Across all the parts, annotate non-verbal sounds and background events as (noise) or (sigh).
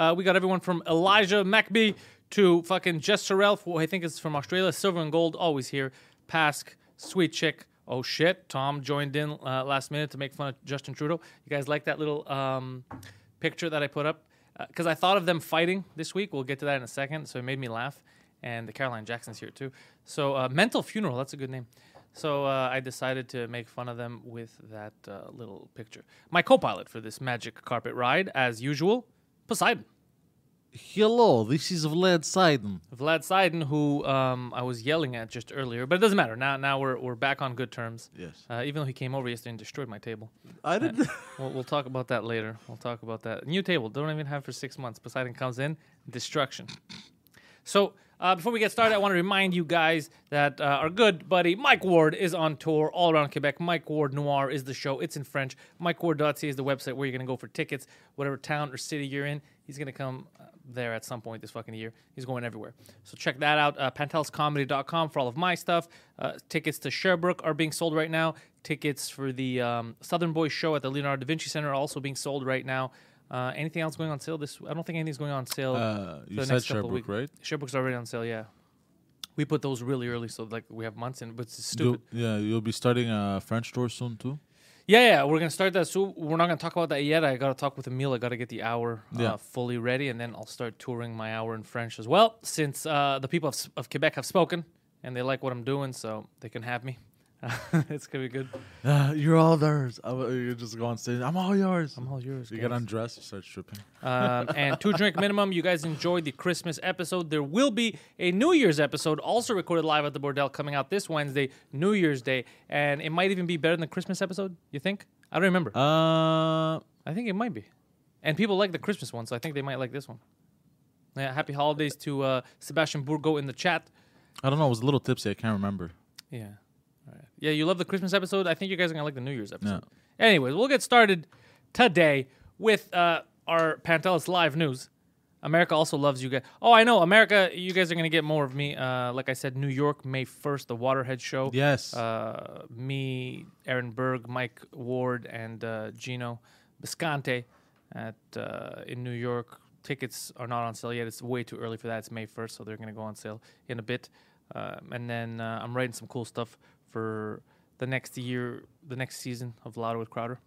Uh, we got everyone from Elijah Mackby to fucking Jess Sorrell, who I think is from Australia. Silver and Gold, always here. Pask, Sweet Chick. Oh shit, Tom joined in uh, last minute to make fun of Justin Trudeau. You guys like that little um, picture that I put up? Because I thought of them fighting this week. We'll get to that in a second. So it made me laugh. And the Caroline Jackson's here too. So uh, Mental Funeral, that's a good name. So uh, I decided to make fun of them with that uh, little picture. My co-pilot for this magic carpet ride, as usual, Poseidon. Hello, this is Vlad Seiden. Vlad Seiden, who um, I was yelling at just earlier, but it doesn't matter. Now, now we're we're back on good terms. Yes. Uh, even though he came over yesterday and destroyed my table. I didn't. We'll, we'll talk about that later. We'll talk about that new table. Don't even have for six months. Poseidon comes in, destruction. So uh, before we get started, I want to remind you guys that uh, our good buddy Mike Ward is on tour all around Quebec. Mike Ward Noir is the show. It's in French. MikeWard.ca is the website where you're going to go for tickets, whatever town or city you're in. He's going to come uh, there at some point this fucking year. He's going everywhere. So check that out. Uh, PantelisComedy.com for all of my stuff. Uh, tickets to Sherbrooke are being sold right now. Tickets for the um, Southern Boys show at the Leonardo da Vinci Center are also being sold right now. Uh, anything else going on sale this? I don't think anything's going on sale. Uh, you said next couple of Sherbrooke, right? Sherbrooke's already on sale. Yeah, we put those really early, so like we have months in. But it's You'll- stupid. yeah, you'll be starting a French store soon too. Yeah, yeah, we're gonna start that soon. We're not gonna talk about that yet. I gotta talk with Emil. I gotta get the hour Yeah. uh, fully ready, and then I'll start touring my hour in French as well. Since uh, the people of, of Quebec have spoken and they like what I'm doing, so they can have me. (laughs) it's gonna be good. Uh, you're all theirs. I, you just go on stage. I'm all yours. I'm all yours. you guys. get undressed, you start stripping. um, and two drink minimum. You guys enjoyed the Christmas episode. There will be a New Year's episode also recorded live at the Bordel coming out this Wednesday, New Year's Day, and it might even be better than the Christmas episode. You think? I don't remember. Uh, I think it might be. And people like the Christmas one, so I think they might like this one. Yeah, happy holidays to uh, Sebastian Burgo in the chat. I don't know. I was a little tipsy. I can't remember. Yeah. Yeah, you love the Christmas episode. I think you guys are going to like the New Year's episode. Anyways, we'll get started today with uh, our Pantelis live news. America also loves you guys. Oh, I know. America, you guys are going to get more of me. Uh, like I said, New York, May 1st, the Waterhead show. Yes. Uh, me, Aaron Berg, Mike Ward, and uh, Gino Biscante at uh, in New York. Tickets are not on sale yet. It's way too early for that. It's May 1st, so they're going to go on sale in a bit. Um, and then uh, I'm writing some cool stuff for the next year, the next season of Louder with Crowder.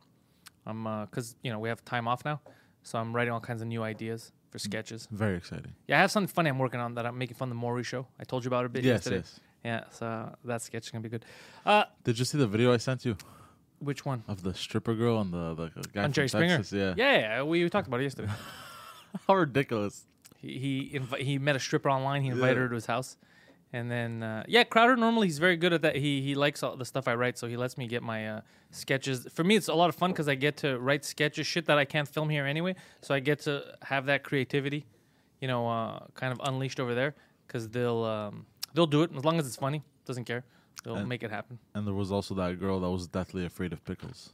I'm because you know we have time off now, so I'm writing all kinds of new ideas for sketches. Very exciting. Yeah, I have something funny I'm working on that I'm making fun of the Maury show. I told you about it a bit Yes, yesterday. yes. Yeah, so that sketch is gonna be good. Uh, Did you see the video I sent you which one? of the stripper girl and the, the guy On Jerry Springer. Texas? Yeah. yeah, yeah, we, talked about it yesterday. (laughs) How ridiculous. he he, he met a stripper online. He invited Yeah. her to his house, and then uh, yeah, Crowder normally he's very good at that. He he likes all the stuff I write, so he lets me get my uh, sketches. For me, it's a lot of fun because I get to write sketches, shit that I can't film here anyway. So I get to have that creativity, you know, uh, kind of unleashed over there because they'll um, they'll do it as long as it's funny. Doesn't care. They'll And- make it happen. And there was also that girl that was deathly afraid of pickles.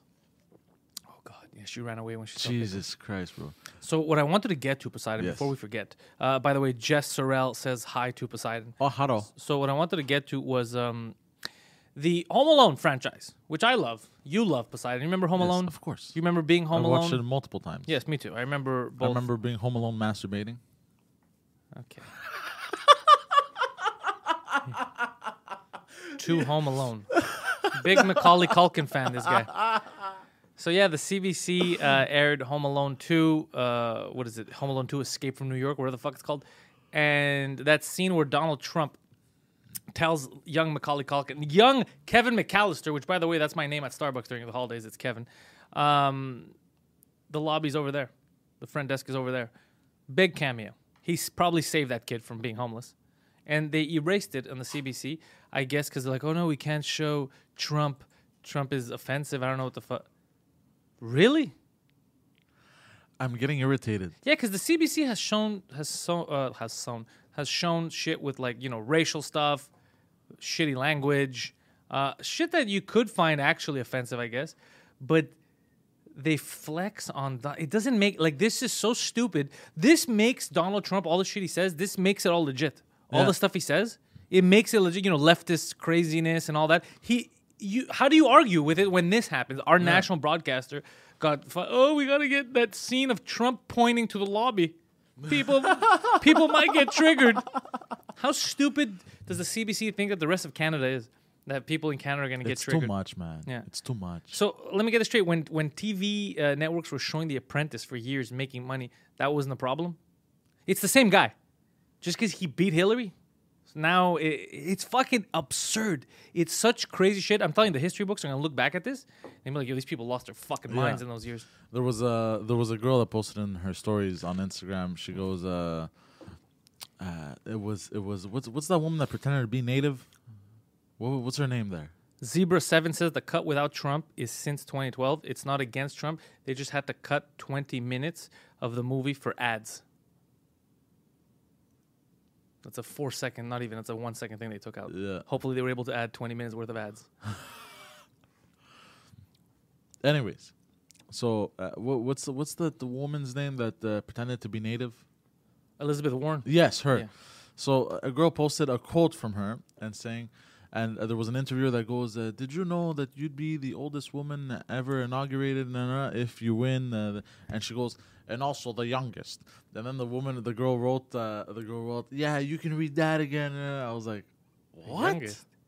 Yeah, she ran away when she. Jesus Christ, bro. So what I wanted to get to Poseidon Yes. before we forget. Uh, by the way, Jess Sorrell says hi to Poseidon. Oh, hello. So what I wanted to get to was um, the Home Alone franchise, which I love. You love Poseidon. You remember Home Yes, Alone? of course. You remember being Home I Alone? I watched it multiple times. Yes, me too. I remember both. I remember being home alone masturbating. Okay. (laughs) Two Home Alone. Big Macaulay Culkin fan, this guy. (laughs) So yeah, the CBC uh, aired Home Alone 2. Uh, what is it? Home Alone 2: Escape from New York, whatever the fuck it's called. And that scene where Donald Trump tells young Macaulay Culkin, young Kevin McAllister, which by the way, that's my name at Starbucks during the holidays. It's Kevin. Um, the lobby's over there. The front desk is over there. Big cameo. He's probably saved that kid from being homeless. And they erased it on the CBC, I guess, because they're like, oh no, we can't show Trump. Trump is offensive. I don't know what the fuck. Really? I'm getting irritated. Yeah, because the CBC has shown has so uh, has shown has shown shit with like you know racial stuff, shitty language, uh, shit that you could find actually offensive, I guess, but they flex on that. It doesn't make like this is so stupid. This makes Donald Trump all the shit he says. This makes it all legit. All Yeah. the stuff he says, it makes it legit. You know, leftist craziness and all that. He, you, how do you argue with it when this happens? Our national broadcaster got, oh, we got to get that scene of Trump pointing to the lobby. People, (laughs) people might get triggered. How stupid does the CBC think that the rest of Canada is? That people in Canada are going to get triggered. It's too much, man. Yeah. It's too much. So let me get this straight. When when TV uh, networks were showing The Apprentice for years, making money, that wasn't a problem. It's the same guy, just because he beat Hillary. So now it, it's fucking absurd. It's such crazy shit. I'm telling you, the history books are gonna look back at this and be like, "Yo, these people lost their fucking minds Yeah. in those years." There was a there was a girl that posted in her stories on Instagram. She goes, uh, uh, it was it was what's what's that woman that pretended to be native? What, what's her name there? Zebra Seven says the cut without Trump is since 2012. It's not against Trump. They just had to cut 20 minutes of the movie for ads. That's a four second, not even. That's a one second thing they took out. Yeah. Hopefully, they were able to add 20 minutes worth of ads. (laughs) Anyways, so uh, what, what's the, what's the the woman's name that uh, pretended to be native? Elizabeth Warren. Yes, her. Yeah. So a girl posted a quote from her and saying, and uh, there was an interviewer that goes, uh, "Did you know that you'd be the oldest woman ever inaugurated if you win?" Uh, and she goes, "And also the youngest." And then the woman, the girl wrote, uh, the girl wrote, "Yeah, you can read that again." Uh, I was like, "What?"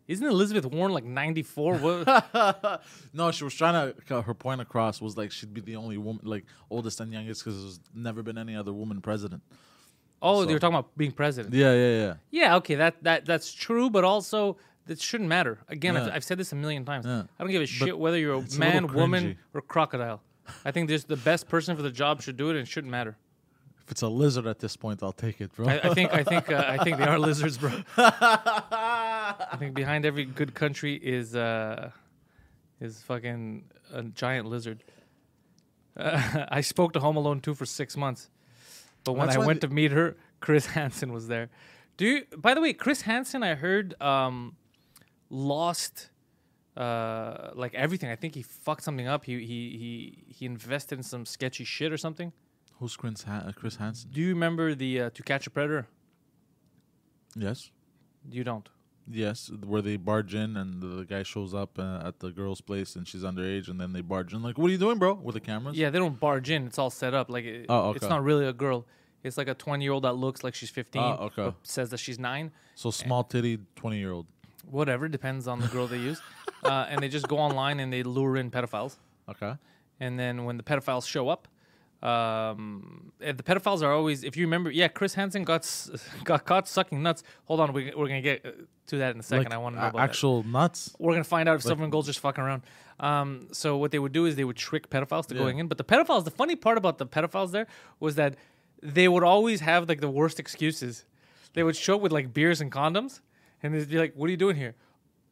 Isn't Elizabeth Warren like 94? What? (laughs) no, she was trying to cut her point across was like she'd be the only woman, like oldest and youngest, because there's never been any other woman president. oh, So- they were talking about being president. Yeah, yeah, yeah. Yeah, okay, that that that's true, but also that shouldn't matter. Again, I've, I've said this a million times. Yeah. I don't give a shit whether you're a it's a man, woman, or crocodile. I think there's the best person for the job should do it, and it shouldn't matter. If it's a lizard at this point, I'll take it, bro. I, I think I think uh, I think they are lizards, bro. (laughs) I think behind every good country is uh, is fucking a giant lizard. Uh, (laughs) I spoke to Home Alone 2 for six months, but when That's I went to meet her, Chris (laughs) Hansen was there. Do you? By the way, Chris Hansen, I heard um, lost uh, like everything. I think he fucked something up. He he he he invested in some sketchy shit or something. Who's Chris, Han- uh, Chris Hansen? Do you remember the uh, To Catch a Predator? Yes. You don't. Yes, where they barge in and the, guy shows up uh, at the girl's place and she's underage, and then they barge in like, "What are you doing, bro?" With the cameras. Yeah, they don't barge in. It's all set up. Like it, Oh, it's not really a girl. It's like a 20 year old that looks like she's 15. Oh, okay. But says that she's nine. So small titty, twenty year old. Whatever depends on the girl they use. (laughs) Uh, and they just go online and they lure in pedophiles. Okay. And then when the pedophiles show up, um, and the pedophiles are always. If you remember, yeah, Chris Hansen got s- (laughs) got caught sucking nuts. Hold on, we, we're gonna get uh, to that in a second. Like, I want to know about that. actual nuts. We're gonna find out if Silver and Gold's just fucking around. Um, so what they would do is they would trick pedophiles to Yeah. going in. But the pedophiles, the funny part about the pedophiles there was that they would always have like the worst excuses. They would show up with like beers and condoms, and they'd be like, "What are you doing here?"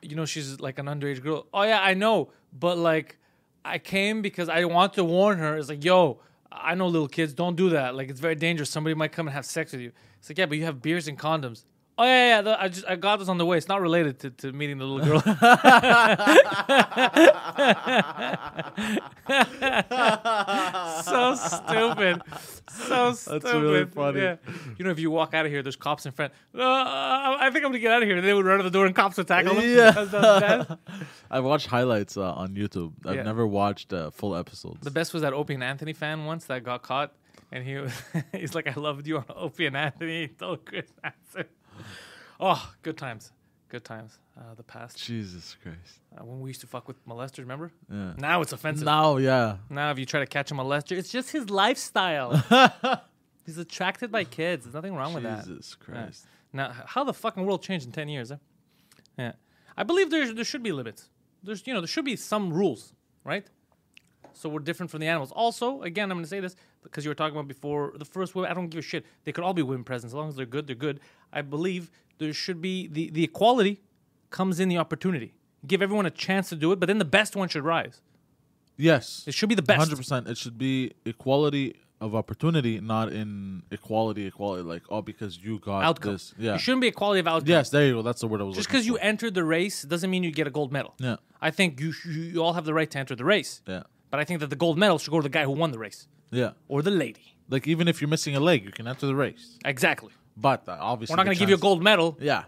You know, she's like an underage girl. Oh yeah, I know, but like, I came because I want to warn her. It's like, yo, I know little kids don't do that. Like, it's very dangerous. Somebody might come and have sex with you. It's like, yeah, but you have beers and condoms. Oh yeah, yeah. the- I just I got this on the way. It's not related to, to meeting the little girl. (laughs) so stupid. So stupid. That's really funny. Yeah. You know, if you walk out of here, there's cops in front. Uh, I think I'm gonna get out of here. And they would run to the door and cops would tackle them. Yeah. That's (laughs) the best. I've watched highlights uh, on YouTube. I've Yeah. never watched uh, full episodes. The best was that Opie and Anthony fan once that got caught, and he was, (laughs) he's like, "I loved you on Opie and Anthony." He told Chris Hansen. (laughs) Oh, good times, good times. Uh, the past Jesus Christ. uh, when we used to fuck with molesters. Remember? Yeah. Now it's offensive. Now, yeah. Now, if you try to catch a molester, it's just his lifestyle. (laughs) he's attracted by kids. There's nothing wrong with that. Jesus Yeah. Christ. Now, how the fucking world changed in ten years? Eh? Yeah, I believe there there should be limits. There's you know there should be some rules, right? So we're different from the animals. Also, again, I'm going to say this because you were talking about before the first women. I don't give a shit. They could all be women presidents as long as they're good. They're good. I believe there should be the the equality comes in the opportunity. Give everyone a chance to do it, but then the best one should rise. Yes. It should be the best. Hundred percent. It should be equality of opportunity, not in equality. Equality, like oh, because you got Outcome. this. Yeah. It shouldn't be equality of outcome. Yes, there you go. That's the word I was. Just because you entered the race doesn't mean you get a gold medal. Yeah. I think you, you you all have the right to enter the race. Yeah. But I think that the gold medal should go to the guy who won the race Yeah. or the lady. Like even if you're missing a leg, you can enter the race. Exactly. But uh, obviously, We're not going to give you a gold medal. Yeah.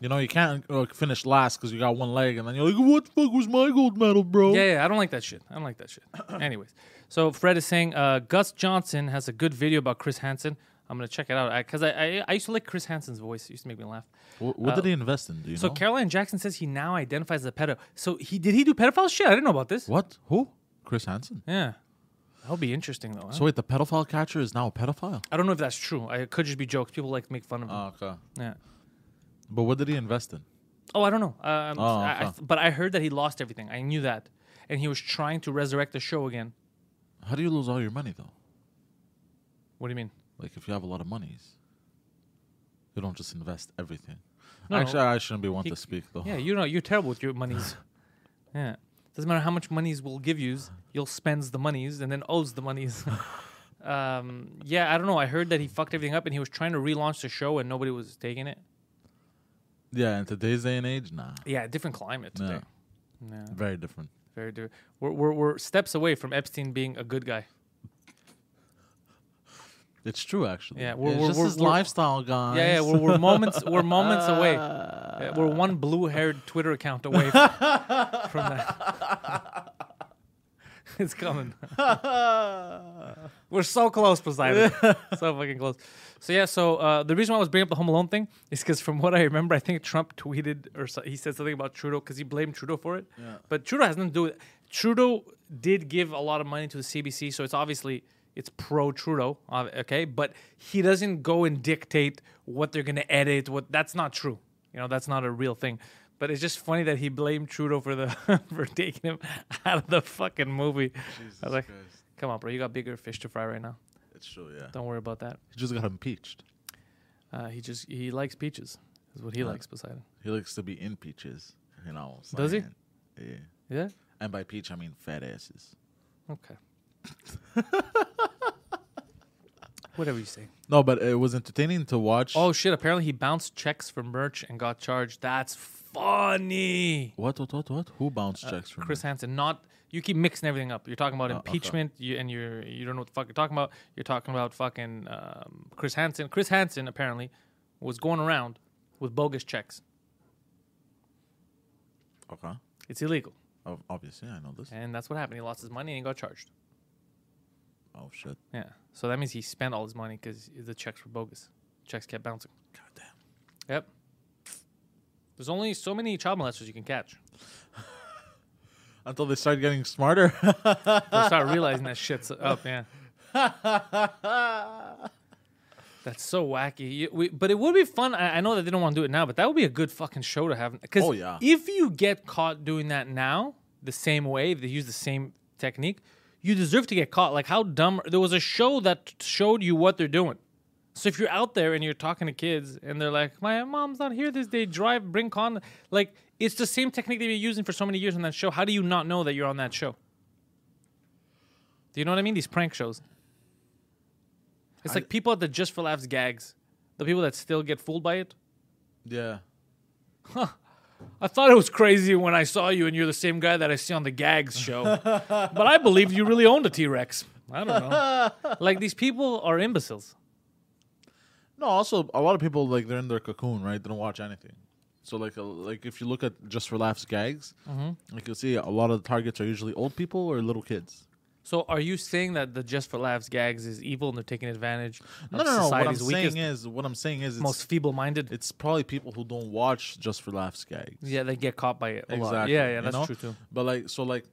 You know, you can't uh, finish last because you got one leg, and then you're like, "What the fuck was my gold medal, bro?" Yeah, yeah, I don't like that shit. I don't like that shit. (clears throat) Anyways, so Fred is saying uh, Gus Johnson has a good video about Chris Hansen. I'm gonna check it out because I, I I used to like Chris Hansen's voice. It used to make me laugh. What, what did he invest in? Do you So know? Caroline Jackson says he now identifies as a pedo. So he did he do pedophile shit? I didn't know about this. what? Who? Chris Hansen. Yeah, that'll be interesting though. huh? So wait, the pedophile catcher is now a pedophile? I don't know if that's true. I, it could just be jokes. People like to make fun of him. Oh, okay. yeah. But what did he invest in? Oh, I don't know. Um, Oh, I, but I heard that he lost everything. I knew that, and he was trying to resurrect the show again. How do you lose all your money though? What do you mean? Like if you have a lot of monies, you don't just invest everything. No. Actually, I shouldn't be one He- to speak though. Yeah, you know, you're terrible with your monies. (laughs) yeah. Doesn't matter how much monies we'll give you, you'll spends the monies and then owes the monies. (laughs) um, yeah, I don't know. I heard that he fucked everything up and he was trying to relaunch the show and nobody was taking it. Yeah, in today's day and age, nah, Yeah, different climate today. Yeah. Yeah, very different. very different. We're, we're, we're steps away from Epstein being a good guy. It's true, actually. Yeah, we're- it's we're- just we're- his we're- lifestyle, guys. Yeah, yeah, we're, we're moments we're (laughs) moments away. Yeah, we're one blue-haired Twitter account away from, (laughs) from that. (laughs) it's coming. (laughs) we're so close, Poseidon. (laughs) so fucking close. So yeah, so uh, the reason why I was bringing up the Home Alone thing is because from what I remember, I think Trump tweeted or so, he said something about Trudeau because he blamed Trudeau for it. Yeah. But Trudeau has nothing to do with it. Trudeau did give a lot of money to the CBC, so it's obviously it's pro Trudeau, okay. But he doesn't go and dictate what they're gonna edit. What that's not true. You know, that's not a real thing. But it's just funny that he blamed Trudeau for the (laughs) for taking him out of the fucking movie. I was like, come on, bro, you got bigger fish to fry right now. It's true, yeah. Don't worry about that. He just got impeached. Uh, he just he likes peaches. Is what he likes, Poseidon. He likes to be in peaches. You know. what Does he? Yeah. Yeah. And by peach, I mean fat asses. Okay. (laughs) Whatever you say. No, but it was entertaining to watch. Oh shit! Apparently he bounced checks for merch and got charged. That's funny. what, what, what, what? Who bounced checks from Uh, Chris? Hansen, not you keep mixing everything up. You're talking about Oh, okay. impeachment, you, and you're you don't know what the fuck you're talking about. You're talking about fucking um, Chris Hansen. Chris Hansen apparently was going around with bogus checks. Okay. It's illegal, Ob- Obviously, I know this. and that's what happened. He lost his money and he got charged. Oh, shit. Yeah, so that means he spent all his money because the checks were bogus. Checks kept bouncing. God damn. Yep. There's only so many child molesters you can catch. (laughs) Until they start getting smarter. They'll start (laughs) realizing that shit's up. Yeah. (laughs) That's so wacky. You- we- but it would be fun. I, I know that they don't want to do it now, but that would be a good fucking show to have. Because Oh, yeah. if you get caught doing that now, the same way they use the same technique, you deserve to get caught. Like how dumb? There was a show that showed you what they're doing. So if you're out there and you're talking to kids and they're like, "My mom's not here this day. Drive, bring con." Like it's the same technique they've been using for so many years on that show. How do you not know that you're on that show? Do you know what I mean? These prank shows. It's like people at the Just for Laughs gags, the people that still get fooled by it. yeah. Huh. I thought it was crazy when I saw you and you're the same guy that I see on the gags show, (laughs) but I believed you really owned a T Rex. I don't know. (laughs) like these people are imbeciles. No, also a lot of people like they're in their cocoon, right? They don't watch anything. So like, uh, like if you look at just for laughs gags, Mm-hmm. like you'll see a lot of the targets are usually old people or little kids. So are you saying that the Just for Laughs gags is evil and they're taking advantage of No, no, no. What I'm weakest, saying is, what I'm saying is, it's, most feeble-minded? it's probably people who don't watch just for laughs gags. yeah, they get caught by it a lot. exactly. Yeah, yeah, you that's know? true too. But like, so like,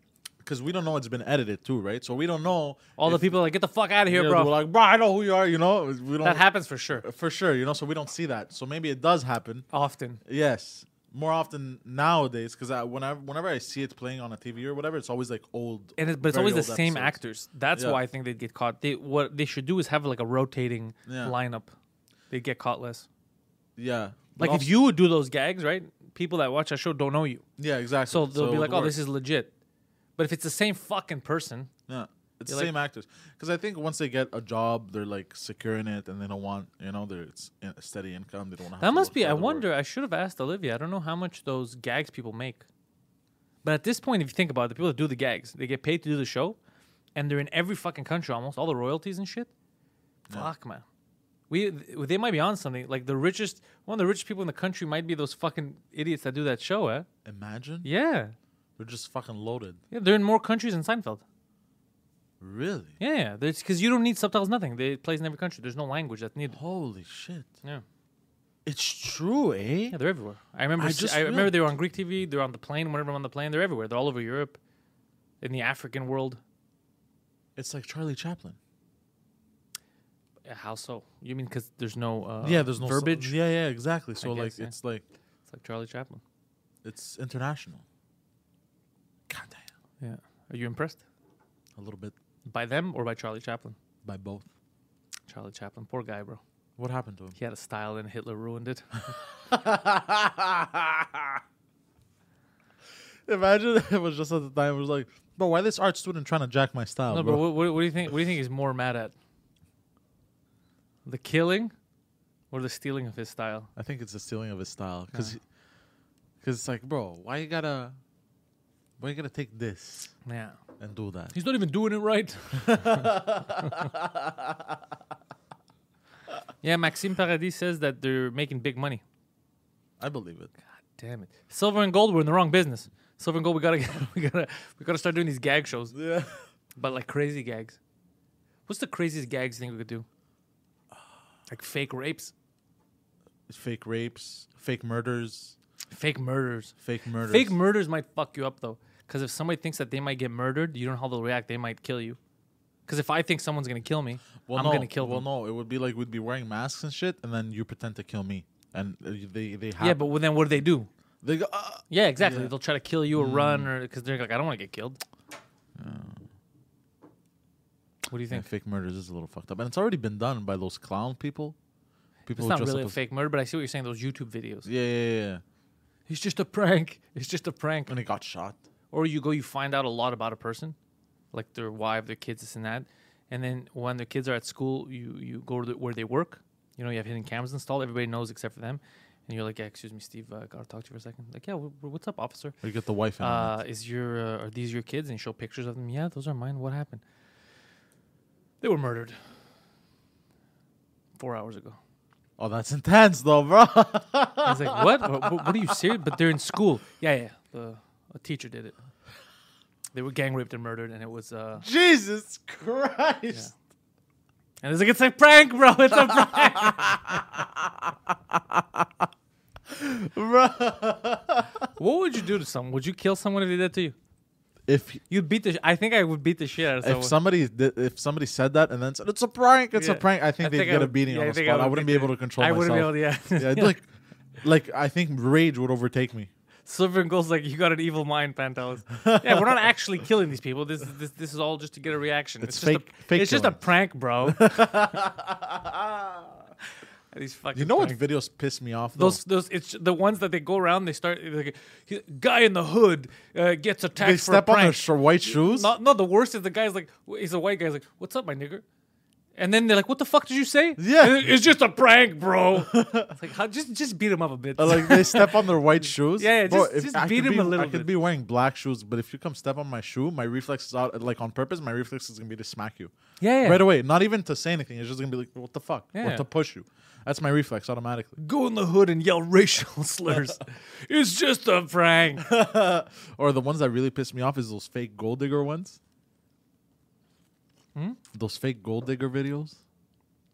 because we don't know it's been edited too, right? So we don't know All the people are like, get the fuck out of here, yeah, bro. We're like, bro, I know who you are. You know, we don't that happens for sure. for sure. You know, so we don't see that. So maybe it does happen. Often. Yes, more often nowadays because I, whenever whenever I see it playing on a TV or whatever, it's always like old. and it, but it's always the same episodes. actors. That's Yeah. why I think they'd get caught. They what they should do is have like a rotating Yeah. lineup. They get caught less. Yeah, Like if you would do those gags, right? People that watch that show don't know you, Yeah, exactly. so they'll be like, "Oh, this is legit." But if it's the same fucking person, Yeah. It's the like- same actors. Because I think once they get a job, they're like secure in it, and they don't want you know their it's in- a steady income. They don't want. That must be. I wonder. I should have asked Olivia. I don't know how much those gags people make. But at this point, if you think about it, the people that do the gags, they get paid to do the show, and they're in every fucking country almost, all the royalties and shit. Fuck, man. We they might be on something. Like the richest, one of the richest people in the country might be those fucking idiots that do that show, eh? Imagine Yeah, they're just fucking loaded. yeah. They're in more countries than Seinfeld. Really? Yeah, yeah. Because you don't need subtitles, nothing. They it plays in every country. There's no language that's needed. Holy shit! Yeah. It's true, eh? Yeah, they're everywhere. I remember. I just I remember realized- they were on Greek TV. They're on the plane. Whenever I'm on the plane, they're everywhere. They're all over Europe, in the African world. It's like Charlie Chaplin. How so? You mean because there's no uh, yeah, there's no verbiage? yeah, yeah, exactly. So like, guess, yeah. it's like It's like Charlie Chaplin. it's international. God damn, Yeah. Are you impressed a little bit by them or by Charlie Chaplin? by both. Charlie Chaplin, poor guy, bro. What happened to him? He had a style and Hitler ruined it. (laughs) Imagine it was just at the time. It was like, bro, why this art student trying to jack my style, no, bro? but what, what, what do you think? What do you think he's more mad at? The killing, or the stealing of his style? I think it's the stealing of his style, because, because it's like, bro, why you gotta, you gotta take this Yeah. and do that? He's not even doing it right. (laughs) yeah, Maxime Paradis says that they're making big money. I believe it. God damn it. Silver and gold, we're in the wrong business. Silver and gold, we gotta get, (laughs) we gotta we gotta start doing these gag shows. Yeah. But like crazy gags. What's the craziest gags you think we could do? Like fake rapes, Fake rapes, fake murders, fake murders. fake murders. Fake murders might fuck you up though, because if somebody thinks that they might get murdered, you don't know how they'll react. They might kill you. Because if I think someone's gonna kill me, Well, I'm no, gonna kill Well, them. Well, no, it would be like we'd be wearing masks and shit, and then you pretend to kill me, and uh, they they have Yeah, but then what do they do? they go. Uh, Yeah, exactly. Yeah. Mm. They'll try to kill you or run, or because they're like, I don't want to get killed. What do you yeah, think? fake murders is a little fucked up, and it's already been done by those clown people. People It's not really a fake murder, but I see what you're saying. Those YouTube videos. Yeah, yeah, yeah, yeah. It's just a prank. It's just a prank. And he got shot. Or you go, you find out a lot about a person, like their wife, their kids, this and that, and then when their kids are at school, you you go to the, where they work. You know, you have hidden cameras installed. Everybody knows except for them, and you're like, yeah, "Excuse me, Steve, uh, gotta talk to you for a second. Like, yeah, wh- what's up, officer? Or you get the wife Uh, is your uh, are these your kids? And you show pictures of them. Yeah, those are mine. What happened? They were murdered four hours ago. Oh, that's intense, though, bro. I was like, what? what? what- What are you serious? But they're in school. Yeah, yeah. The a teacher did it. They were gang raped and murdered, and it was. uh Jesus Christ. And it's like it's a prank, bro. (laughs) It's a prank. bro. what would you do to someone? Would you kill someone if they did to you? If You'd beat the. Sh- I think I would beat the shit out of someone. if somebody did, if somebody said that and then said it's a prank, it's Yeah. a prank, I think I they'd think I get a beating yeah, on I the think spot. I, would wouldn't be able to control I myself. wouldn't be able to. Yeah. yeah, like, (laughs) like I think rage would overtake me. Silver and Gold's like, you got an evil mind, Pantelis. yeah, we're not (laughs) actually killing these people. This this this is all just to get a reaction. It's just fake- A, fake it's just a prank, bro. (laughs) (laughs) these fucking. You know what videos piss me off? Though? Those those it's the ones that they go around. They start like, guy in the hood uh, gets attacked they for step on their white shoes. No, no, the worst is the guy's like, he's a white guy. He's like, "What's up, my nigger?" And then they're like, "What the fuck did you say?" Yeah. And it's just a prank, bro. (laughs) it's like, how, just just beat him up a bit. Uh, like they step on their (laughs) white shoes. Yeah, yeah, Bro, just- just beat him be, a little I could bit. be wearing black shoes, but if you come step on my shoe, my reflex is out like on purpose. My reflex is gonna be to smack you. Yeah, yeah. right away. Not even to say anything. It's just gonna be like, what the fuck, Yeah. or to push you. That's my reflex automatically. Go in the hood and yell racial (laughs) slurs. it's just a prank. Or the ones that really piss me off is those fake gold digger ones. Hmm? Those fake gold digger videos.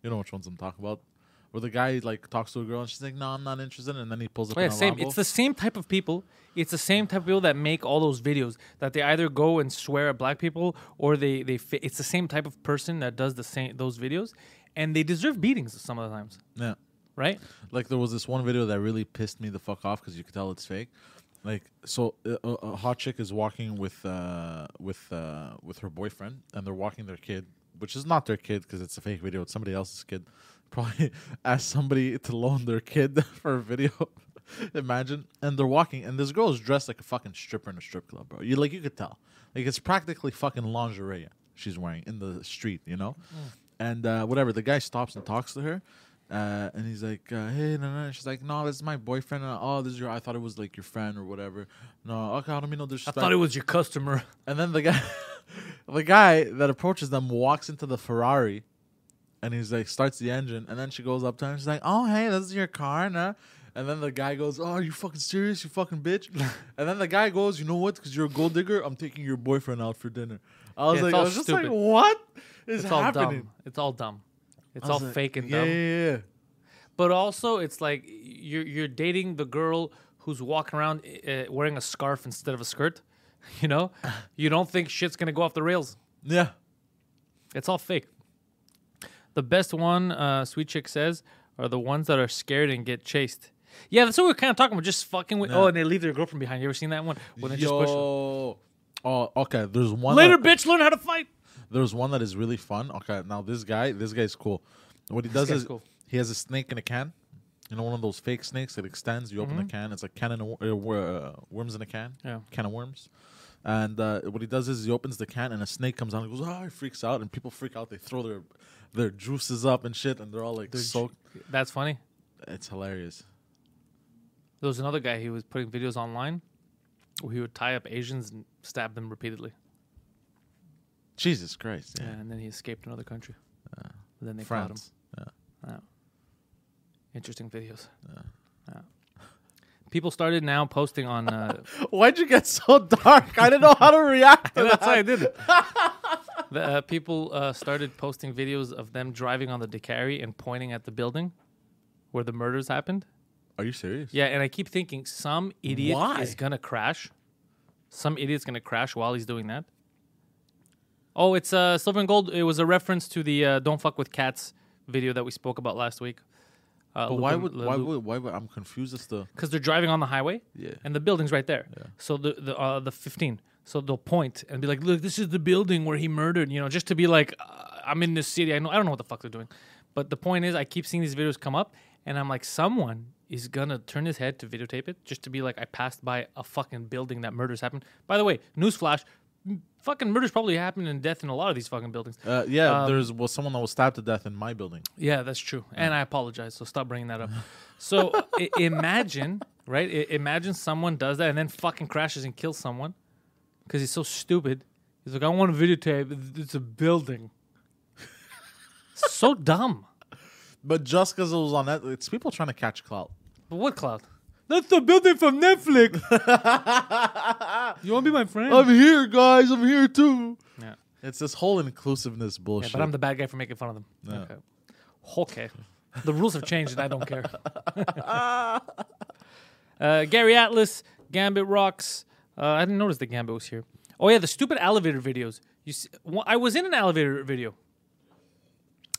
You know which ones I'm talking about. Where the guy like talks to a girl and she's like, "No, I'm not interested," and then he pulls up. Oh, yeah, same. Lambo. It's the same type of people. It's the same type of people that make all those videos that they either go and swear at black people or they they. Fi- it's the same type of person that does the same those videos, and they deserve beatings some of the times, yeah. right? Like there was this one video that really pissed me the fuck off because you could tell it's fake. Like so, a, a hot chick is walking with uh, with uh, with her boyfriend, and they're walking their kid, which is not their kid because it's a fake video. It's somebody else's kid. (laughs) Probably asked somebody to loan their kid (laughs) for a video. (laughs) Imagine, and they're walking, and this girl is dressed like a fucking stripper in a strip club, bro. You like you could tell, like it's practically fucking lingerie. she's wearing in the street, you know, and uh, whatever. The guy stops and talks to her. Uh, and he's like, uh, "Hey, no, no." She's like, "No, this is my boyfriend." And, oh, this is your. I thought it was like your friend or whatever. No, okay, I don't mean no disrespect. I thought it was your customer. And then the guy, (laughs) the guy that approaches them walks into the Ferrari, and he's like starts the engine, and then she goes up to him. She's like, "Oh, hey, this is your car, nah?" And then the guy goes, "Oh, are you fucking serious? You fucking bitch!" (laughs) and then the guy goes, "You know what? Because you're a gold digger, I'm taking your boyfriend out for dinner." I was Yeah, like, I was just like, stupid. "What is It's all dumb. It's all dumb. It's all like, fake and yeah, dumb. Yeah, yeah. But also, it's like you're you're dating the girl who's walking around uh, wearing a scarf instead of a skirt. (laughs) You know, (laughs) you don't think shit's gonna go off the rails. yeah. It's all fake. The best one, uh, Sweet Chick says, are the ones that are scared and get chased. Yeah, that's what we are kind of talking about. Just fucking with. Oh, and they leave their girlfriend behind. You ever seen that one? When they just push. them. Yo. Oh, okay. There's one. Later, that- bitch, learn how to fight. There's one that is really fun. Okay, now this guy, this guy's cool. What he does is cool. he has a snake in a can. You know, one of those fake snakes that extends. You open the can. It's like can a, wor- uh, uh, worms in a can. Yeah. Can of worms. And uh, what he does is he opens the can and a snake comes out. and goes, oh, he freaks out, and people freak out. They throw their their juices up and shit, and they're all like Their ju- soaked. That's funny. It's hilarious. There was another guy. He was putting videos online where he would tie up Asians and stab them repeatedly. Jesus Christ. Yeah, Yeah. and then he escaped another country. But then they caught him. Yeah. Yeah. Interesting videos. Yeah. People started now posting on. Uh, (laughs) Why'd you get so dark? I didn't know how to react. To (laughs) that's I did it. (laughs) the, uh, people uh, started posting videos of them driving on the Decarie and pointing at the building where the murders happened. Are you serious? Yeah, and I keep thinking some idiot Why? is gonna crash. Some idiot's gonna crash while he's doing that. Oh, it's uh, silver and gold. It was a reference to the uh, "Don't fuck with cats" video that we spoke about last week. Uh, But why would why would why would I'm confused as to because they're driving on the highway Yeah. and the building's right there. Yeah. So the the uh, the 15. So they'll point and be like, "Look, this is the building where he murdered." You know, just to be like, uh, "I'm in this city. I know. I don't know what the fuck they're doing." But the point is, I keep seeing these videos come up, and I'm like, someone is gonna turn his head to videotape it just to be like, I passed by a fucking building that murders happened. By the way, newsflash. Fucking murders probably happen and death in a lot of these fucking buildings. Uh, yeah, Um, there's was someone that was stabbed to death in my building. Yeah, that's true. And I apologize. So stop bringing that up. So I- imagine, right? I- imagine someone does that and then fucking crashes and kills someone because he's so stupid. He's like, I want a videotape. It's- a building. so dumb. But just because it was on that, it's people trying to catch clout. But what cloud? That's the building from Netflix. (laughs) you want to be my friend? I'm here, guys. I'm here too. yeah. It's this whole inclusiveness yeah, bullshit. but I'm the bad guy for making fun of them. Okay. Okay. The rules have changed and I don't care. (laughs) uh, Gary Atlas, Gambit Rocks. Uh, I didn't notice the Gambit was here. Oh yeah, the stupid elevator videos. You see, well, I was in an elevator video.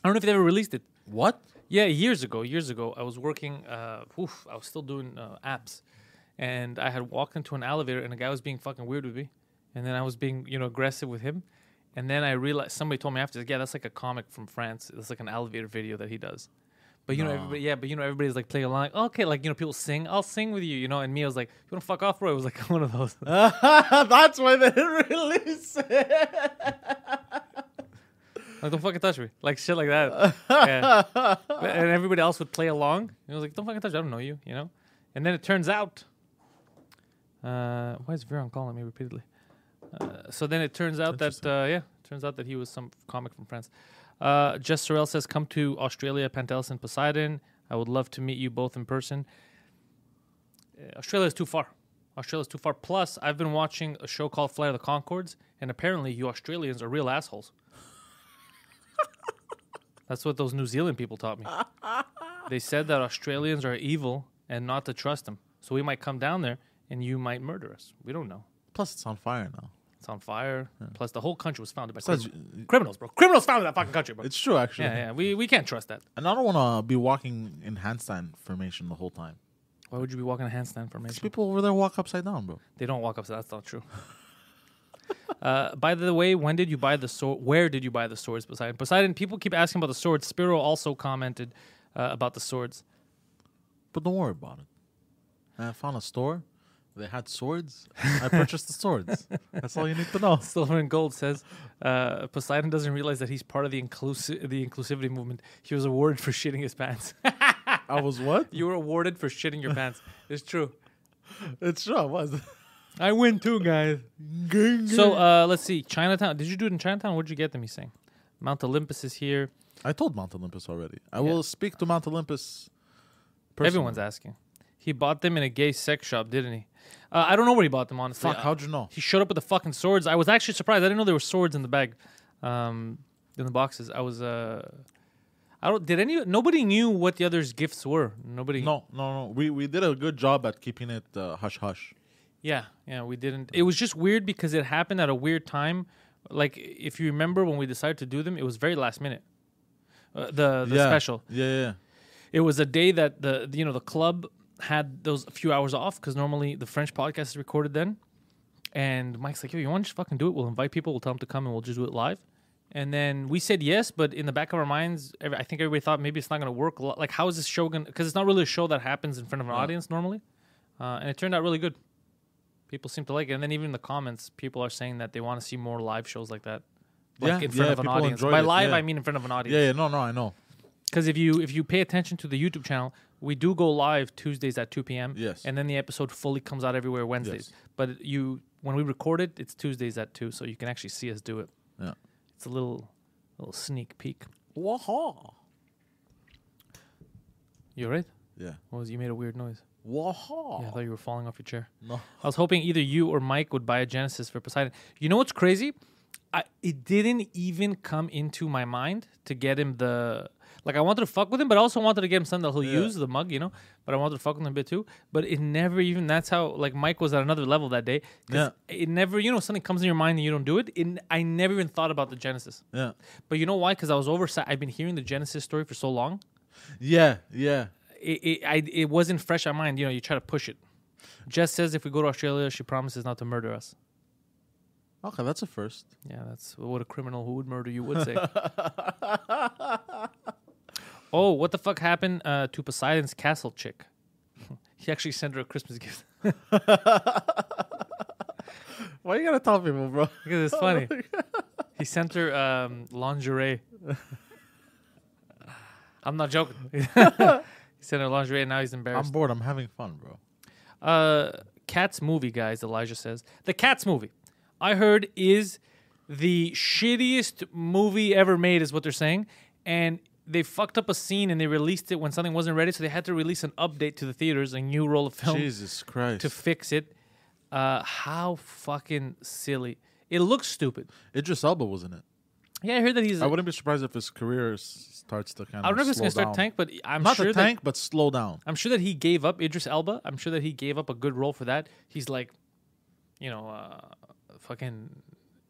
I don't know if they ever released it. what? Yeah, years ago. Years ago, I was working. Uh, oof, I was still doing uh, apps, and I had walked into an elevator, and a guy was being fucking weird with me, and then I was being, you know, aggressive with him, and then I realized somebody told me after, yeah, that's like a comic from France. It's like an elevator video that he does. But you know, everybody, yeah, but you know, everybody's like playing along. Like, okay, like you know, people sing. I'll sing with you, you know. And me, I was like, you want to fuck off, bro? It was like (laughs) one of those. (laughs) That's why they didn't release it. (laughs) Like, don't fucking touch me. Like shit like that. (laughs) yeah. And everybody else would play along. And I was like, don't fucking touch me. I don't know you, you know? And then it turns out, uh, why is Viron calling me repeatedly? Uh, so then it turns out that, uh, yeah, turns out that he was some comic from France. Uh, Jess Sorrell says, come to Australia, Pantelis and Poseidon. I would love to meet you both in person. Uh, Australia is too far. Australia is too far. Plus, I've been watching a show called Flight of the Conchords, and apparently you Australians are real assholes. (laughs) That's what those New Zealand people taught me. (laughs) they said that Australians are evil and not to trust them. So we might come down there and you might murder us. We don't know. Plus, it's on fire now. It's on fire. Plus, the whole country was founded by Besides, criminals, criminals, bro. Criminals founded that fucking country, bro. It's true, actually. yeah, yeah. We, we can't trust that. And I don't want to be walking in handstand formation the whole time. Why would you be walking a handstand formation? People over there walk upside down, bro. They don't walk up, so that's not true. (laughs) uh, by the way, when did you buy the sword? Where did you buy the swords, Poseidon? Poseidon, people keep asking about the swords. Spiro also commented uh, about the swords. But don't worry about it. I found a store They had swords. I purchased the swords. That's all you need to know. (laughs) Silver and Gold says uh, Poseidon doesn't realize that he's part of the inclusi- the inclusivity movement. He was awarded for shitting his pants. I was what? (laughs) you were awarded for shitting your pants. It's true. It's true. I was. (laughs) I win too, guys. So uh, let's see. Chinatown. Did you do it in Chinatown? Where'd you get them? He's saying Mount Olympus is here. I told Mount Olympus already. I Yeah. will speak to Mount Olympus. personally. Everyone's asking. He bought them in a gay sex shop, didn't he? Uh, I don't know where he bought them. Honestly, Fuck, Uh, how'd you know? He showed up with the fucking swords. I was actually surprised. I didn't know there were swords in the bag, um, in the boxes. I was. Uh, I don't. Did any? Nobody knew what the others' gifts were. Nobody. No, no, no. We we did a good job at keeping it uh, hush hush. Yeah, yeah, we didn't. It was just weird because it happened at a weird time. Like if you remember when we decided to do them, it was very last minute. Uh, the the yeah. special. Yeah, yeah, yeah. It was a day that the you know the club had those a few hours off because normally the French podcast is recorded then. And Mike's like, "Yo, you want to just fucking do it? We'll invite people. We'll tell them to come, and we'll just do it live." And then we said yes, but in the back of our minds, every- I think everybody thought maybe it's not going to work. Like, how is this show going? to Because it's not really a show that happens in front of an Yeah. audience normally, uh, and it turned out really good. People seem to like it, and then even in the comments, people are saying that they want to see more live shows like that, like Yeah, in front yeah, of an audience. By it, live, yeah. I mean in front of an audience. Yeah, yeah. No, no, I know. Because if you if you pay attention to the YouTube channel, we do go live Tuesdays at two p.m. Yes. and then the episode fully comes out everywhere Wednesdays. Yes. But you when we record it, it's Tuesdays at two, so you can actually see us do it. Yeah. It's a little little sneak peek. Waha. You all right? Yeah. What was you made a weird noise? Waha. Yeah, I thought you were falling off your chair. no. I was hoping either you or Mike would buy a Genesis for Poseidon. You know what's crazy? I, it didn't even come into my mind to get him the like. I wanted to fuck with him, but I also wanted to get him something that he'll Yeah. use the mug, you know. But I wanted to fuck with him a bit too. But it never even. That's how like Mike was at another level that day. Yeah. It never, you know, something comes in your mind and you don't do it. it I never even thought about the Genesis. Yeah. But you know why? Because I was over. I've been hearing the Genesis story for so long. Yeah, yeah. It it, I, it wasn't fresh on mind. You know, you try to push it. Jess says if we go to Australia, she promises not to murder us. Okay, that's a first. Yeah, that's what a criminal who would murder you would say. (laughs) oh, what the fuck happened uh, to Poseidon's castle chick? (laughs) he actually sent her a Christmas gift (laughs) Why you gotta tell people, bro? because it's funny. he sent her um, lingerie. I'm not joking. He sent her lingerie, and now he's embarrassed. I'm bored. I'm having fun, bro. Uh, Cats movie, guys. Elijah says the Cats movie. I heard is the shittiest movie ever made, is what they're saying, and they fucked up a scene and they released it when something wasn't ready, so they had to release an update to the theaters, a new roll of film Jesus Christ. to fix it. Uh, how fucking silly! It looks stupid. Idris Elba was in it. Yeah, I heard that he's. I wouldn't be surprised if his career starts to kind of. I don't know if it's gonna start tank, but I'm Not sure the that tank, but slow down. I'm sure that he gave up Idris Elba. I'm sure that he gave up a good role for that. He's like, you know, uh, fucking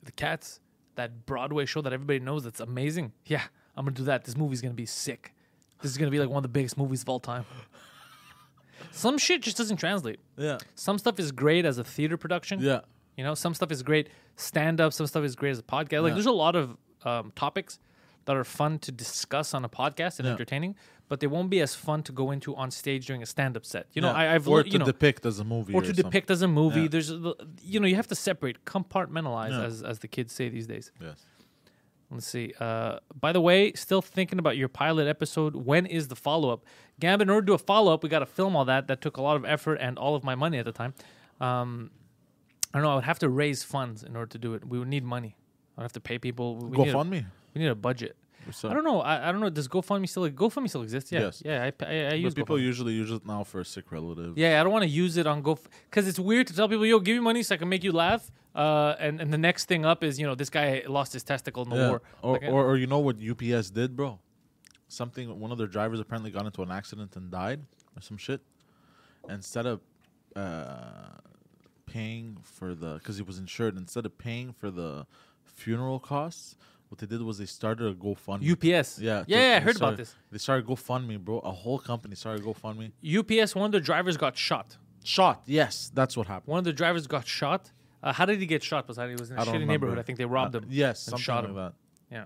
the Cats, that Broadway show that everybody knows that's amazing. Yeah, I'm gonna do that. This movie's gonna be sick. This is gonna be like one of the biggest movies of all time. (laughs) Some shit just doesn't translate. Yeah, Some stuff is great as a theater production. yeah, You know, some stuff is great stand up. Some stuff is great as a podcast. Like, Yeah. there's a lot of um, topics that are fun to discuss on a podcast and Yeah. entertaining, but they won't be as fun to go into on stage during a stand up set. You know, yeah. I, I've or to you know, depict as a movie, or to something. depict as a movie. Yeah. There's, a- you know, you have to separate, compartmentalize, as as the kids say these days. Yes. Let's see. Uh, by the way, still thinking about your pilot episode. When is the follow up? Gambit, in order to do a follow up, we got to film all that. That took a lot of effort and all of my money at the time. Um, I don't know. I would have to raise funds in order to do it. We would need money. I'd have to pay people. We need a- GoFundMe. we need a budget. So I don't know. I, I don't know. Does GoFundMe still GoFundMe still exist? Yeah. Yes. Yeah. I, I, I But use people GoFundMe. usually use it now for a sick relative. Yeah, I don't want to use it on Go because it's weird to tell people, "Yo, give me money so I can make you laugh." Uh, and and the next thing up is you know this guy lost his testicle in the Yeah. war. Or, Like, or or you know what UPS did, bro? Something. One of their drivers apparently got into an accident and died, or some shit. Instead of uh, paying for the, because he was insured, instead of paying for the funeral costs, what they did was they started a GoFundMe. UPS. yeah, yeah, to- yeah. I heard about this. They started GoFundMe, bro. A whole company started GoFundMe. UPS. One of the drivers got shot. Shot. Yes, that's what happened. One of the drivers got shot. Uh, how did he get shot? Was that he was in a shitty remember. neighborhood? I think they robbed Uh, him. Yes, and shot like him. that. Yeah.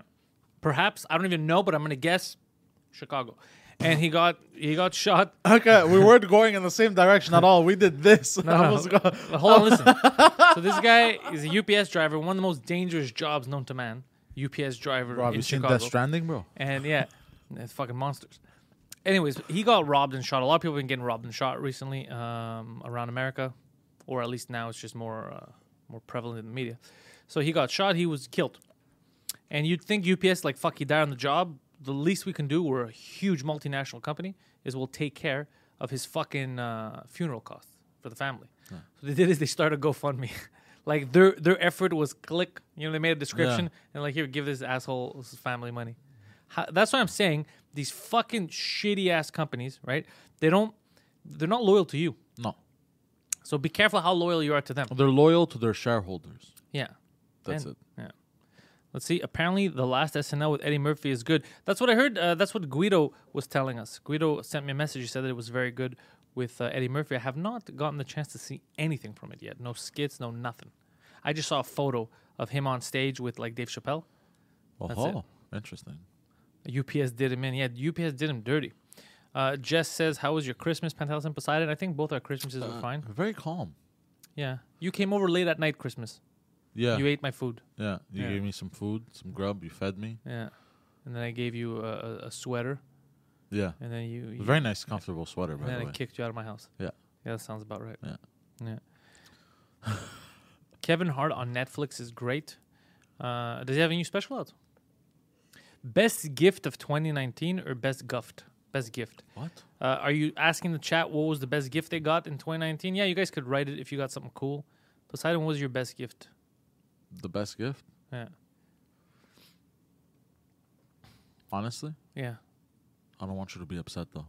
Perhaps I don't even know, but I'm gonna guess Chicago. And he got he got shot. (laughs) Okay, we weren't going in the same direction at all. We did this. No, no, (laughs) hold on, (laughs) listen. so this guy is a UPS driver, one of the most dangerous jobs known to man. UPS driver Bro, in you seen Chicago. Death Stranding, bro? And yeah, it's fucking monsters. Anyways, he got robbed and shot. A lot of people have been getting robbed and shot recently um, around America, or at least now it's just more uh, more prevalent in the media. So he got shot. He was killed. And you'd think UPS like fuck, he died on the job. The least we can do, we're a huge multinational company, is we'll take care of his fucking uh, funeral costs for the family. So what they did is they started GoFundMe. (laughs) like their their effort was click. You know, they made a description and like here, give this asshole his family money. How, that's what I'm saying. These fucking shitty ass companies, right? They don't. They're not loyal to you. No, So be careful how loyal you are to them. they're loyal to their shareholders. Yeah. That's And- it. Yeah. Let's see. Apparently, the last SNL with Eddie Murphy is good. That's what I heard. Uh, that's what Guido was telling us. Guido sent me a message. He said that it was very good with uh, Eddie Murphy. I have not gotten the chance to see anything from it yet. No skits, no nothing. I just saw a photo of him on stage with like Dave Chappelle. That's. Oh, interesting. UPS did him in. Yeah, UPS did him dirty. Uh, Jess says, "How was your Christmas, Pantelis and Poseidon?" I think both our Christmases were fine. Very calm. Yeah, you came over late at night Christmas. Yeah, You ate my food. yeah. You Yeah. gave me some food, some grub. You fed me. Yeah, and then I gave you a, a, a sweater, Yeah, and then you, you very nice, comfortable sweater, by and then the I kicked you out of my house. Yeah. Yeah, that sounds about right. Yeah. Yeah. (laughs) Kevin Hart on Netflix is great. Uh, does he have a new special out? Best gift of 2019 or best gift? Best gift. What? Uh, are you asking the chat what was the best gift they got in 2019? Yeah, you guys could write it if you got something cool. Poseidon, what was your best gift? The best gift? Yeah. Honestly, Yeah. I don't want you to be upset though.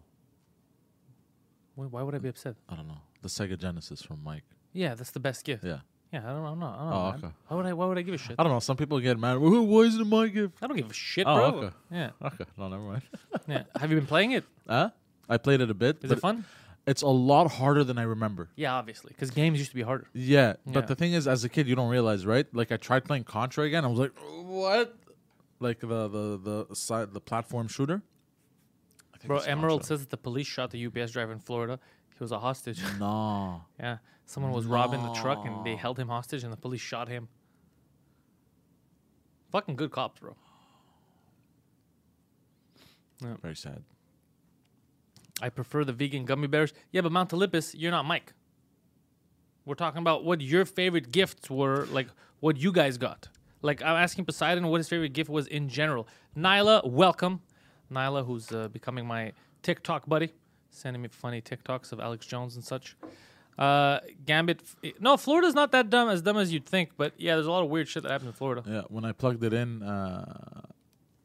Why, why would I be upset? I don't know. The Sega Genesis from Mike. Yeah, that's the best gift. Yeah. Yeah, I don't, know. I'm not. I'm Oh, mad. okay. Why would I? Why would I give a shit? I don't know. Some people get mad. "Well, Why isn't it my gift? I don't give a shit, Oh, bro. okay. Yeah, Okay. No, never mind. yeah. Have you been playing it? (laughs) huh? I played it a bit. Is but it fun? It's a lot harder than I remember. Yeah, obviously, because games used to be harder. Yeah, Yeah. but the thing is, as a kid, you don't realize, right? Like I tried playing Contra again. I was like, what? Like the the the side the platform shooter. I think Bro, it's Emerald Contra. says that the police shot the UPS driver in Florida. He was a hostage. (laughs) No. yeah, someone was robbing the truck and they held him hostage, and the police shot him. Fucking good cops, bro. Very sad. I prefer the vegan gummy bears. Yeah, but Mount Olympus, you're not Mike. We're talking about what your favorite gifts were, like what you guys got. Like I'm asking Poseidon what his favorite gift was in general. Nyla, welcome. Nyla, who's uh, becoming my TikTok buddy, sending me funny TikToks of Alex Jones and such. Uh, Gambit, no, Florida's not that dumb, as dumb as you'd think. But yeah, there's a lot of weird shit that happens in Florida. Yeah, when I plugged it in, uh,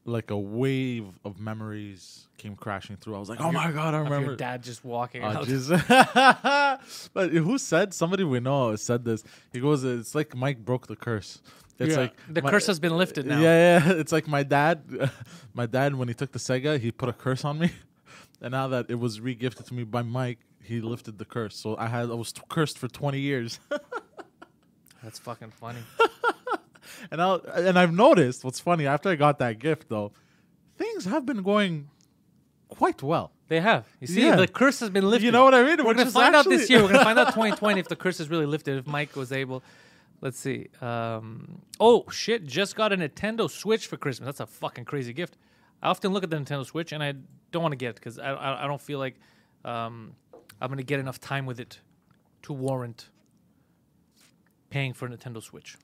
like a wave of memories came crashing through. I was like, oh my god, I remember. your dad just walking Oh, out. jeez. (laughs) but who said? Somebody we know said this. He goes, "It's like Mike broke the curse." It's Yeah, like the my- curse has been lifted now. Yeah, yeah. (laughs) It's like my dad. (laughs) My dad, when he took the Sega, he put a curse on me, and now that it was regifted to me by Mike, he lifted the curse. So I had I was cursed for twenty years, That's fucking funny. And I and I've noticed what's funny after I got that gift though, things have been going quite well. They have. You see, Yeah. the curse has been lifted. You know what I mean? We're gonna is find out this year. We're gonna find out (laughs) 2020 if the curse is really lifted. If Mike was able. Let's see. Um, oh shit! Just got a Nintendo Switch for Christmas. That's a fucking crazy gift. I often look at the Nintendo Switch and I don't want to get it because I, I I don't feel like um, I'm gonna get enough time with it to warrant paying for a Nintendo Switch.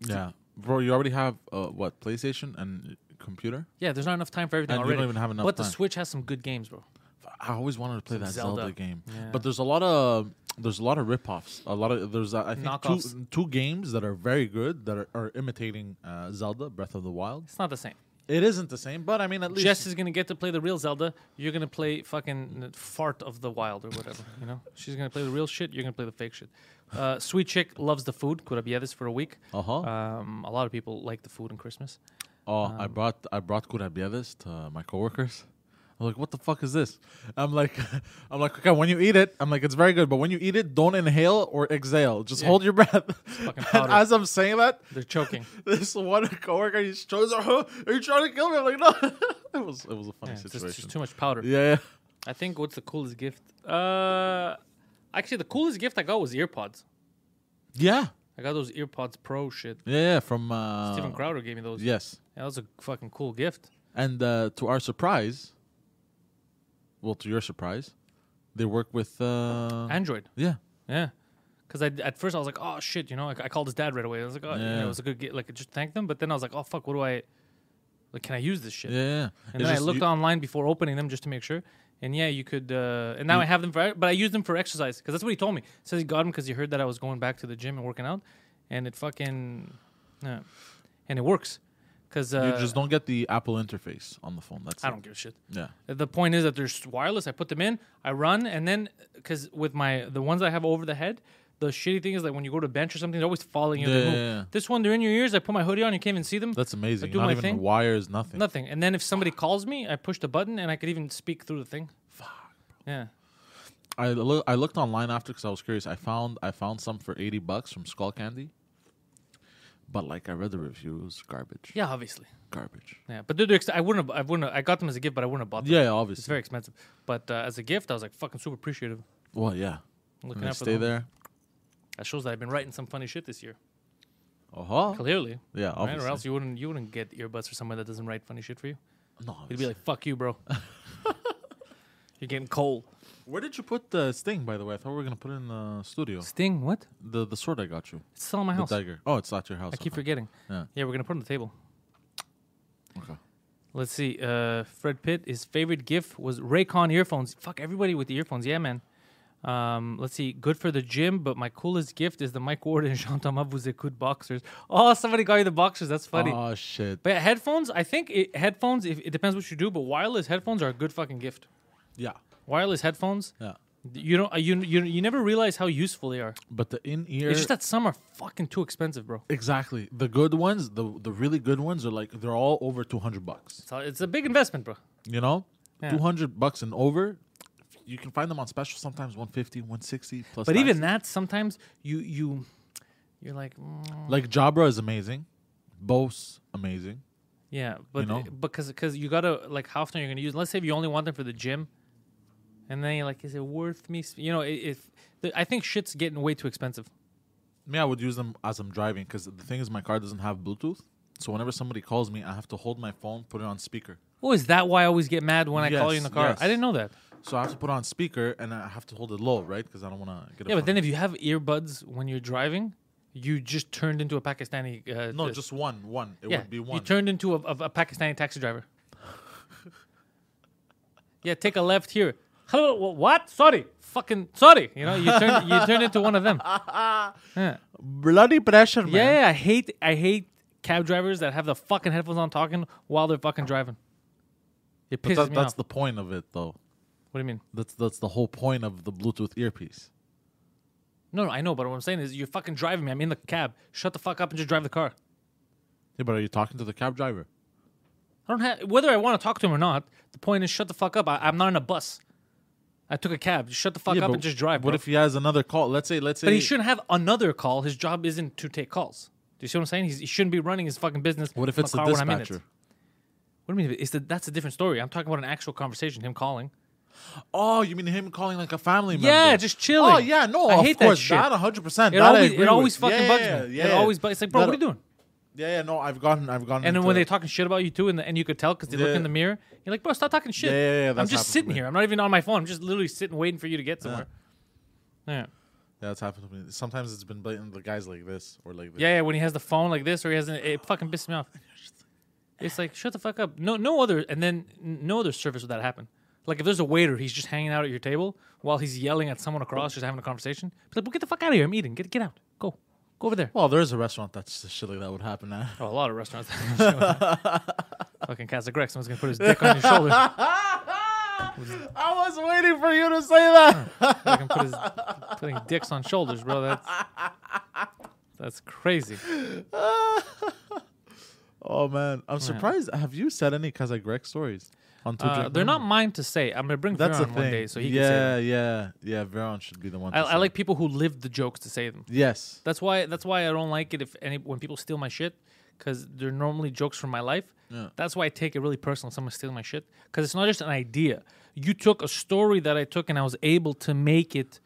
Yeah, bro, you already have uh, what PlayStation and computer. Yeah, there's not enough time for everything And You don't even have enough but the. Switch has some good games, bro. I always wanted to play Some that Zelda. Zelda, game, Yeah. but there's a lot of there's a lot of rip-offs. A lot of there's uh, I think Knockoffs. two two games that are very good that are, are imitating uh, Zelda Breath of the Wild. It's not the same. It isn't the same, but I mean at least Jess is gonna get to play the real Zelda. You're gonna play fucking fart of the wild or whatever. You know, she's gonna play the real shit. You're gonna play the fake shit. Uh, Sweet chick loves the food. Could I be this for a week? uh huh. Um, a lot of people like the food in Christmas. oh, um, I brought I brought kourabiedes to my coworkers. I'm like, what the fuck is this? I'm like, (laughs) I'm like, okay, when you eat it, I'm like, it's very good, but when you eat it, don't inhale or exhale. Just Yeah. hold your breath. (laughs) And as I'm saying that, They're choking. (laughs) this one coworker, he's huh? are you trying to kill me? I'm like, no. it was, it was a funny Yeah, it's just, situation. just too much powder. yeah, yeah. I think what's the coolest gift? Uh, actually, the coolest gift I got was AirPods. Yeah. I got those AirPods Pro shit. Yeah, yeah, from uh, Steven Crowder gave me those. Yes, Yeah, that was a fucking cool gift. and uh, to our surprise, well, to your surprise, they work with. Uh, Android. yeah, Yeah. Because I at first I was like, oh shit, you know, I, I called his dad right away. I was like, oh, you know, it was a good get, like just thank them. But then I was like, oh fuck, what do I, like, can I use this shit? yeah, yeah. And It's then I looked you- online before opening them just to make sure. And yeah, you could. Uh, and now You- I have them for, but I use them for exercise because that's what he told me. He says he got them because he heard that I was going back to the gym and working out, and it fucking, yeah, and it works. Because uh, You just don't get the Apple interface on the phone. That's I it. don't give a shit. Yeah. The point is that there's wireless. I put them in, I run, and then because with my the ones I have over the head, the shitty thing is like when you go to bench or something, they're always falling in. Yeah, the yeah, yeah. This one, they're in your ears. I put my hoodie on, you can't even see them. That's amazing. do Not my even thing. wires, nothing. Nothing. And then if somebody calls me, I push the button and I could even speak through the thing. Fuck. Yeah. I look, I looked online after because I was curious. I found I found some for eighty bucks from Skullcandy, but like I read the reviews, garbage. Yeah, obviously. Garbage. Yeah, but they're, they're ex- I wouldn't. Have, I wouldn't. Have, I got them as a gift, but I wouldn't have bought them. Yeah, obviously. it's very expensive. But uh, as a gift, I was like fucking super appreciative. well, yeah. Looking And they out for stay them. there. That shows that I've been writing some funny shit this year. Uh huh. Clearly, Yeah, right? obviously. Or else you wouldn't. You wouldn't get earbuds for someone that doesn't write funny shit for you. no, You'd be like, "Fuck you, bro." (laughs) You're getting cold. Where did you put the sting? By the way, I thought we were gonna put it in the studio. Sting? What? The the sword I got you. It's still in my The house. dagger. Oh, it's at your house. I keep okay. forgetting. Yeah. Yeah, we're gonna put it on the table. Okay. Let's see. Uh, Fred Pitt, his favorite gift was Raycon earphones. Fuck everybody with the earphones. Yeah, man. Um, let's see. Good for the gym, but my coolest gift is the Mike Ward and (laughs) Jean Thomas boxers. Oh, somebody got you the boxers. That's funny. Oh shit. but yeah, headphones, I think it, headphones, if, it depends what you do, but wireless headphones are a good fucking gift. Yeah. Wireless headphones, Yeah. you don't, uh, you, you, you never realize how useful they are. But the in ear. It's just that some are fucking too expensive, bro. Exactly. The good ones, the the really good ones are like they're all over 200 bucks. So it's a big investment, bro. You know? Yeah. 200 bucks and over. You can find them on special sometimes 150, 160 plus But even that, sometimes you, you, you're like, mm, like Jabra is amazing. Bose amazing. Yeah, but know? because because you gotta like how often you're gonna use. Let's say if you only want them for the gym, and then you're like, is it worth me? sp- You know, if the, I think shit's getting way too expensive. Me, I would use them as I'm driving because the thing is, my car doesn't have Bluetooth. So whenever somebody calls me, I have to hold my phone, put it on speaker. Oh, is that why I always get mad when I call you in the Yes, car? yes. I didn't know that. So I have to put it on speaker and I have to hold it low, right? Because I don't want to get. Yeah, but then if you have earbuds when you're driving, you just turned into a Pakistani. Uh, no, uh, just one, one. It yeah, would be one. you turned into a, a, a Pakistani taxi driver. (laughs) yeah, take a left here. Hello, what? Sorry, fucking sorry. You know, you turn you turn into one of them. (laughs) Yeah. Bloody pressure, man. Yeah, yeah, I hate I hate cab drivers that have the fucking headphones on talking while they're fucking driving. It But pisses that, me that's off. the point of it, though. what do you mean? That's that's the whole point of the Bluetooth earpiece. No, no, I know, but what I'm saying is you're fucking driving me. I'm in the cab. Shut the fuck up and just drive the car. Yeah, but are you talking to the cab driver? I don't have whether I want to talk to him or not. The point is, shut the fuck up. I, I'm not in a bus. I took a cab. Just shut the fuck Yeah, up but and just drive. What bro. if he has another call? Let's say, let's say. But he shouldn't have another call. His job isn't to take calls. Do you see what I'm saying? He's, he shouldn't be running his fucking business. What if from it's a the car when I'm in it. dispatcher? What do you mean? It's the, that's a different story. I'm talking about an actual conversation. Him calling. Oh, you mean him calling like a family member? Yeah, just chilling. Oh yeah, no, I of hate course, that shit. that 100. percent It always, it always fucking yeah, bugs yeah, me. Yeah, it always bugs. It's like, bro, That- what are you doing? Yeah, yeah, no, I've gotten, I've gotten. And then when they're talking shit about you too, and, the, and you could tell because they look Yeah. in the mirror, you're like, bro, stop talking shit. Yeah, yeah, yeah, I'm that's just happened to sitting me. here. I'm not even on my phone. I'm just literally sitting, waiting for you to get somewhere. Yeah. yeah, that's happened to me. Sometimes it's been blatant. The guys like this or like this. Yeah, yeah. When he has the phone like this, or he has an, it fucking pisses me off. (laughs) It's like (laughs) shut the fuck up. No, no other, and then n- no other service would that happen. Like if there's a waiter, he's just hanging out at your table while he's yelling at someone across, just having a conversation. Be like, well, get the fuck out of here. I'm eating. Get get out. Go, go over there. Well, there is a restaurant that's shit like that would happen at. Oh, a lot of restaurants. (laughs) fucking Casa Greg, someone's gonna put his dick on your shoulder. (laughs) I was waiting for you to say that. Put his putting dicks on shoulders, bro. That's that's crazy. (laughs) oh man, I'm oh, surprised. Have you said any Kazakh stories? On Two Uh, they're not mine to say. I'm gonna bring That's Veron one day so he can say yeah, yeah, yeah. Veron should be the one. I, to I like people who live the jokes to say them. Yes. That's why. That's why I don't like it if any when people steal my shit because they're normally jokes from my life. Yeah. That's why I take it really personal. Someone stealing my shit because it's not just an idea. You took a story that I took and I was able to make it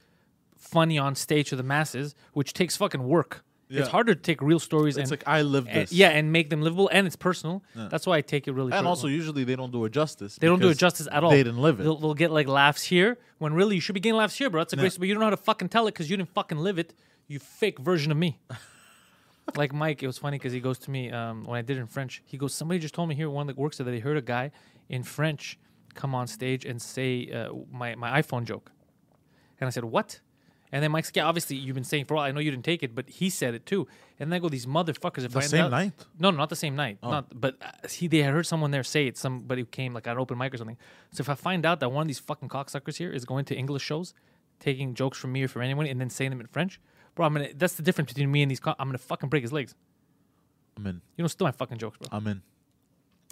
funny on stage to the masses, which takes fucking work. Yeah. It's harder to take real stories It's and, like I live and- this. yeah, and make them livable, and it's personal. That's why I take it really. And also, usually they don't do it justice. they don't do it justice at all. They didn't live it. They'll, they'll get like laughs here when really you should be getting laughs here, bro. That's a great, but you don't know how to fucking tell it because you didn't fucking live it. You fake version of me. (laughs) like Mike, it was funny because he goes to me um, when I did it in French. He goes, somebody just told me here, one that works there, that he heard a guy in French come on stage and say uh, my my iPhone joke, and I said what? And then Mike's like, yeah, obviously you've been saying for a while. I know you didn't take it, but he said it too. And then I go, these motherfuckers. If The I same out- night? no, no, not the same night. Not, but uh, he they had heard someone there say it. Somebody who came like at an open mic or something. So if I find out that one of these fucking cocksuckers here is going to English shows, taking jokes from me or from anyone, and then saying them in French, bro, I'm gonna. That's the difference between me and these. Co- I'm gonna fucking break his legs. I'm in. You don't steal my fucking jokes, bro. I'm in.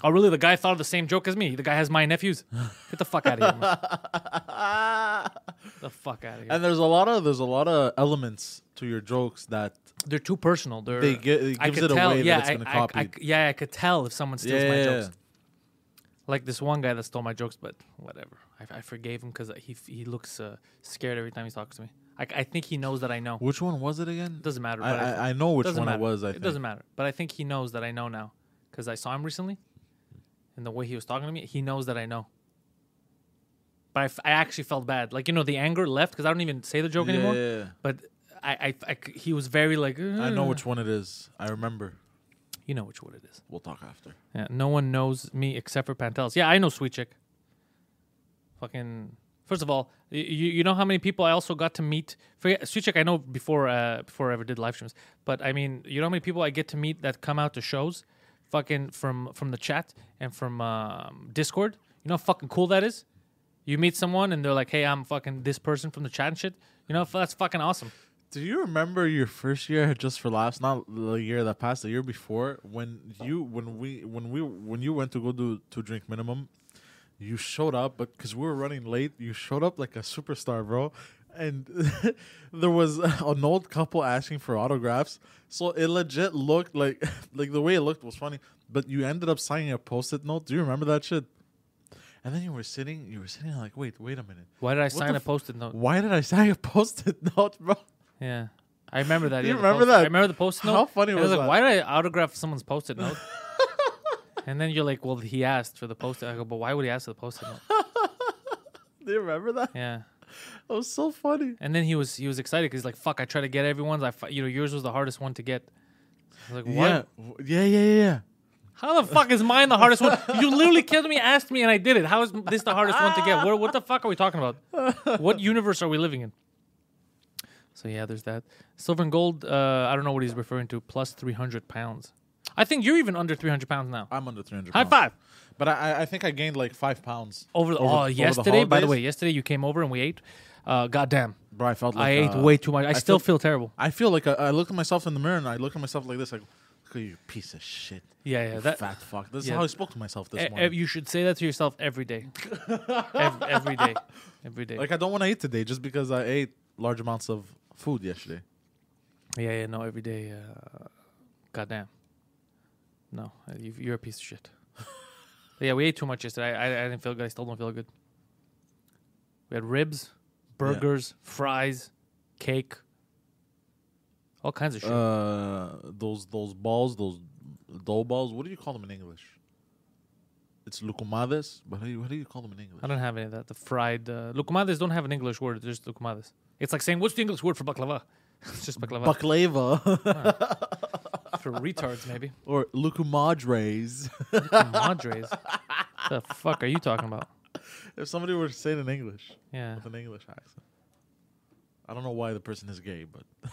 Oh, really? The guy thought of the same joke as me. The guy has my nephews. Get the fuck out of here, man. (laughs) the fuck out of here. And there's a lot of there's a lot of elements to your jokes that They're too personal. They're, They gi- it I gives could it tell, away that yeah, it's I- gonna I- copy. I- yeah, I could tell if someone steals my jokes. Like this one guy that stole my jokes, but whatever. I, I forgave him because he he looks uh, scared every time he talks to me. I, I think he knows that I know. which one was it again? Doesn't matter. I, but I, I know which doesn't one matter. it was. I it think. doesn't matter. But I think he knows that I know now because I saw him recently, and the way he was talking to me, he knows that I know. But I, f- I actually felt bad. Like you know, the anger left because I don't even say the joke anymore. yeah, yeah. But I, I, I c- he was very like. I know "Ugh." which one it is. I remember. You know which one it is. We'll talk after. Yeah, no one knows me except for Pantelis. Yeah, I know Sweet Chick. Fucking. First of all, y- you you know how many people I also got to meet. Forget Sweet Chick. I know before uh, before I ever did live streams, but I mean, you know how many people I get to meet that come out to shows, fucking from from the chat and from um, Discord. You know how fucking cool that is. You meet someone and they're like, "Hey, I'm fucking this person from the chat and shit." You know, that's fucking awesome. Do you remember your first year just for laughs? Not the year that passed, the year before, when you when we when we when you went to go do 2 Drink Minimum, you showed up, but because we were running late, you showed up like a superstar, bro. And (laughs) there was (laughs) an old couple asking for autographs, so it legit looked like (laughs) like the way it looked was funny. But you ended up signing a post-it note. Do you remember that shit? And then you were sitting, you were sitting like, wait, wait a minute. Why did I What sign a post-it note? Why did I sign a post-it note, bro? Yeah. I remember that. Do yeah, you the remember post- that? I remember the post-it note. How funny I was like, that? why did I autograph someone's post-it note? and then you're like, well, he asked for the post-it. I go, but why would he ask for the post-it note? Do you remember that? Yeah. That was so funny. And then he was he was excited because he's like, fuck, I try to get everyone's. I fi- you know yours was the hardest one to get. I was like, what? Yeah, yeah, yeah, yeah, yeah. How the fuck is mine the hardest one? (laughs) You literally killed me, asked me, and I did it. How is this the hardest one to get? What, what the fuck are we talking about? What (laughs) universe are we living in? So yeah, there's that. Silver and gold. Uh, I don't know what he's referring to. Plus three hundred pounds. I think you're even under three hundred pounds now. I'm under 300. High pounds. five. But I, I- I think I gained like five pounds Over the, over- oh over the yesterday. by the way, yesterday you came over and we ate. Uh, goddamn, Bro, I felt like I ate uh, way too much. I, still feel- feel terrible. I feel like I, I looked at myself in the mirror and I look at myself like this, like, look at you, piece of shit, Yeah, yeah. That fat fuck. This yeah. is how I spoke to myself this e- e- morning. you should say that to yourself every day. (laughs) Ev- every day, every day. like I don't want to eat today just because I ate large amounts of food yesterday. Yeah, yeah, no, every day. Uh, goddamn. No, uh, you, you're a piece of shit. (laughs) yeah, we ate too much yesterday. I, I, I didn't feel good. I still don't feel good. We had ribs, burgers, fries, cake, all kinds of shit. Uh, those those balls, those dough balls. What do you call them in English? It's loukoumades, but how do you, how do you call them in English? I don't have any of that. The fried uh, loukoumades don't have an English word. There's loukoumades. It's like saying, "What's the English word for baklava?" It's just baklava Baklava for retards, maybe. or lucumadres. Madres. the fuck are you talking about? if somebody were to say it in English Yeah. with an English accent, I don't know why the person is gay, but (laughs)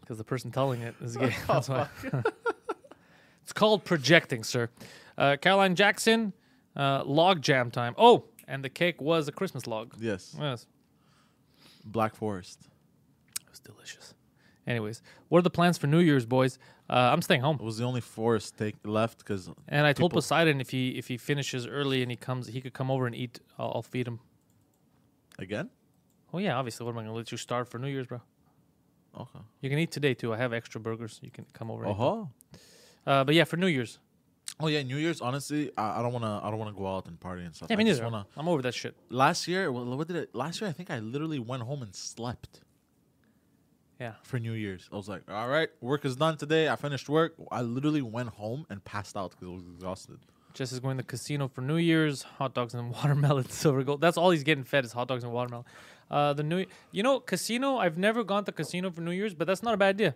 because the person telling it is gay. (laughs) That's why. (laughs) it's called projecting, sir. Uh, Caroline Jackson, uh, log jam time. Oh, and the cake was a Christmas log. yes, Yes, Black Forest. it was delicious. Anyways, what are the plans for New Year's, boys? Uh, I'm staying home, It was the only forest take left because and I told people- Poseidon if he if he finishes early and he comes, he could come over and eat. I'll, I'll feed him. again. Oh yeah, obviously. What am I gonna let you starve for New Year's, bro? Okay. You can eat today too. I have extra burgers. You can come over. and eat them. Uh-huh. Uh, but yeah, for New Year's. Oh yeah, New Year's. Honestly, I, I don't wanna. I don't wanna go out and party and stuff. Yeah, me I just neither. Wanna, I'm over that shit. last year, well, what did it? Last year, I think I literally went home and slept Yeah. for New Year's. I was like, all right, work is done today. I finished work. I literally went home and passed out because I was exhausted. Jess is going to the casino for New Year's. Hot dogs and (laughs) watermelon, silver gold. That's all he's getting fed is hot dogs and watermelon. Uh, the new, you know, casino. I've never gone to casino for New Year's, but that's not a bad idea.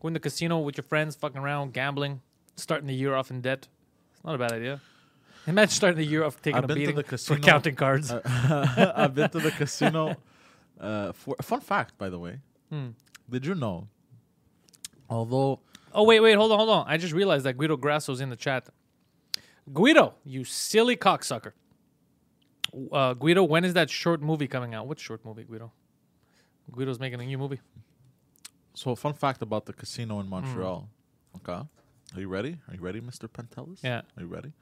Going to casino with your friends, fucking around, gambling, starting the year off in debt. It's not a bad idea. Imagine starting the year off taking I've a been to beating the for counting cards. (laughs) I've been to the casino. Uh, for fun fact, by the way, Hmm. did you know? Although oh wait, wait, hold on, hold on. I just realized that Guido Grasso's in the chat. Guido, you silly cocksucker. Uh, Guido, when is that short movie coming out? What short movie, Guido? Guido's making a new movie. So, fun fact about the casino in Montreal. Okay. Are you ready? Are you ready, Mr. Pantelis? Yeah. Are you ready?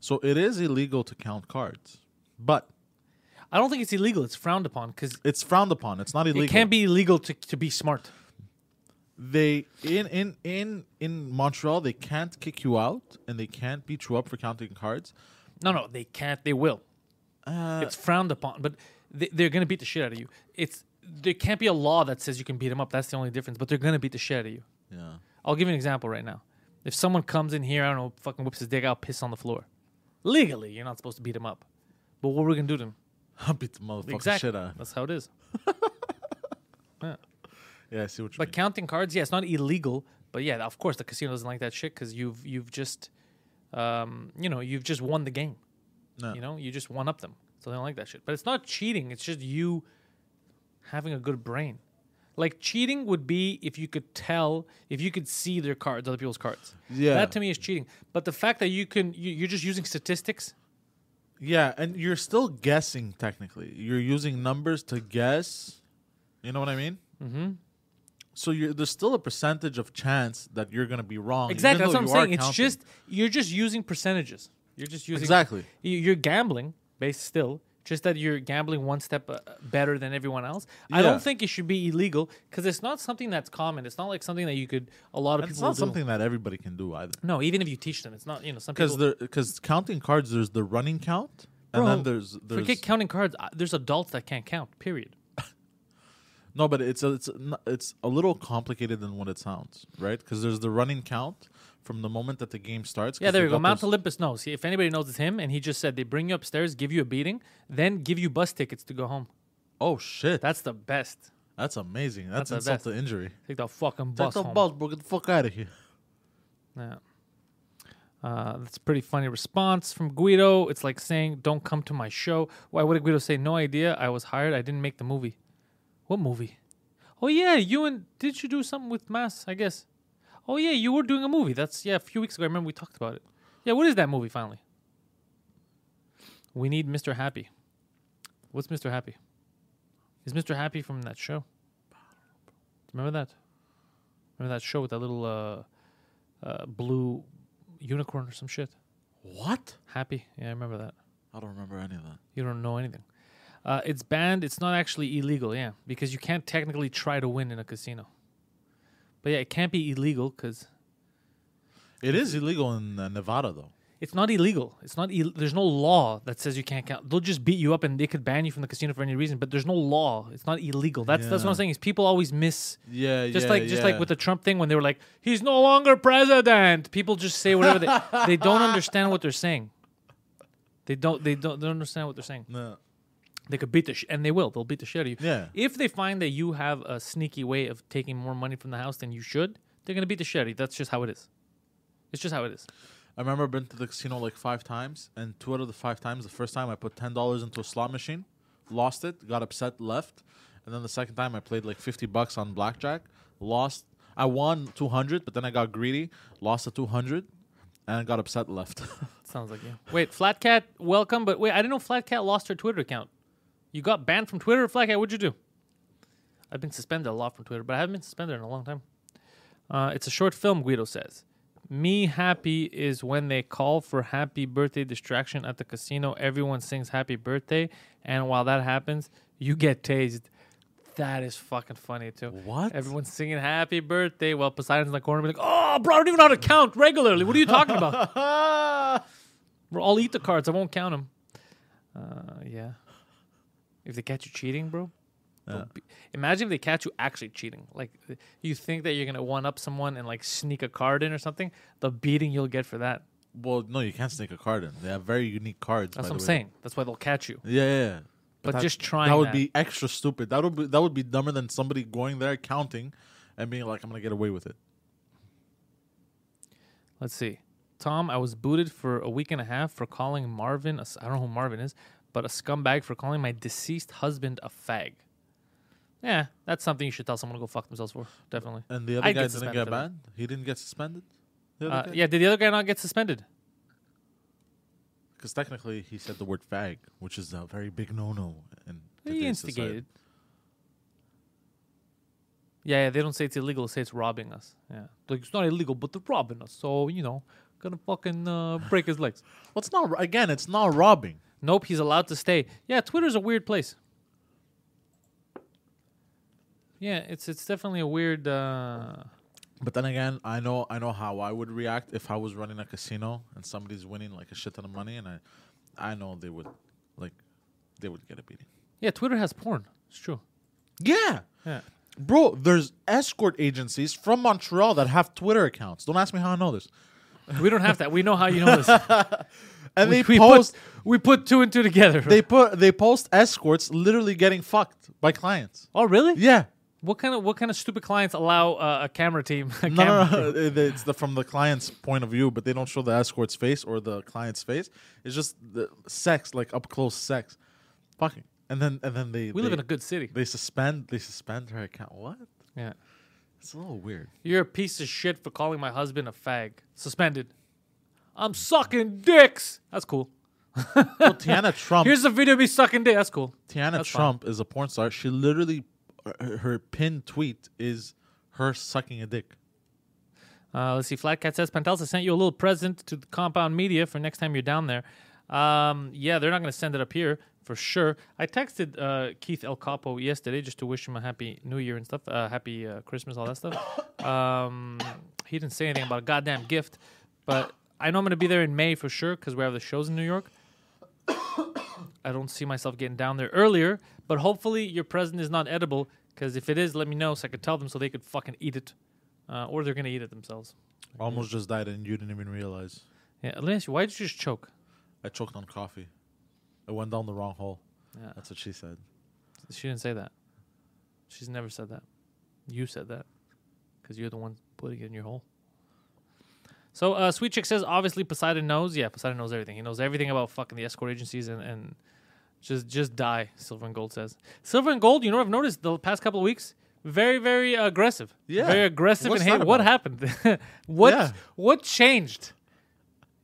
So, it is illegal to count cards, but I don't think it's illegal. It's frowned upon because it's frowned upon. It's not illegal. it can't be illegal to, to be smart. They in in in in Montreal, they can't kick you out and they can't beat you up for counting cards. No, no, they can't. They will. Uh, It's frowned upon, but they, they're gonna beat the shit out of you. It's there can't be a law that says you can beat them up. That's the only difference. But they're gonna beat the shit out of you. yeah. I'll give you an example right now. If someone comes in here, I don't know, fucking whips his dick out, piss on the floor. Legally, you're not supposed to beat him up. But what are we're gonna do to him? (laughs) I'll beat the motherfucking Exactly. shit out. That's how it is. (laughs) Yeah, I see what you But mean. counting cards, yeah, it's not illegal. But yeah, of course, the casino doesn't like that shit because you've you've just, um, you know, you've just won the game. No. You know, you just one up them, so they don't like that shit. But it's not cheating. It's just you having a good brain. Like cheating would be if you could tell, if you could see their cards, other people's cards. Yeah. that to me is cheating. But the fact that you can, you, you're just using statistics. Yeah, and you're still guessing technically. You're using numbers to guess. You know what I mean? Mm-hmm. So you're, there's still a percentage of chance that you're gonna be wrong. Exactly. That's what I'm though you are saying. It's counting. just you're just using percentages. You're just using Exactly. You're gambling, based still. Just that you're gambling one step uh, better than everyone else. I don't think it should be illegal because it's not something that's common. It's not like something that you could. A lot of And it's people not do. something that everybody can do either. No, even if you teach them, it's not. You know, some Because people. because counting cards, there's the running count, and then there's there's Forget counting cards. There's adults that can't count. Period. (laughs) (laughs) no, but it's a, it's a, it's a little complicated than what it sounds, right? Because there's the running count from the moment that the game starts. Yeah, there you go. Mount those- Olympus knows. If anybody knows, it's him. And he just said they bring you upstairs, give you a beating, then give you bus tickets to go home. Oh shit, That's the best. that's amazing. That's, That's the insult to injury. Take the fucking bus. Take bus the home. balls, bro. Get the fuck out of here. Yeah. Uh, that's a pretty funny response from Guido. It's like saying, "Don't come to my show." Why would Guido say, "No idea. I was hired. I didn't make the movie." What movie? Oh yeah, you and did you do something with Mass? I guess. Oh yeah, you were doing a movie. That's yeah. A few weeks ago, I remember we talked about it. Yeah, what is that movie? Finally, we need Mr. Happy. What's Mr. Happy? Is Mr. Happy from that show? Remember that? Remember that show with that little uh, uh, blue unicorn or some shit? What? Happy? Yeah, I remember that. I don't remember any of that. You don't know anything. Uh, it's banned. It's not actually illegal, yeah, because you can't technically try to win in a casino. But yeah, it can't be illegal because It is illegal in uh, Nevada, though. it's not illegal. It's not. Ill- there's no law that says you can't count. They'll just beat you up and they could ban you from the casino for any reason. But there's no law. It's not illegal. That's that's what I'm saying. Is people always miss. Yeah, Just yeah, like just like with the Trump thing when they were like, he's no longer president. People just say whatever they they don't (laughs) understand what they're saying. They don't they don't they don't understand what they're saying. No. They could beat the sh- and they will. They'll beat the shit out of you. Yeah. If they find that you have a sneaky way of taking more money from the house than you should, they're gonna beat the shit out of you. That's just how it is. It's just how it is. I remember been to the casino like five times, and two out of the five times, the first time I put ten dollars into a slot machine, lost it, got upset, left, and then the second time I played like fifty bucks on blackjack, lost. I won two hundred, but then I got greedy, lost the two hundred, and got upset, left. (laughs) Sounds like you. Wait, Flat Cat, welcome. But wait, I didn't know Flat Cat lost her Twitter account. You got banned from Twitter, Flat What'd you do? I've been suspended a lot from Twitter, but I haven't been suspended in a long time. Uh, it's a short film, Guido says. Me happy is when they call for happy birthday distraction at the casino. Everyone sings happy birthday, and while that happens, you get tased. That is fucking funny too. What? Everyone's singing happy birthday while Poseidon's in the corner, like, "Oh, bro, I don't even know how to count regularly. What are you talking about? (laughs) I'll eat the cards. I won't count them." Uh, yeah. If they catch you cheating, bro, Yeah. be- imagine if they catch you actually cheating. Like you think that you're gonna one up someone and like sneak a card in or something. The beating you'll get for that. Well, no, you can't sneak a card in. They have very unique cards. That's what I'm way. saying. That's why they'll catch you. Yeah, yeah. yeah. But that- just trying that would that. be extra stupid. That would be that would be dumber than somebody going there counting and being like, "I'm gonna get away with it." Let's see. Tom, I was booted for a week and a half for calling Marvin. I I don't know who Marvin is, but a scumbag for calling my deceased husband a fag. Yeah, that's something you should tell someone to go fuck themselves for. Definitely. And the other I'd guy get didn't get banned. He didn't get suspended. Uh, yeah, did the other guy not get suspended? because technically he said the word "fag," which is a very big no-no. In He society. instigated. Yeah, yeah, they don't say it's illegal. They say it's robbing us. Yeah, like it's not illegal, but they're robbing us. So you know, gonna fucking uh, break his legs. (laughs) Well, it's not again. It's not robbing. Nope, he's allowed to stay. Yeah, Twitter's a weird place. Yeah, it's it's definitely a weird. Uh, But then again, I know I know how I would react if I was running a casino and somebody's winning like a shit ton of money, and I, I know they would, like, they would get a beating. yeah, Twitter has porn. It's true. Yeah, Yeah. bro. There's escort agencies from Montreal that have Twitter accounts. Don't ask me how I know this. We don't have that. We know how you know this. (laughs) And we, they we post, put we put two and two together. they put, they post escorts literally getting fucked by clients. oh, really? Yeah. What kind of what kind of stupid clients allow uh, a camera team? A (laughs) No, camera no, no. it- It's the, from the client's point of view, but they don't show the escort's face or the client's face. It's just the sex, like up close sex, fucking, and then and then they We they, live in a good city. they suspend they suspend her account. What? Yeah. It's a little weird. You're a piece of shit for calling my husband a fag. Suspended. I'm sucking dicks. That's cool. Well, Teanna (laughs) Trump, Here's a video of me sucking dick. That's cool. Teanna that's fine. Trump is a porn star. She literally, her, her pinned tweet is her sucking a dick. Uh, let's see. Flat Cat says, Pantels, sent you a little present to the compound media for next time you're down there. Um, yeah, they're not going to send it up here for sure. I texted uh, Keith El Capo yesterday just to wish him a happy New Year and stuff, uh, happy uh, Christmas, all that stuff. (coughs) Um, he didn't say anything about a goddamn gift, but I know I'm going to be there in May for sure because we have the shows in New York. (coughs) I don't see myself getting down there earlier, but hopefully your present is not edible because if it is, let me know so I could tell them so they could fucking eat it. Uh, or they're going to eat it themselves. Almost just died and you didn't even realize. Yeah, let me ask you, why did you just choke? I choked on coffee. It went down the wrong hole. Yeah, That's what she said. she didn't say that. She's never said that. You said that because you're the one putting it in your hole. So, uh, Sweet Chick says, obviously Poseidon knows. Yeah, Poseidon knows everything. He knows everything about fucking the escort agencies and, and just just die. Silver and Gold says. Silver and Gold, you know what I've noticed the past couple of weeks? Very, very aggressive. Yeah. Very aggressive What's and hate. What happened? (laughs) what Yeah. what changed?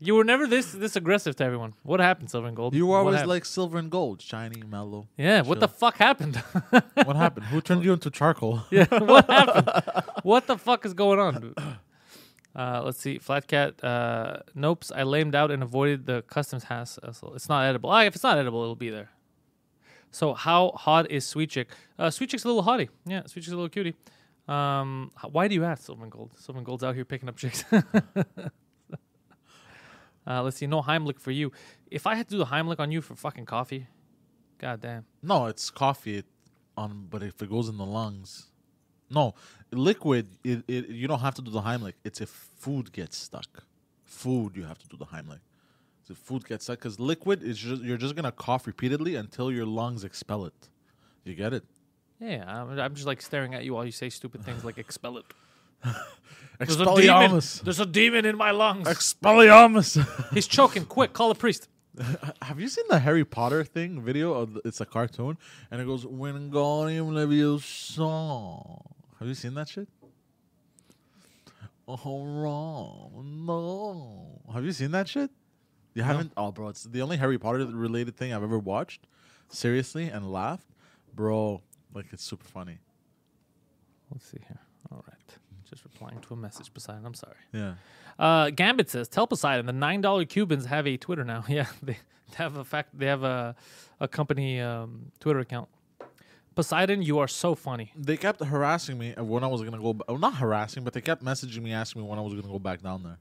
You were never this this aggressive to everyone. What happened, Silver and Gold? You were What always happened? like silver and gold, shiny, mellow. Yeah, what the chill. fuck happened? (laughs) what happened? Who turned you into charcoal? (laughs) yeah, what (laughs) happened? What the fuck is going on? dude? Uh, let's see. Flat cat. Uh, nopes. I lamed out and avoided the customs hassle. It's not edible. Ah, if it's not edible, it'll be there. So how hot is Sweet Chick? Uh, Sweet Chick's a little hottie. Yeah, Sweet Chick's a little cutie. Um, h- why do you ask Silver and Gold? Silver and Gold's out here picking up chicks. Uh, let's see. No Heimlich for you. If I had to do the Heimlich on you for fucking coffee, god damn. No, it's coffee. On, but if it goes in the lungs, no, liquid. It, it you don't have to do the Heimlich. It's if food gets stuck. Food, you have to do the Heimlich. If food gets stuck, because liquid is just you're just gonna cough repeatedly until your lungs expel it. You get it? Yeah, I'm, I'm just like staring at you while you say stupid things like expel it. (laughs) There's a demon. Expelliarmus. There's a demon in my lungs. Expelliarmus. (laughs) He's choking. Quick, call a priest. (laughs) Have you seen the Harry Potter thing video? Of it's a cartoon, and it goes Wingardium Leviosa. Have you seen that shit? Oh wrong, no. Have you seen that shit? You haven't? Oh, bro, it's the only Harry Potter related thing I've ever watched. Seriously, and laughed, bro. Like it's super funny. Let's see here. All right. Just replying to a message, Poseidon. I'm sorry. Yeah. Uh, Gambit says, "Tell Poseidon the nine dollar Cubans have a Twitter now. (laughs) Yeah, they have a fact. They have a a company um, Twitter account. Poseidon, you are so funny. They kept harassing me when I was gonna go. ba- Well, not harassing, but they kept messaging me, asking me when I was gonna go back down there.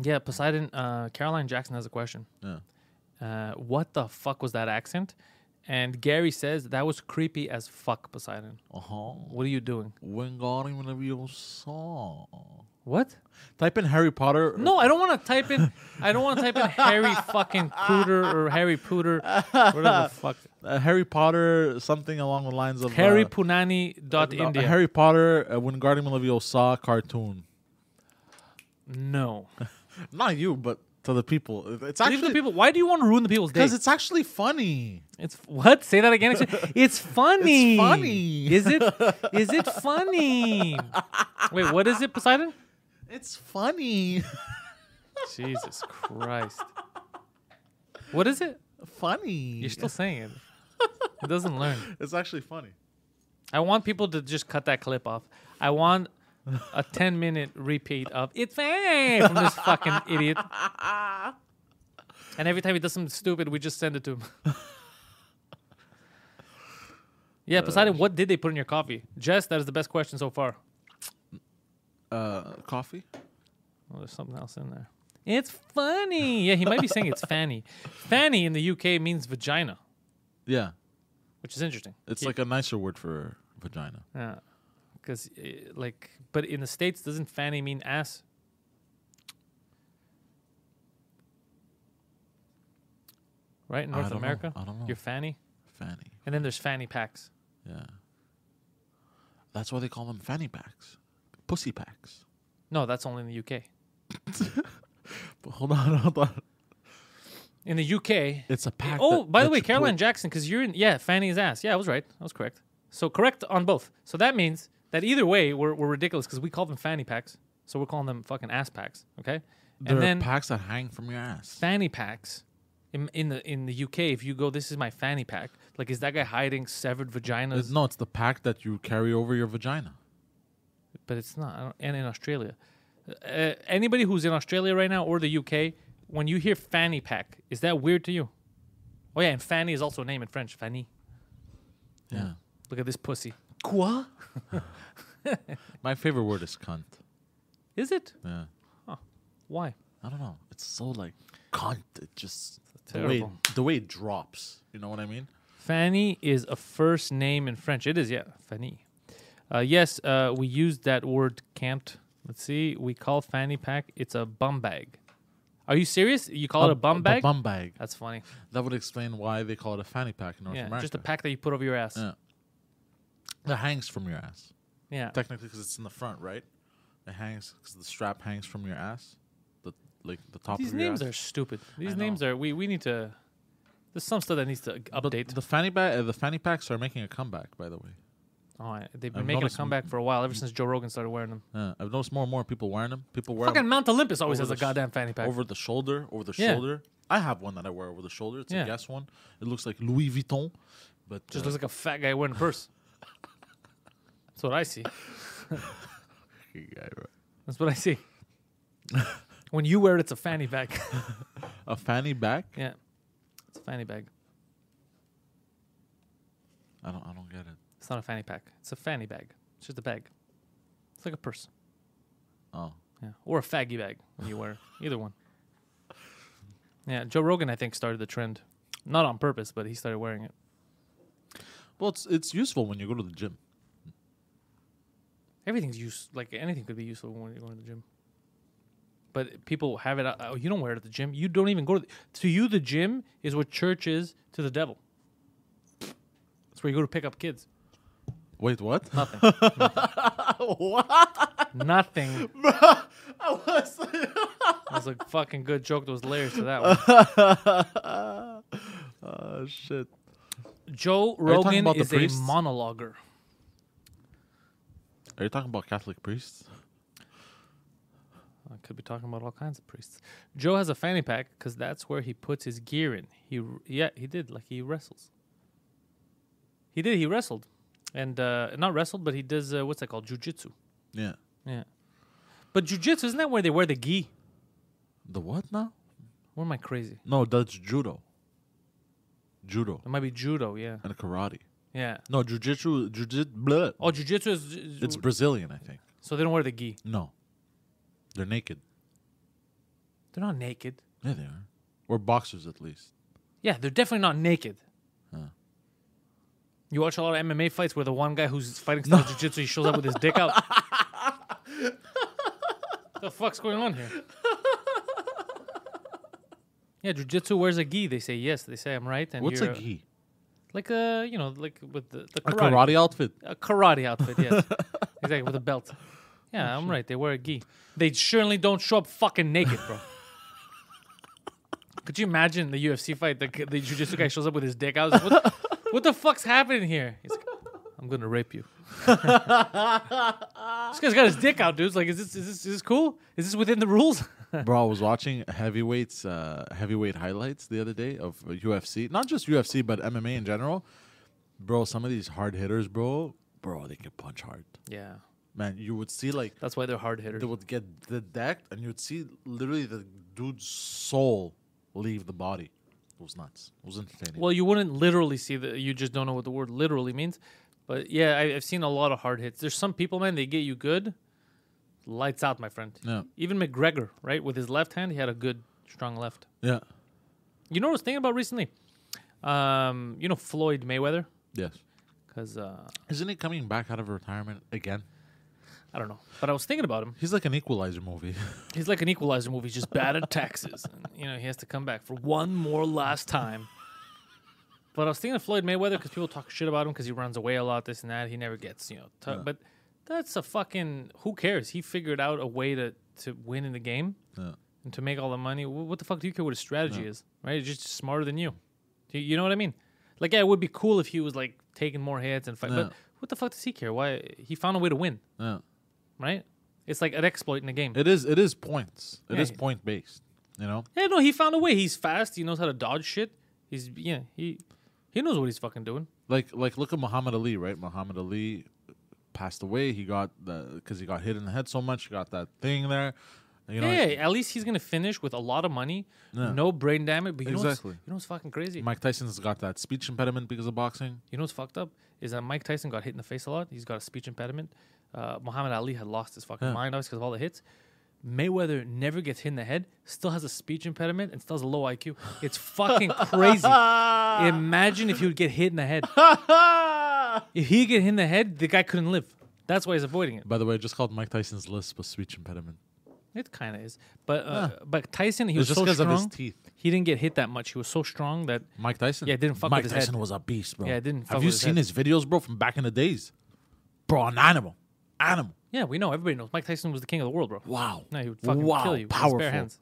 Yeah, Poseidon. Uh, Caroline Jackson has a question. Yeah. Uh, what the fuck was that accent? And Gary says that was creepy as fuck, Poseidon. Uh huh. What are you doing? Wingardium Leviosa. What? Type in Harry Potter. No, I don't want to type in. I don't want to type in Harry fucking Pooter or Harry Pooter, whatever the fuck. Uh, Harry Potter, something along the lines of Harry uh, Punani dot no, India. Harry Potter, uh, Wingardium Leviosa cartoon. no. (laughs) Not you, but to the people. It's Leave actually the people. Why do you want to ruin the people's day? because it's actually funny. It's what? Say that again. It's (laughs) funny. It's funny. Is it? Is it funny? Wait, what is it, Poseidon? It's funny. (laughs) Jesus Christ. What is it? funny. You're still saying it. It doesn't learn. (laughs) It's actually funny. I want people to just cut that clip off. I want a (laughs) 10 minute repeat of it's funny from this fucking idiot. And every time he does something stupid, we just send it to him. (laughs) yeah, Poseidon, what did they put in your coffee? Jess, that is the best question so far. Uh, coffee. Oh, there's something else in there. It's funny. Yeah, he might be saying it's (laughs) fanny. Fanny in the UK means vagina, Yeah, which is interesting. it's like a nicer word for vagina. Yeah, because eh, like, but in the states, doesn't fanny mean ass? Right in North know. America, I don't know. you're fanny, Fanny. and then there's fanny packs. Yeah. That's why they call them fanny packs, pussy packs. No, that's only in the UK. (laughs) But hold on, hold on. In the UK, It's a pack. oh, that- by the way, Caroline Jackson, because you're in, yeah, fanny's ass. Yeah, I was right. I was correct. So correct on both. So that means that either way, we're, we're ridiculous because we call them fanny packs. So we're calling them fucking ass packs. Okay, There and then packs that hang from your ass. fanny packs in, in the in the UK, if you go, this is my fanny pack. Like, is that guy hiding severed vaginas? It's- no, it's the pack that you carry over your vagina. but it's not. I don't, and in Australia, uh, anybody who's in Australia right now or the UK, when you hear fanny pack, is that weird to you? Oh yeah, and fanny is also a name in French. Fanny. Yeah. Look at this pussy. Quoi? (laughs) My favorite word is cunt. Is it? Yeah. Why? I don't know. It's so like cunt. It just the way, Terrible. the way it drops. You know what I mean? Fanny is a first name in French. It is, yeah, Fanny. Uh, yes, uh, we used that word camped. Let's see. We call fanny pack. It's a bum bag. Are you serious? You call it a bum bag? bum bag. That's funny. That would explain why they call it a fanny pack in North yeah, America. just a pack that you put over your ass. Yeah. That hangs from your ass. Yeah. Technically, because it's in the front, right? It hangs because the strap hangs from your ass. The like the top These of your names ass. are stupid. These I names know. are we we need to. There's some stuff that needs to But update. the fanny bag, uh, the fanny packs are making a comeback. By the way, oh, they've been I've making a noticed comeback for a while. Ever since Joe Rogan started wearing them. yeah, I've noticed more and more people wearing them. People wear Fucking them Mount Olympus always has a the sh- goddamn fanny pack. over the shoulder, over the Yeah. shoulder. I have one that I wear over the shoulder. It's Yeah. a Guess one. It looks like Louis Vuitton, but Just uh, looks like a fat guy wearing a purse. (laughs) That's what I see. (laughs) That's what I see. (laughs) when you wear it, it's a fanny bag. (laughs) a fanny bag. yeah, it's a fanny bag. I don't. I don't get it. It's not a fanny pack. It's a fanny bag. It's just a bag. It's like a purse. Oh, Yeah, or a faggy bag when you wear either one. Yeah, Joe Rogan I think started the trend, not on purpose, but he started wearing it. well, it's it's useful when you go to the gym. Everything's use like anything could be useful when you're going to the gym. But people have it. Oh, you don't wear it at the gym. You don't even go to. The, to you, the gym is what church is to the devil. That's where you go to pick up kids. Wait, what? Nothing. (laughs) what? Nothing. (laughs) I was. (laughs) That was a fucking good joke. There was layers to that one. oh shit. Joe talking Rogan about the is a monologuer. Are you talking about Catholic priests? I could be talking about all kinds of priests. Joe has a fanny pack because that's where he puts his gear in. He, yeah, he did. Like he wrestles. He did. He wrestled. and uh, not wrestled, but he does uh, what's that called? Jujitsu. Yeah. Yeah. But jujitsu isn't that where they wear the gi? The what now? Or am I crazy? No, that's judo. Judo It might be judo. Yeah. and karate. Yeah. No, jujitsu, jujitsu. Oh, jujitsu is. is It's Brazilian, I think. so they don't wear the gi. No, they're naked. They're not naked. Yeah, they are. Or boxers, at least. Yeah, they're definitely not naked. Huh. You watch a lot of MMA fights where the one guy who's fighting style jiu-jitsu, he shows up with his dick out. (laughs) the fuck's going on here? Yeah, jiu-jitsu wears a gi. They say yes. They say I'm right. And What's a you're, gi? Like a, you know, like with the, the A karate. karate outfit. A karate outfit, yes. (laughs) exactly, with a belt. Yeah, oh, I'm right. They wear a gi. They certainly don't show up fucking naked, bro. (laughs) Could you imagine the UFC fight? The, the jiu-jitsu guy shows up with his dick out. Like, What, (laughs) what the fuck's happening here? He's like, I'm gonna rape you. this guy's got his dick out, dude. It's like, is this is this is this cool? Is this within the rules? (laughs) Bro, I was watching heavyweights, uh, heavyweight highlights the other day of uh, UFC. Not just UFC, but MMA in general. Bro, some of these hard hitters, bro, bro, they can punch hard. yeah, Man, you would see like that's why they're hard hitters. they would get the decked, and you would see literally the dude's soul leave the body. It was nuts. It was entertaining. Well, you wouldn't literally see the. You just don't know what the word literally means. But yeah, I, I've seen a lot of hard hits. There's some people, man, they get you good, lights out, my friend. yeah, Even McGregor, right, with his left hand, he had a good, strong left. yeah, You know what I was thinking about recently? Um, you know Floyd Mayweather, yes. because uh, Isn't he coming back out of retirement again? I don't know, but I was thinking about him. He's like an Equalizer movie. (laughs) He's like an Equalizer movie, he's just bad at taxes. And, you know, he has to come back for one more last time. But I was thinking of Floyd Mayweather because people talk shit about him because he runs away a lot, this and that. He never gets, you know. T- But that's a fucking. Who cares? He figured out a way to to win in the game yeah. and to make all the money. What the fuck do you care what his strategy is? Right? He's just smarter than you. Do you. You know what I mean? Like, yeah, it would be cool if he was like taking more hits and fight. Yeah. But what the fuck does he care? Why he found a way to win, yeah. right? It's like an exploit in the game. It is. It is points. It is point based. You know. Yeah, no, he found a way. He's fast. He knows how to dodge shit. He's yeah, he he knows what he's fucking doing. Like like look at Muhammad Ali, right? Muhammad Ali passed away. He got the because he got hit in the head so much. He got that thing there. You know. yeah, at least he's gonna finish with a lot of money, Yeah. no brain damage. But you know, Exactly. what's, you know what's fucking crazy? Mike Tyson's got that speech impediment because of boxing. you know what's fucked up is that Mike Tyson got hit in the face a lot. He's got a speech impediment. Uh, Muhammad Ali had lost his fucking Yeah. mind obviously because of all the hits. Mayweather never gets hit in the head, still has a speech impediment, and still has a low IQ. It's fucking crazy. (laughs) Imagine if he would get hit in the head. (laughs) (laughs) If he get hit in the head, the guy couldn't live. That's why he's avoiding it. By the way, I just called Mike Tyson's lisp a speech impediment. It kind of is, but uh, but Tyson he It's was just so because of strong. his teeth. He didn't get hit that much. He was so strong that Mike Tyson. Yeah, it didn't fuck Mike with his Tyson head. was a beast, bro. Yeah, it didn't fuck Have you his seen head. his videos, bro, from back in the days? Bro, an animal, animal. yeah, we know everybody knows Mike Tyson was the king of the world, bro. Wow. No, he would fucking wow. kill you with Powerful. his bare hands.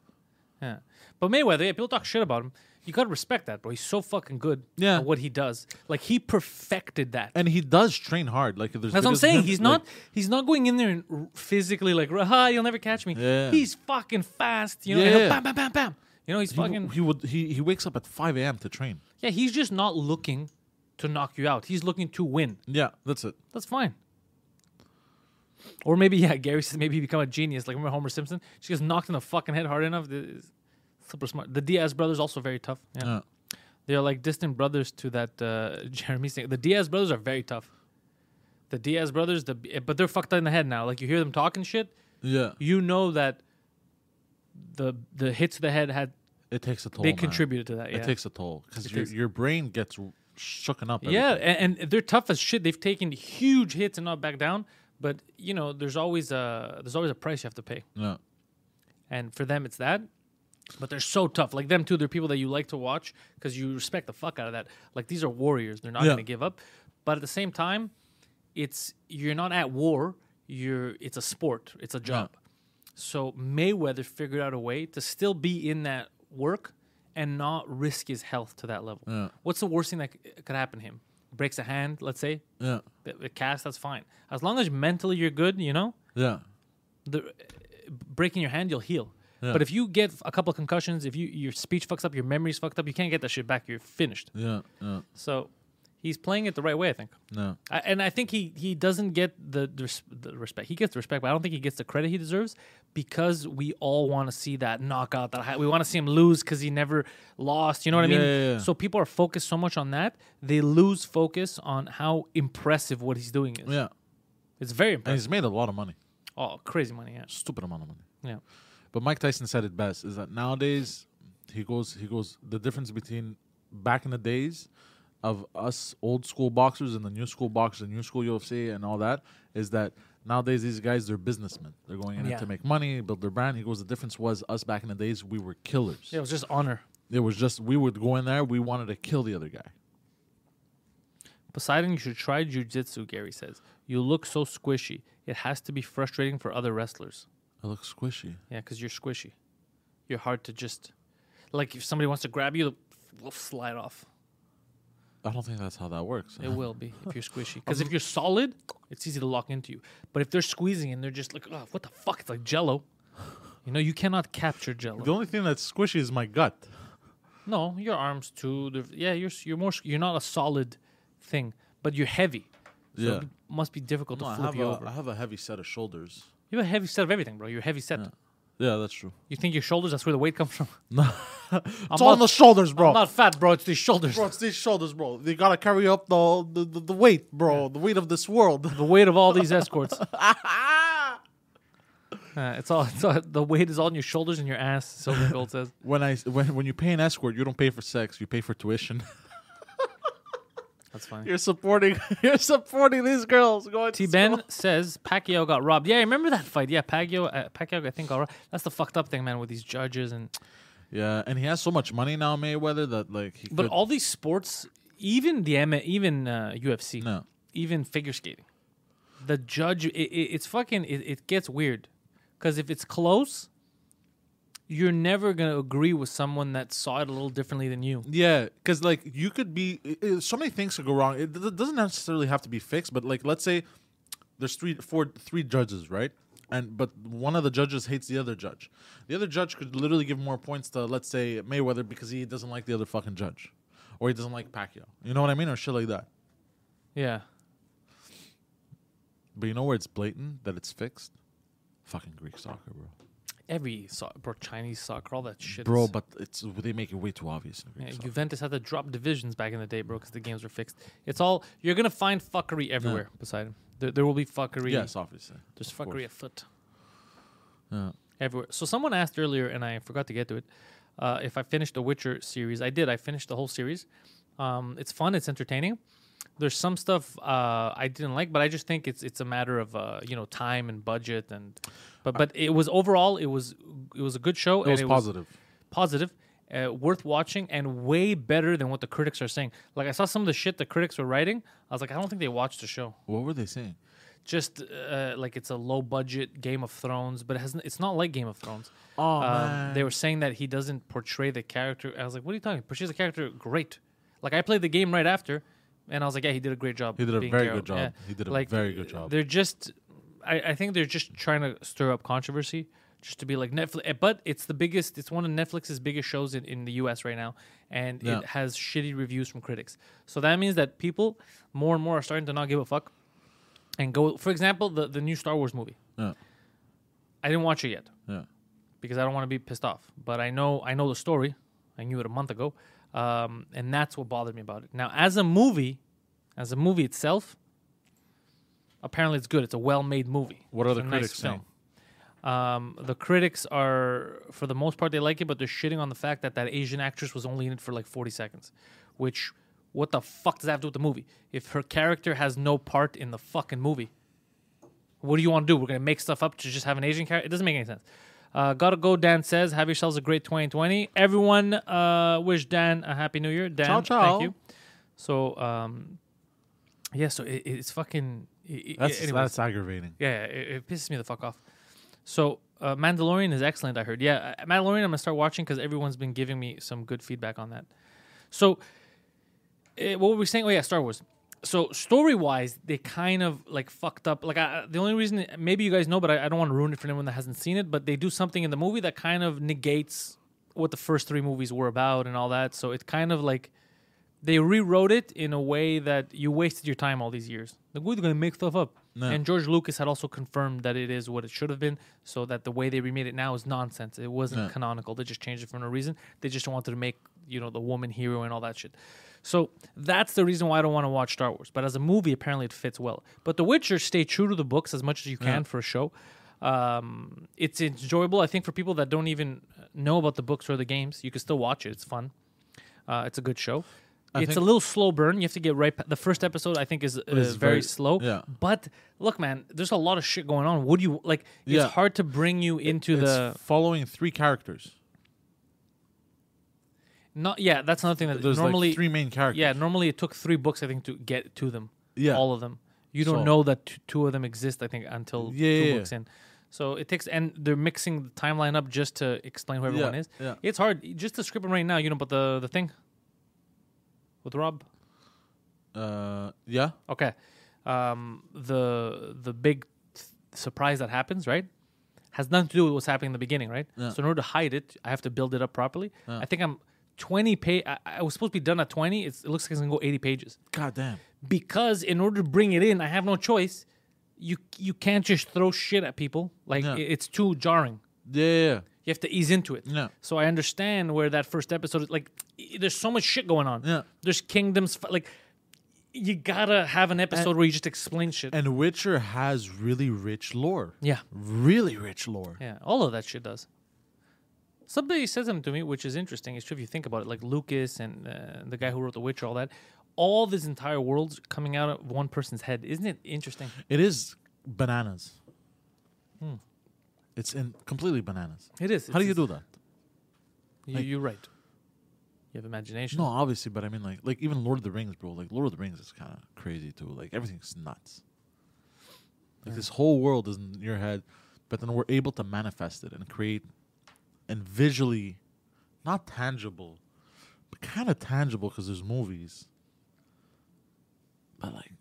Yeah, but Mayweather, yeah, people talk shit about him. You gotta respect that, bro. He's so fucking good. Yeah. at what he does, like he perfected that. And he does train hard. Like there's That's what I'm saying. him, He's like- not. He's not going in there and r- physically like, "Ha, you'll never catch me." Yeah. He's fucking fast. You know, yeah. bam, bam, bam, bam. You know, he's He, fucking. he would he he wakes up at 5 a.m. to train. yeah, he's just not looking to knock you out. He's looking to win. Yeah, that's it. That's fine. Or maybe, (laughs) yeah, Gary says maybe he become a genius. Like, remember Homer Simpson? She gets knocked in the fucking head hard enough. Super smart. The Diaz brothers also very tough. Yeah. Yeah. They're like distant brothers to that uh, (laughs) Jeremy thing. The Diaz brothers are very tough. The Diaz brothers, the but they're fucked in the head now. Like you hear them talking shit, Yeah. you know that the the hits to the head had It takes a toll. they man. contributed to that. Yeah. It takes a toll because your your brain gets shooken up. Yeah, and, and they're tough as shit. They've taken huge hits and not back down. But you know, there's always a there's always a price you have to pay, Yeah. and for them it's that. But they're so tough. Like them too, they're people that you like to watch because you respect the fuck out of that. Like these are warriors. They're not Yeah. going to give up. But at the same time, it's you're not at war. You're it's a sport. It's a job. So Mayweather figured out a way to still be in that work and not risk his health to that level. Yeah. What's the worst thing that c- could happen to him? Breaks a hand, let's say. Yeah. The, the cast, that's fine. As long as mentally you're good, you know, Yeah. the breaking your hand, you'll heal. Yeah. But if you get a couple of concussions, if you your speech fucks up, your memory's fucked up, you can't get that shit back. You're finished. Yeah. Yeah. So He's playing it the right way, I think. No. I, and I think he he doesn't get the, the res- the respect. He gets the respect, but I don't think he gets the credit he deserves because we all want to see that knockout. That hi- we want to see him lose because he never lost. You know what I mean? Yeah, yeah, yeah. So people are focused so much on that, they lose focus on how impressive what he's doing is. Yeah. It's very impressive. And he's made a lot of money. Oh, crazy money! Yeah, Stupid amount of money. yeah. But Mike Tyson said it best is that nowadays he goes he goes the difference between back in the days of us old school boxers and the new school boxers, the new school UFC and all that is that nowadays these guys they're businessmen. They're going in it Yeah. to make money, build their brand. He goes the difference was us back in the days we were killers. Yeah, it was just honor. It was just we would go in there, we wanted to kill the other guy. Poseidon, you should try jujitsu. Gary says you look so squishy. It has to be frustrating for other wrestlers. It looks squishy. Yeah, because you're squishy. You're hard to just like if somebody wants to grab you, will slide off. I don't think that's how that works. It will be if you're squishy. (laughs) Because if you're solid, it's easy to lock into you. But if they're squeezing and they're just like, oh, what the fuck? It's like Jello. You know, you cannot capture Jello. The only thing that's squishy is my gut. No, your arms too. they're- Yeah, you're s- you're more. s- You're not a solid thing, but you're heavy. So Yeah. it must be difficult No, to I flip have, you a, over. I have a heavy set of shoulders. You have a heavy set of everything, bro. You're a heavy set. Yeah, that's true. You think your shoulders? That's where the weight comes from. (laughs) No, I'm it's all not, the shoulders, bro. I'm not fat, bro. It's these shoulders. Bro, it's these shoulders, bro. They gotta carry up the the, the, the weight, bro. The weight of this world. The weight of all these escorts. (laughs) (laughs) Uh, it's all, it's all. The weight is all on your shoulders and your ass. Silver Gold says. when I when when you pay an escort, you don't pay for sex. You pay for tuition. That's fine. you're supporting. (laughs) You're supporting these girls going. T to Ben (laughs) says Pacquiao got robbed. Yeah, I remember that fight. Yeah, Pacquiao, uh, Pacquiao, I think got robbed. That's the fucked up thing, man, with these judges and. Yeah, and he has so much money now, Mayweather, that like he. But all these sports, even the M, even uh, UFC, no. even figure skating, the judge, it, it, it's fucking. It, it gets weird, because if it's close, you're never gonna agree with someone that saw it a little differently than you. Yeah, because like you could be i- i- so many things could go wrong. It d- doesn't necessarily have to be fixed, but like let's say there's three, four, three judges, right? And but one of the judges hates the other judge. The other judge could literally give more points to let's say Mayweather because he doesn't like the other fucking judge, or he doesn't like Pacquiao. You know what I mean, or shit like that. Yeah, But you know where it's blatant that it's fixed? Fucking Greek soccer, bro. Every bro, Chinese soccer, all that shit. Bro, is- but it's they make it way too obvious. In Yeah. Juventus had to drop divisions back in the day, bro, because the games were fixed. It's all you're gonna find fuckery everywhere. Beside there, there will be fuckery. Yes, obviously. there's fuckery afoot Yeah. everywhere. So someone asked earlier, and I forgot to get to it. Uh, if I finished the Witcher series, I did. I finished the whole series. Um, it's fun. It's entertaining. There's some stuff uh, I didn't like, but I just think it's it's a matter of uh, you know time and budget and. But but it was overall it was it was a good show. It was and positive. positive, uh, worth watching, and way better than what the critics are saying. Like I saw some of the shit the critics were writing. I was like, I don't think they watched the show. What were they saying? Just uh, like it's a low budget Game of Thrones, but it has it's not like Game of Thrones. Oh Um, they were saying that he doesn't portray the character. I was like, what are you talking? Portrays the character great. Like I played the game right after, and I was like, yeah, he did a great job. He did a very good job. Yeah. He did a Like, very good job. They're just, I, I think they're just trying to stir up controversy, just to be like Netflix. Eh, but it's the biggest. It's one of Netflix's biggest shows in, in the U.S. right now, and Yeah. it has shitty reviews from critics. So that means that people more and more are starting to not give a fuck, and go. For example, the the new Star Wars movie. Yeah. I didn't watch it yet Yeah. because I don't want to be pissed off. But I know I know the story. I knew it a month ago, um, and that's what bothered me about it. Now, as a movie, as a movie itself, apparently it's good. It's a well-made movie. What are the critics nice saying? Um, the critics are, for the most part, they like it, but they're shitting on the fact that that Asian actress was only in it for like 40 seconds. Which, what the fuck does that have to do with the movie? If her character has no part in the fucking movie, what do you want to do? We're gonna make stuff up to just have an Asian character? It doesn't make any sense. Uh, gotta go. Dan says, "Have yourselves a great 2020." Everyone, uh, wish Dan a happy New Year. Dan, Ciao, ciao. thank you. So, um, yeah. So it, it's fucking. It, That's anyways. that's aggravating. Yeah, it, it pisses me the fuck off. So, uh, Mandalorian is excellent. I heard. Yeah, uh, Mandalorian. I'm gonna start watching because everyone's been giving me some good feedback on that. So, eh, what were we saying? Oh yeah, Star Wars. So story wise, they kind of like fucked up. Like I, the only reason, maybe you guys know, but I, I don't want to ruin it for anyone that hasn't seen it. But they do something in the movie that kind of negates what the first three movies were about and all that. So it kind of like they rewrote it in a way that you wasted your time all these years. Like, we're gonna make stuff up. No. And George Lucas had also confirmed that it is what it should have been, so that the way they remade it now is nonsense. It wasn't No. canonical. They just changed it for no reason. They just wanted to make you know the woman hero and all that shit. So that's the reason why I don't want to watch Star Wars. But as a movie, apparently it fits well. But The Witcher stay true to the books as much as you can Yeah. for a show. Um, it's enjoyable. I think for people that don't even know about the books or the games, you can still watch it. It's fun. Uh, it's a good show. I it's a little slow burn. You have to get right. Pa- the first episode, I think, is, uh, Is very, very- slow. yeah. But look, man, there's a lot of shit going on. Do you like? It's Yeah. hard to bring you into it's the following three characters. Not. Yeah, that's another thing that There's normally. like three main characters. yeah, normally it took three books, I think, to get to them. Yeah. all of them. You don't So- know that t- two of them exist. I think until Yeah, two yeah, books in. So it takes, and they're mixing the timeline up just to explain who everyone Yeah, is. yeah. It's hard just to script them right now. You know, but the the thing with Rob. Uh, yeah. Okay. Um, the the big th- surprise that happens, right, has nothing to do with what's happening in the beginning, right? Yeah. So in order to hide it, I have to build it up properly. Yeah. I think I'm 20 page. I, I was supposed to be done at 20. It's, it looks like it's gonna go 80 pages God damn. because in order to bring it in, I have no choice. You you can't just throw shit at people. Like i- it's too jarring. Yeah. You have to ease into it. Yeah. So I understand where that first episode is like. There's so much shit going on. Yeah. There's kingdoms. Like you gotta have an episode where you just explain shit. And Witcher has really rich lore. yeah. Really rich lore. Yeah, all of that shit does. Somebody said something to me, which is interesting. It's true if you think about it, like Lucas and uh, the guy who wrote The Witcher, all that. All this entire world's coming out of one person's head. Isn't it interesting? It is bananas. It's in completely bananas. It is. How do you do that? You, like- you're right. You have imagination. No, obviously, but I mean, like, like even Lord of the Rings, bro. Like Lord of the Rings is kind of crazy too. Like everything's nuts. Like this whole world is in your head, but then we're able to manifest it and create, and visually, not tangible, but kind of tangible because there's movies. But like,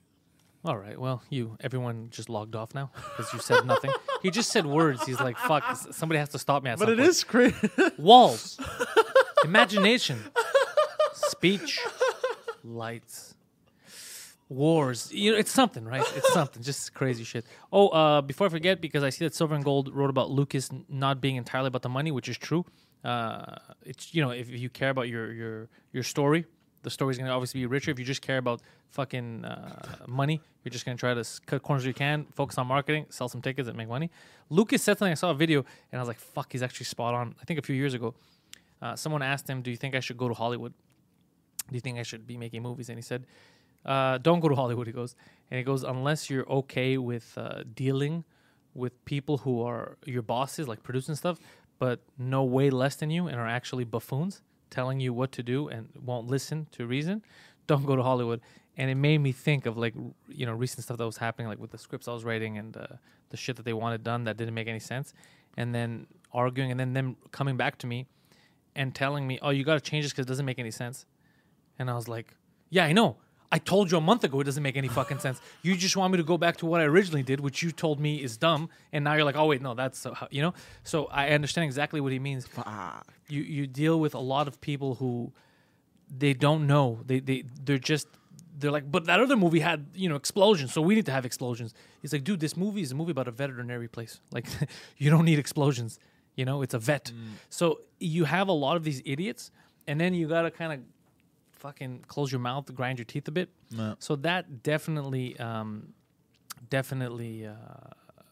All right. Well, you, everyone just logged off now because you said nothing. he just said words. He's like, fuck, s- somebody has to stop me at but some it point. is crazy. (laughs) Walls, imagination, speech, lights, wars. You know, it's something, right? It's (laughs) something. Just crazy shit. Oh, uh, before I forget, because I see that Silver and Gold wrote about Lucas not being entirely about the money, which is true. Uh, it's you know, if you care about your your your story, the story's gonna obviously be richer. If you just care about fucking uh, money, you're just gonna try to cut corners you can, focus on marketing, sell some tickets, and make money. Lucas said something. I saw a video, and I was like, "Fuck, he's actually spot on." I think a few years ago, uh, someone asked him, "Do you think I should go to Hollywood? Do you think I should be making movies?" And he said, uh, "Don't go to Hollywood." He goes, and he goes, "Unless you're okay with uh, dealing with people who are your bosses, like producing stuff, but no way less than you and are actually buffoons, telling you what to do and won't listen to reason, don't go to Hollywood." And it made me think of like you know recent stuff that was happening, like with the scripts I was writing and uh, the shit that they wanted done that didn't make any sense, and then arguing, and then them coming back to me and telling me, "Oh, you got to change this because it doesn't make any sense." And I was like, "Yeah, I know. I told you a month ago it doesn't make any fucking sense. You just want me to go back to what I originally did, which you told me is dumb, and now you're like, oh wait, no, that's how-" you know." So I understand exactly what he means. You you deal with a lot of people who they don't know. They they they're just they're like, but that other movie had you know explosions, so we need to have explosions. He's like, dude, this movie is a movie about a veterinary place. (laughs) Like, you don't need explosions. You know, it's a vet. Mm. So you have a lot of these idiots, and then you gotta kind of fucking close your mouth, grind your teeth a bit. No. So that definitely, um, definitely uh,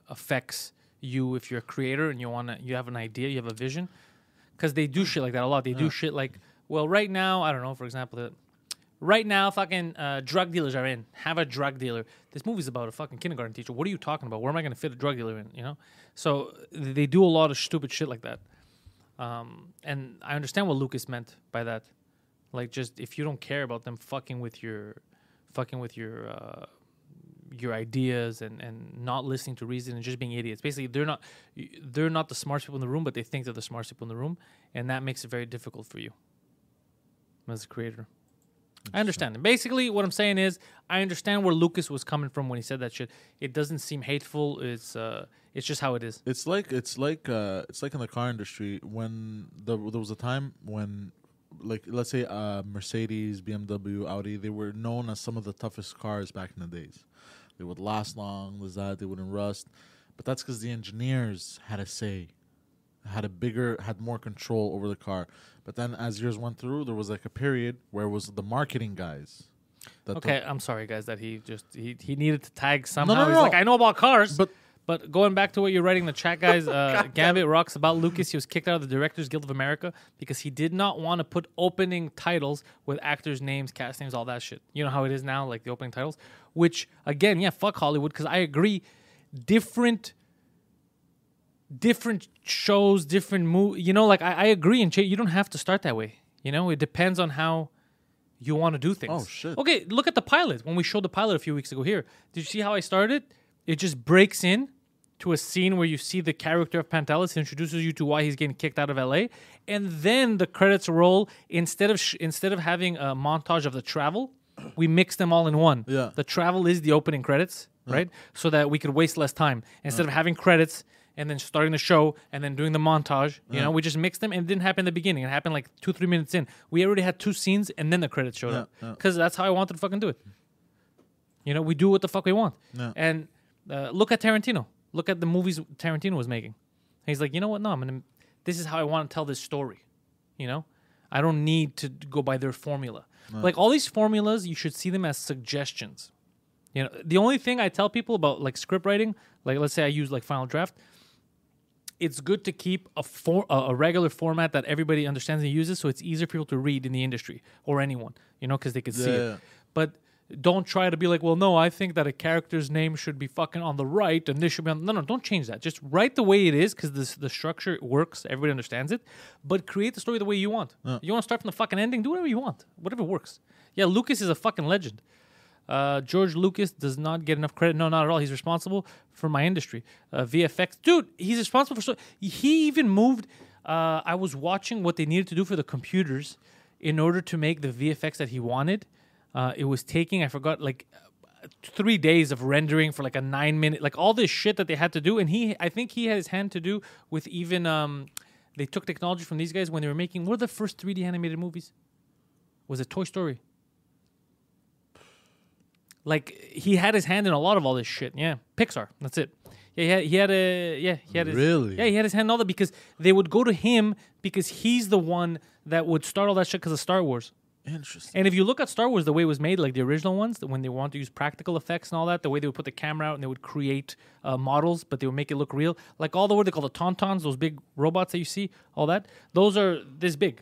affects you if you're a creator and you wanna, you have an idea, you have a vision, because they do shit like that a lot. They do shit like, well, right now, I don't know, for example, that right now, fucking uh, drug dealers are in. Have a drug dealer. This movie's about a fucking kindergarten teacher. What are you talking about? Where am I gonna fit a drug dealer in? You know, so th- they do a lot of stupid shit like that. Um, and I understand what Lucas meant by that. Like, just if you don't care about them fucking with your, fucking with your, uh, your ideas and and not listening to reason and just being idiots. Basically, they're not, they're not the smartest people in the room, but they think they're the smartest people in the room, and that makes it very difficult for you as a creator. I understand. And basically, what I'm saying is, I understand where Lucas was coming from when he said that shit. It doesn't seem hateful. It's uh, it's just how it is. It's like it's like uh, it's like in the car industry when the, there was a time when like let's say uh, Mercedes, BMW, Audi, they were known as some of the toughest cars back in the days. They would last long, was that they wouldn't rust, but that's because the engineers had a say, had a bigger, had more control over the car. But then as years went through, there was like a period where it was the marketing guys. That Okay, I'm sorry, guys, that he just he, he needed to tag somehow. no, He's no. like, I know about cars, But- but going back to what you're writing in the chat, (laughs) guys, uh, Gambit rocks about Lucas. He was kicked out of the Directors Guild of America because he did not want to put opening titles with actors' names, cast names, all that shit. You know how it is now, like the opening titles. Which again, yeah, fuck Hollywood, because I agree. Different different shows, different move. You know, like I, I agree, and you don't have to start that way. You know, it depends on how you want to do things. Oh, shit. Okay, look at the pilot. When we showed the pilot a few weeks ago here, did you see how I started? It just breaks in to a scene where you see the character of Pantelis, introduces you to why he's getting kicked out of LA, and then the credits roll. Instead of sh- instead of having a montage of the travel, we mix them all in one. Yeah. The travel is the opening credits, right? So that we could waste less time instead of having credits and then starting the show and then doing the montage. You know, we just mixed them and it didn't happen in the beginning. It happened like two, three minutes in. We already had two scenes and then the credits showed Yeah, up yeah. because that's how I wanted to fucking do it. You know, we do what the fuck we want. Yeah. And uh, look at Tarantino. Look at the movies Tarantino was making. And he's like, you know what? No, I'm gonna. This is how I want to tell this story. You know, I don't need to go by their formula. Like all these formulas, you should see them as suggestions. You know, the only thing I tell people about like script writing, like let's say I use like Final Draft, it's good to keep a for, a a regular format that everybody understands and uses, so it's easier for people to read in the industry or anyone, you know, because they could see it. But don't try to be like, well, no, I think that a character's name should be fucking on the right and this should be on. No, no, don't change that. Just write the way it is because this the structure works, everybody understands it. But create the story the way you want. You want to start from the fucking ending, do whatever you want, whatever works. Yeah, Lucas is a fucking legend. Uh, George Lucas does not get enough credit. No, not at all. He's responsible for my industry. Uh, VFX, dude, he's responsible for so. He even moved. Uh, I was watching what they needed to do for the computers in order to make the VFX that he wanted. Uh, it was taking, I forgot, like uh, three days of rendering for like a nine minute, like all this shit that they had to do. And he, I think he had his hand to do with even. Um, they took technology from these guys when they were making. What are the first 3D animated movies? Was it Toy Story? Like he had his hand in a lot of all this shit. Yeah, Pixar. That's it. Yeah, he had, he had a yeah he had his, Really? yeah he had his hand in all that because they would go to him because he's the one that would start all that shit because of Star Wars. Interesting. And if you look at Star Wars, the way it was made, like the original ones, when they want to use practical effects and all that, the way they would put the camera out and they would create uh, models, but they would make it look real. Like all the what they call the tauntauns, those big robots that you see, all that, those are this big.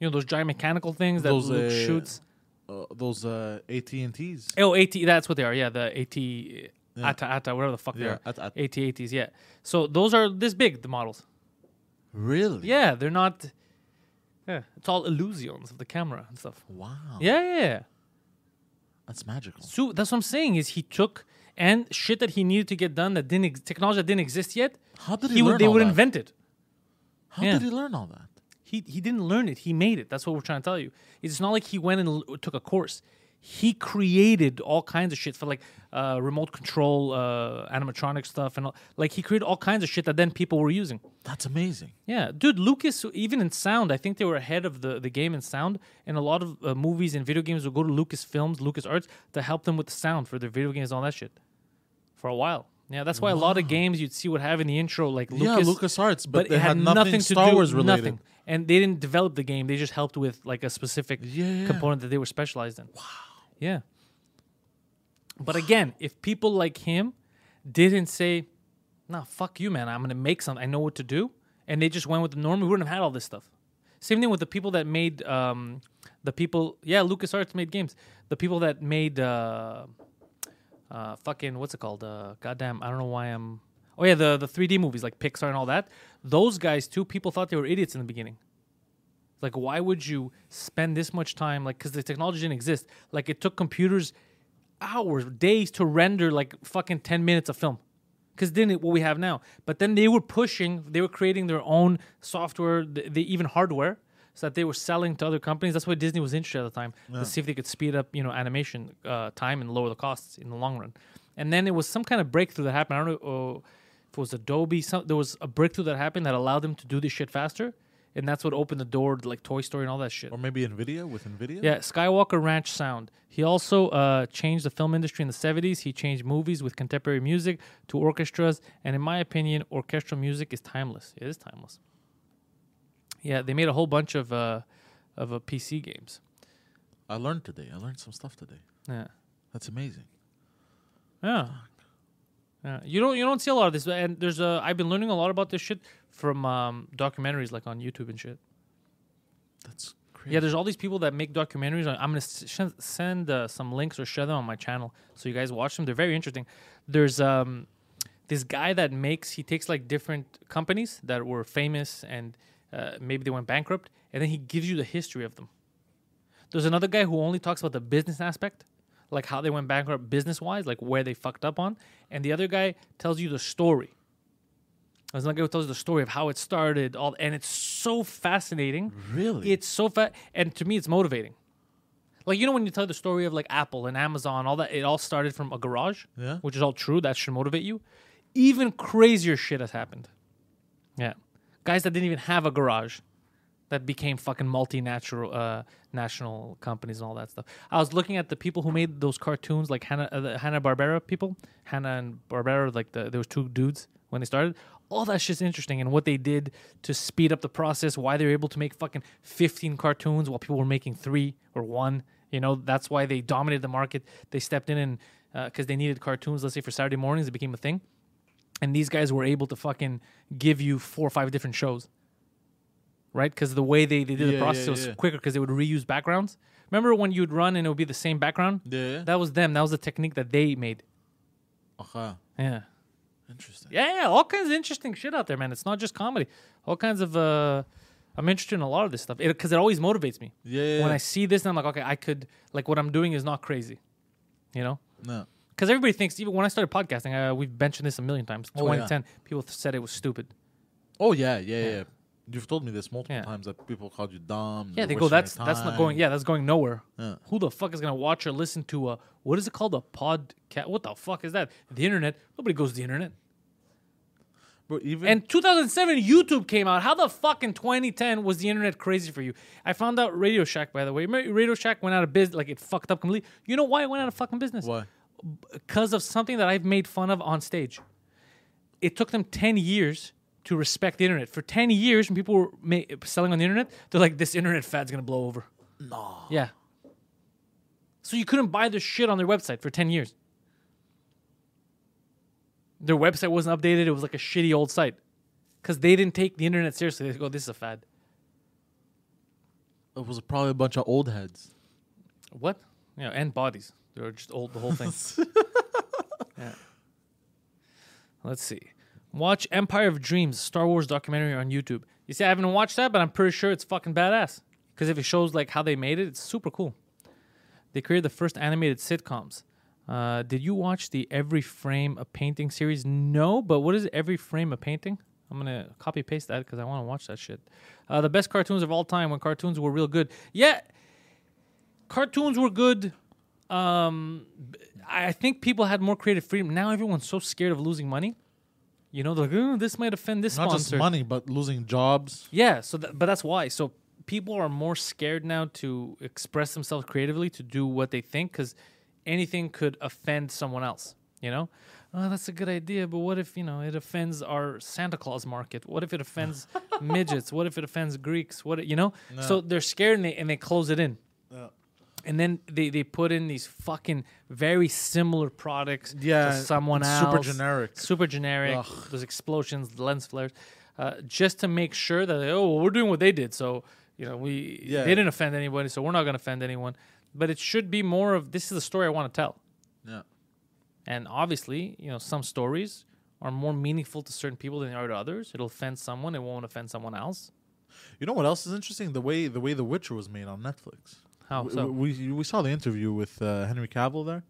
You know those giant mechanical things that Those, Luke uh, shoots. Uh, those uh, AT and T's. Oh, AT. That's what they are. Yeah, the AT, ATA, ATA, whatever the fuck Yeah, they are. at- AT, ATs. Yeah. So those are this big. The models. Really? Yeah, they're not. Yeah, it's all illusions of the camera and stuff. Wow. Yeah, yeah. yeah. That's magical. So that's what I'm saying is he took and shit that he needed to get done that didn't ex- technology that didn't exist yet. How did he would learn they all would that? invent it. How Yeah. did he learn all that? He he didn't learn it. He made it. That's what we're trying to tell you. It's not like he went and l- took a course. He created all kinds of shit for like uh, remote control, uh, animatronic stuff, and all, like he created all kinds of shit that then people were using. That's amazing. Yeah, dude, Lucas, even in sound, I think they were ahead of the, the game in sound. And a lot of uh, movies and video games will go to Lucas Films, Lucas Arts to help them with the sound for their video games and all that shit for a while. Yeah, that's why a lot of games you'd see would have in the intro like Yeah, Lucas, LucasArts, but they it had nothing to Star do Wars related. Nothing, and they didn't develop the game. They just helped with like a specific Yeah. component that they were specialized in. Wow. Yeah. But again, if people like him didn't say, "Nah, fuck you, man. I'm gonna make something. I know what to do," and they just went with the norm, we wouldn't have had all this stuff. Same thing with the people that made um, the people. Yeah, LucasArts made games. The people that made uh, uh, fucking what's it called? Uh, goddamn, I don't know why I'm. Oh yeah, the the 3D movies like Pixar and all that. Those guys too. People thought they were idiots in the beginning. Like, why would you spend this much time? Like, because the technology didn't exist. Like, it took computers hours, days to render like fucking 10 minutes of film. Because then it, what we have now. But then they were pushing, they were creating their own software, the, the even hardware, so that they were selling to other companies. That's why Disney was interested at the time to see if they could speed up, you know, animation uh, time and lower the costs in the long run. And then it was some kind of breakthrough that happened. I don't know uh, if it was Adobe. Some, there was a breakthrough that happened that allowed them to do this shit faster. And that's what opened the door to like Toy Story and all that shit. Or maybe Nvidia with Nvidia. Yeah, Skywalker Ranch Sound. He also uh, changed the film industry in the 70s. He changed movies with contemporary music to orchestras. And in my opinion, orchestral music is timeless. It is timeless. Yeah, they made a whole bunch of uh, of uh, PC games. I learned today. I learned some stuff today. Yeah. That's amazing. Yeah. Yeah. You don't you don't see a lot of this, and there's a I've been learning a lot about this shit from um, documentaries like on YouTube and shit. That's crazy. Yeah, there's all these people that make documentaries. I'm gonna sh- send uh, some links or share them on my channel so you guys watch them. They're very interesting. There's um, this guy that makes he takes like different companies that were famous and uh, maybe they went bankrupt, and then he gives you the history of them. There's another guy who only talks about the business aspect, like how they went bankrupt business wise, like where they fucked up on, and the other guy tells you the story. There's another guy who tells you the story of how it started, all, and it's so fascinating. Really? It's so fat, and to me, it's motivating. Like you know when you tell the story of like Apple and Amazon, all that, it all started from a garage, Yeah. which is all true. That should motivate you. Even crazier shit has happened. Yeah, guys that didn't even have a garage, that became fucking multinational uh, national companies and all that stuff. I was looking at the people who made those cartoons, like Hanna uh, the Hanna Barbera people, Hanna and Barbera, like the there was two dudes when they started. All that shit's interesting and what they did to speed up the process. Why they were able to make fucking fifteen cartoons while people were making three or one. You know that's why they dominated the market. They stepped in and because they needed cartoons, let's say for Saturday mornings, it became a thing. And these guys were able to fucking give you four or five different shows right? Because the way they, they did the process yeah, was yeah. quicker because they would reuse backgrounds. Remember when you'd run and it would be the same background? Yeah. That was them. That was the technique that they made. Okay. Yeah. Interesting. Yeah, yeah. All kinds of interesting shit out there, man. It's not just comedy. All kinds of. uh I'm interested in a lot of this stuff because it, always motivates me. Yeah. yeah, When. I see this, and I'm like, okay, I could like what I'm doing is not crazy, you know. no. Because everybody thinks even when I started podcasting, uh, we've mentioned this a million times. Oh, yeah. 2010, people said it was stupid. Oh yeah, yeah, yeah. You've told me this multiple Yeah. times that people called you dumb. Yeah, they go. That's that's not going. Yeah, that's going nowhere. Yeah. Who the fuck is gonna watch or listen to a what is it called a podcast? What the fuck is that? The internet. Nobody goes to the internet. But even And 2007, YouTube came out. How the fuck in 2010 was the internet crazy for you? I found out Radio Shack, by the way. Remember Radio Shack went out of business. Like it fucked up completely. You know why it went out of fucking business? why? Because of something that I've made fun of on stage. It took them 10 years to respect the internet. For 10 years, when people were ma- selling on the internet, they're like, this internet fad's gonna blow over. No. Yeah. So you couldn't buy their shit on their website for 10 years. Their website wasn't updated. It was like a shitty old site. Because they didn't take the internet seriously. They go, this is a fad. It was probably a bunch of old heads. What? Yeah, and bodies. They were just old, the whole thing. (laughs) yeah. Let's see. Watch Empire of Dreams, Star Wars documentary on YouTube. You see, I haven't watched that, but I'm pretty sure it's fucking badass. Because if it shows like how they made it, it's super cool. They created the first animated sitcoms. Uh, did you watch the Every Frame a Painting series? No, but what is Every Frame a Painting? I'm gonna copy paste that because I want to watch that shit. Uh, the best cartoons of all time when cartoons were real good. Yeah, cartoons were good. Um, I think people had more creative freedom. Now everyone's so scared of losing money. You know, they're like, oh, this might offend this Not sponsor. just money, but losing jobs. Yeah, so that, but that's why. So people are more scared now to express themselves creatively to do what they think because anything could offend someone else. You know, oh, that's a good idea, but what if you know it offends our Santa Claus market? What if it offends (laughs) midgets? What if it offends Greeks? What you know? So they're scared and they and they close it in. And then they, they put in these fucking very similar products Yeah, to someone else. super generic. Super generic. Ugh. Those explosions, lens flares, uh, just to make sure that oh, well, we're doing what they did. So you know we Yeah. they didn't offend anybody, so we're not going to offend anyone. But it should be more of this is the story I want to tell. Yeah. And obviously, you know, some stories are more meaningful to certain people than they are to others. It'll offend someone, it won't offend someone else. You know what else is interesting? The way the way The Witcher was made on Netflix. How so? We we saw the interview with uh, Henry Cavill there.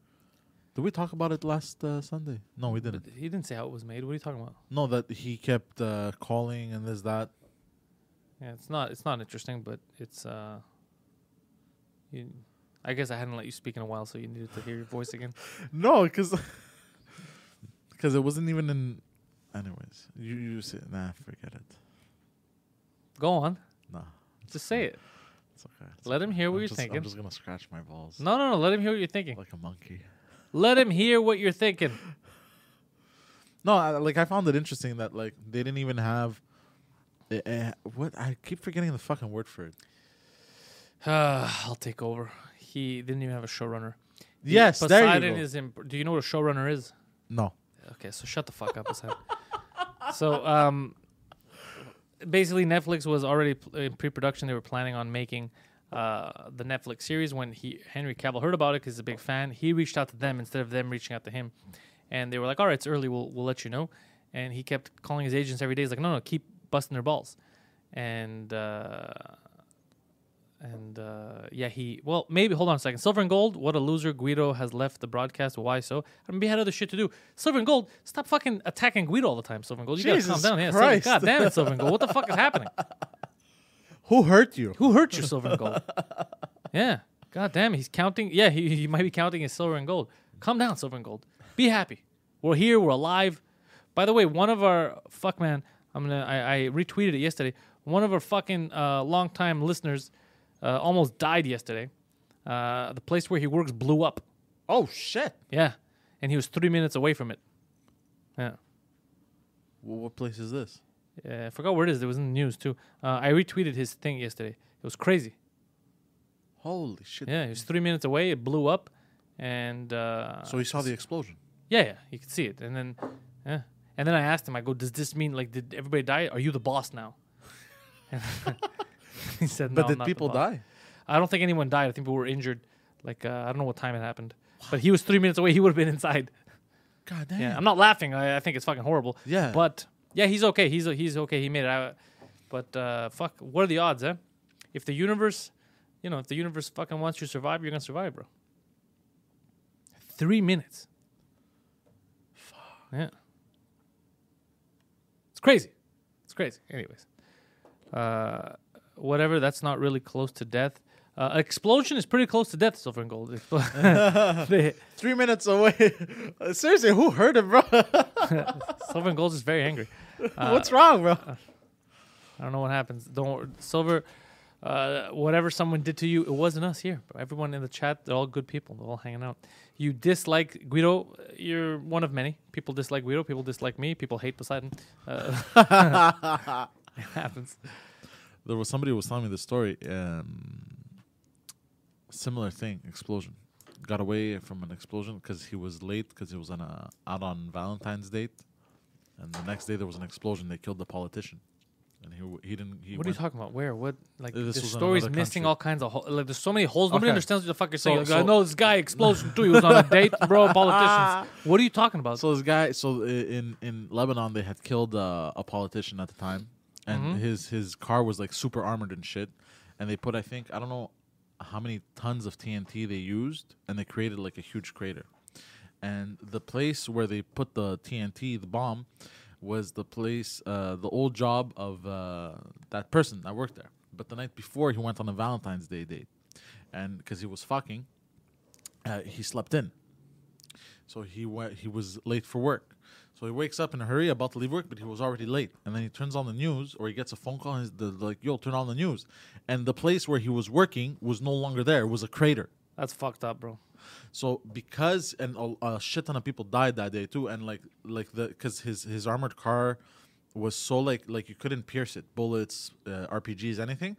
Did we talk about it last uh, Sunday? No, we didn't. He didn't say how it was made. What are you talking about? No, that he kept uh, calling and this that. Yeah, it's not it's not interesting, but it's uh you, I guess I hadn't let you speak in a while, so you needed to hear your voice again. (laughs) No, because because it wasn't even in. Anyways, you you say nah, forget it. Go on. No, Just say it. It's okay. It's Let him hear what I'm you're just, thinking. I'm just gonna scratch my balls No, no, no. Let him hear what you're thinking. like a monkey. Let him hear what you're thinking. (laughs) No, I, like I found it interesting that like they didn't even have. eh, what I keep forgetting the fucking word for it. Uh, (sighs) I'll take over. He didn't even have a showrunner. Yes, there you Poseidon go. is. Imp- Do you know what a showrunner is? No, Okay, so shut the fuck up, Poseidon. (laughs) so, um, basically, Netflix was already in pre-production. They were planning on making uh, the Netflix series when he Henry Cavill heard about it because he's a big fan. He reached out to them instead of them reaching out to him, and they were like, "All right, it's early. We'll we'll let you know." And he kept calling his agents every day. He's like, "No, no, keep busting their balls," and. Uh, and uh, yeah, he well maybe hold on a second. Silver and gold, what a loser. Guido has left the broadcast. Why so? I mean, he had other shit to do. Silver and gold, stop fucking attacking Guido all the time. Silver and gold, you gotta calm down. Yeah, Silver, Christ. God damn it, Silver and gold. What the fuck is happening? (laughs) who hurt you? Who hurt your silver and gold? Yeah, god damn, it, he's counting. Yeah, he, he might be counting his silver and gold. Calm down, silver and gold. Be happy. We're here. We're alive. By the way, one of our fuck man, I'm gonna I, I retweeted it yesterday. One of our fucking uh, longtime listeners uh, almost died yesterday. Uh, the place where he works blew up. Oh shit! Yeah, and he was three minutes away from it. Yeah. Well, what place is this? Yeah, I forgot where it is. It was in the news too. Uh, I retweeted his thing yesterday. It was crazy. Holy shit! Yeah, he was three minutes away. It blew up, and uh, So he saw the explosion. yeah, yeah, you could see it. And then, yeah, and then I asked him. I go, "Does this mean like did everybody die? Are you the boss now?" (laughs) (laughs) he said. But did people boss." die? I don't think anyone died. I think people were injured. Like uh, I don't know what time it happened, but he was three minutes away. (laughs) He would have been inside. God damn. Yeah, I'm not laughing. I, I think it's fucking horrible. Yeah. But yeah, he's okay. He's he's okay. He made it. I, but uh, fuck, what are the odds, eh? If the universe, you know, if the universe fucking wants you to survive, you're gonna survive, bro. Three minutes. Fuck. Yeah. It's crazy. It's crazy. Anyways, uh, whatever. That's not really close to death. Uh, explosion is pretty close to death. Silver and gold. (laughs) (laughs) Three minutes away. (laughs) Seriously, who hurt him, bro? Silver and gold is very angry. What's wrong, bro? I don't know what happens. Don't silver. Uh, whatever someone did to you, it wasn't us here. Bro. Everyone in the chat, they're all good people. They're all hanging out. You dislike Guido. You're one of many. People dislike Guido. People dislike me. People hate Poseidon. Uh, it happens. There was somebody who was telling me this story. Um, similar thing, explosion. Got away from an explosion because he was late because he was on a out on Valentine's date, and the next day there was an explosion. They killed the politician, and he w- he didn't. He What are you talking about? Where? What? Like this the story's missing country. all kinds of ho- like. There's so many holes. Nobody Okay. understands what the fuck you're So- saying. I know this guy explosion too. He was on a (laughs) date, bro. Politicians. What are you talking about? So this guy, so in in Lebanon, they had killed uh, a politician at the time, and Mhm. his his car was like super armored and shit, and they put I think I don't know how many tons of TNT they used, and they created like a huge crater, and the place where they put the TNT, the bomb, was the place, uh, the old job of uh, that person that worked there. But the night before, he went on a Valentine's Day date, and because he was fucking, uh, he slept in. So he went. He was late for work. So he wakes up in a hurry, about to leave work, but he was already late. And then he turns on the news, or he gets a phone call, and he's the, like, "Yo, turn on the news." And the place where he was working was no longer there. It was a crater. That's fucked up, bro. So because and a, a shit ton of people died that day too, and like like the because his his armored car was so like like you couldn't pierce it, bullets, uh, RPGs, anything,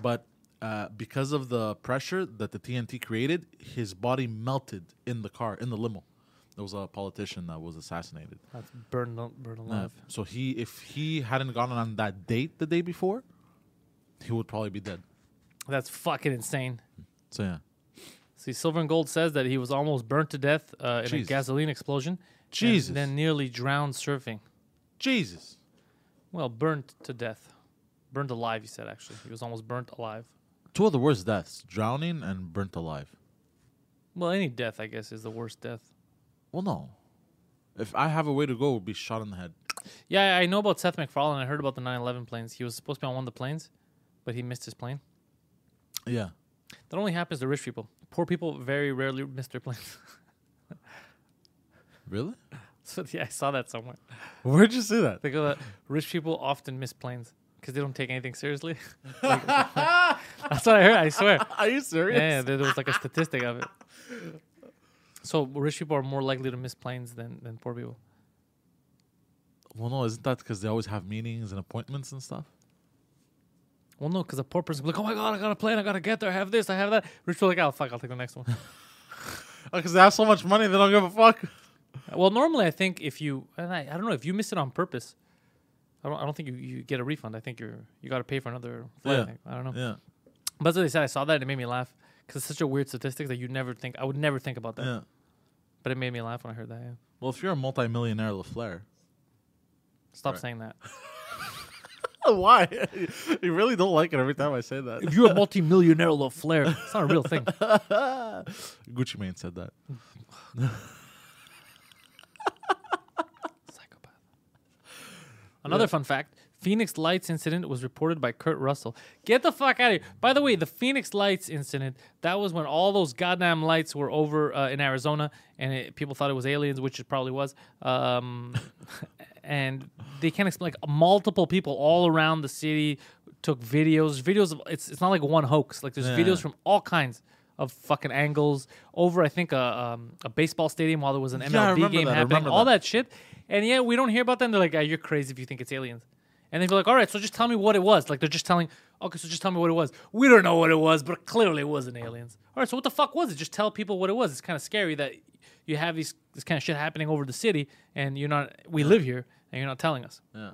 but. Uh, because of the pressure that the TNT created, his body melted in the car in the limo. There was a politician that was assassinated. That's burned, burned alive. so he, if he hadn't gone on that date the day before, he would probably be dead. That's fucking insane. So yeah, See, Silver and Gold says that he was almost burnt to death uh, in a gasoline explosion. Jesus. And then nearly drowned surfing. Jesus. Well, burnt to death. Burnt alive, he said, actually. He was almost burnt alive. Two of the worst deaths: drowning and burnt alive. Well, any death, I guess, is the worst death. Well, no. If I have a way to go, it would be shot in the head. Yeah, I know about Seth MacFarlane. I heard about the 9 11 planes. He was supposed to be on one of the planes, but he missed his plane. Yeah. That only happens to rich people. Poor people very rarely miss their planes. (laughs) Really? so, yeah, I saw that somewhere. Where'd you see that? Think of that. Rich people often miss planes. because they don't take anything seriously. Like, (laughs) (laughs) that's what I heard. I swear. Are you serious? Yeah, there, there was like a statistic of it. So rich people are more likely to miss planes than, than poor people. Well, no, isn't that because they always have meetings and appointments and stuff? Well, no, because a poor person will be like, oh my god, I got a plane, I gotta get there, I have this, I have that. Rich people are like, oh fuck, I'll take the next one. (laughs) Because they have so much money, they don't give a fuck. (laughs) well, normally I think if you, and I, I don't know, if you miss it on purpose, I don't, I don't think you, you get a refund. I think you're you got to pay for another flight. Yeah. I. I don't know. Yeah, But that's what they said. I saw that and it made me laugh because it's such a weird statistic that you never think. I would never think about that. yeah. But it made me laugh when I heard that. Yeah. Well, if you're a multimillionaire LaFleur, Stop Right. saying that. (laughs) why? you really don't like it every time I say that. if you're a multimillionaire love flair, it's not a real thing. (laughs) Gucci Mane said that. (laughs) Psychopath. Another fun fact Phoenix Lights incident was reported by Kurt Russell. Get the fuck out of here. By the way, the Phoenix Lights incident, that was when all those goddamn lights were over uh, in Arizona and it, people thought it was aliens, which it probably was. Um, (laughs) and they can't explain, like, multiple people all around the city took videos. Videos of, it's, it's not like one hoax. Like, there's Yeah. videos from all kinds. Of fucking angles over, I think a um, a baseball stadium while there was an MLB remember game that, happening. All that. that shit, and yeah, we don't hear about them. They're like, ah, "You're crazy if you think it's aliens." And they'd be like, "All right, so just tell me what it was." Like they're just telling, "Okay, so just tell me what it was." We don't know what it was, but clearly it wasn't aliens. All right, so what the fuck was it? Just tell people what it was. It's kind of scary that you have these this kind of shit happening over the city, and you're not. We live here, and you're not telling us. Yeah.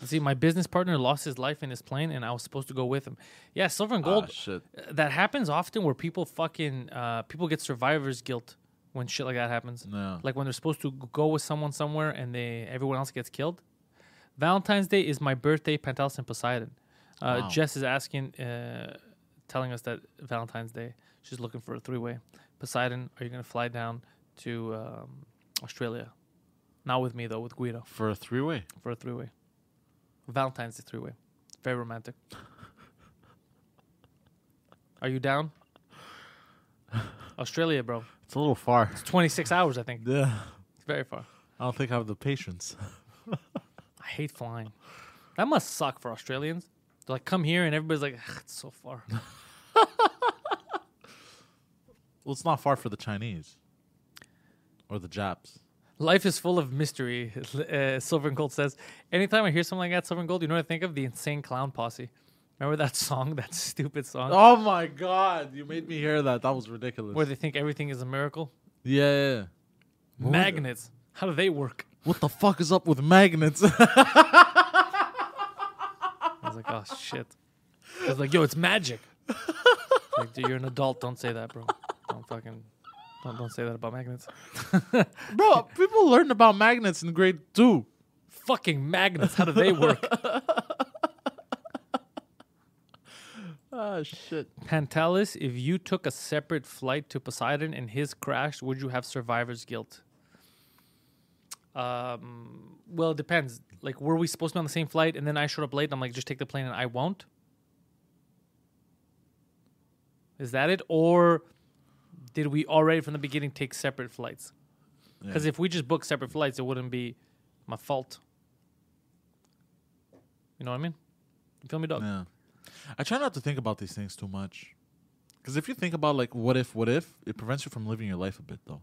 Let's see, my business partner lost his life in his plane, and I was supposed to go with him. Yeah, silver and gold. Ah. That happens often, where people fucking uh, people get survivor's guilt when shit like that happens. No. Like when they're supposed to go with someone somewhere and they everyone else gets killed. Valentine's Day is my birthday, Pantelis and Poseidon. Uh, Wow. Jess is asking, uh, telling us that Valentine's Day she's looking for a three way. Poseidon, are you gonna fly down to um, Australia? Not with me though, with Guido For a three way. for a three way. Valentine's Day three way. Very romantic. (laughs) Are you down? Australia, bro. It's a little far. It's 26 hours, I think. Yeah. It's very far. I don't think I have the patience. (laughs) I hate flying. That must suck for Australians. They're like, come here, and everybody's like, it's so far. (laughs) (laughs) Well, it's not far for the Chinese or the Japs. Life is full of mystery, (laughs) uh, Silver and Gold says. Anytime I hear something like that, Silver and Gold, you know what I think of? The Insane Clown Posse. Remember that song, that stupid song, Oh my god, you made me hear that. That was ridiculous. where they think everything is a miracle? yeah, yeah, yeah. Magnets. How do they work? What the fuck is up with magnets? (laughs) I was like, oh, shit. I was like, yo, it's magic. like, dude, you're an adult. Don't say that, bro. Don't fucking, don't, don't say that about magnets. (laughs) Bro, people learned about magnets in grade two. Fucking magnets. How do they work? (laughs) Ah, shit. Pantelis, if you took a separate flight to Poseidon and his crashed, would you have survivor's guilt? Um, well, it depends. Like, were we supposed to be on the same flight and then I showed up late and I'm like, just take the plane and I won't? Is that it? Or did we already from the beginning take separate flights? Because if we just booked separate flights, it wouldn't be my fault. You know what I mean? You feel me, dog? Yeah. I try not to think about these things too much. Because if you think about, like, what if, what if, it prevents you from living your life a bit, though.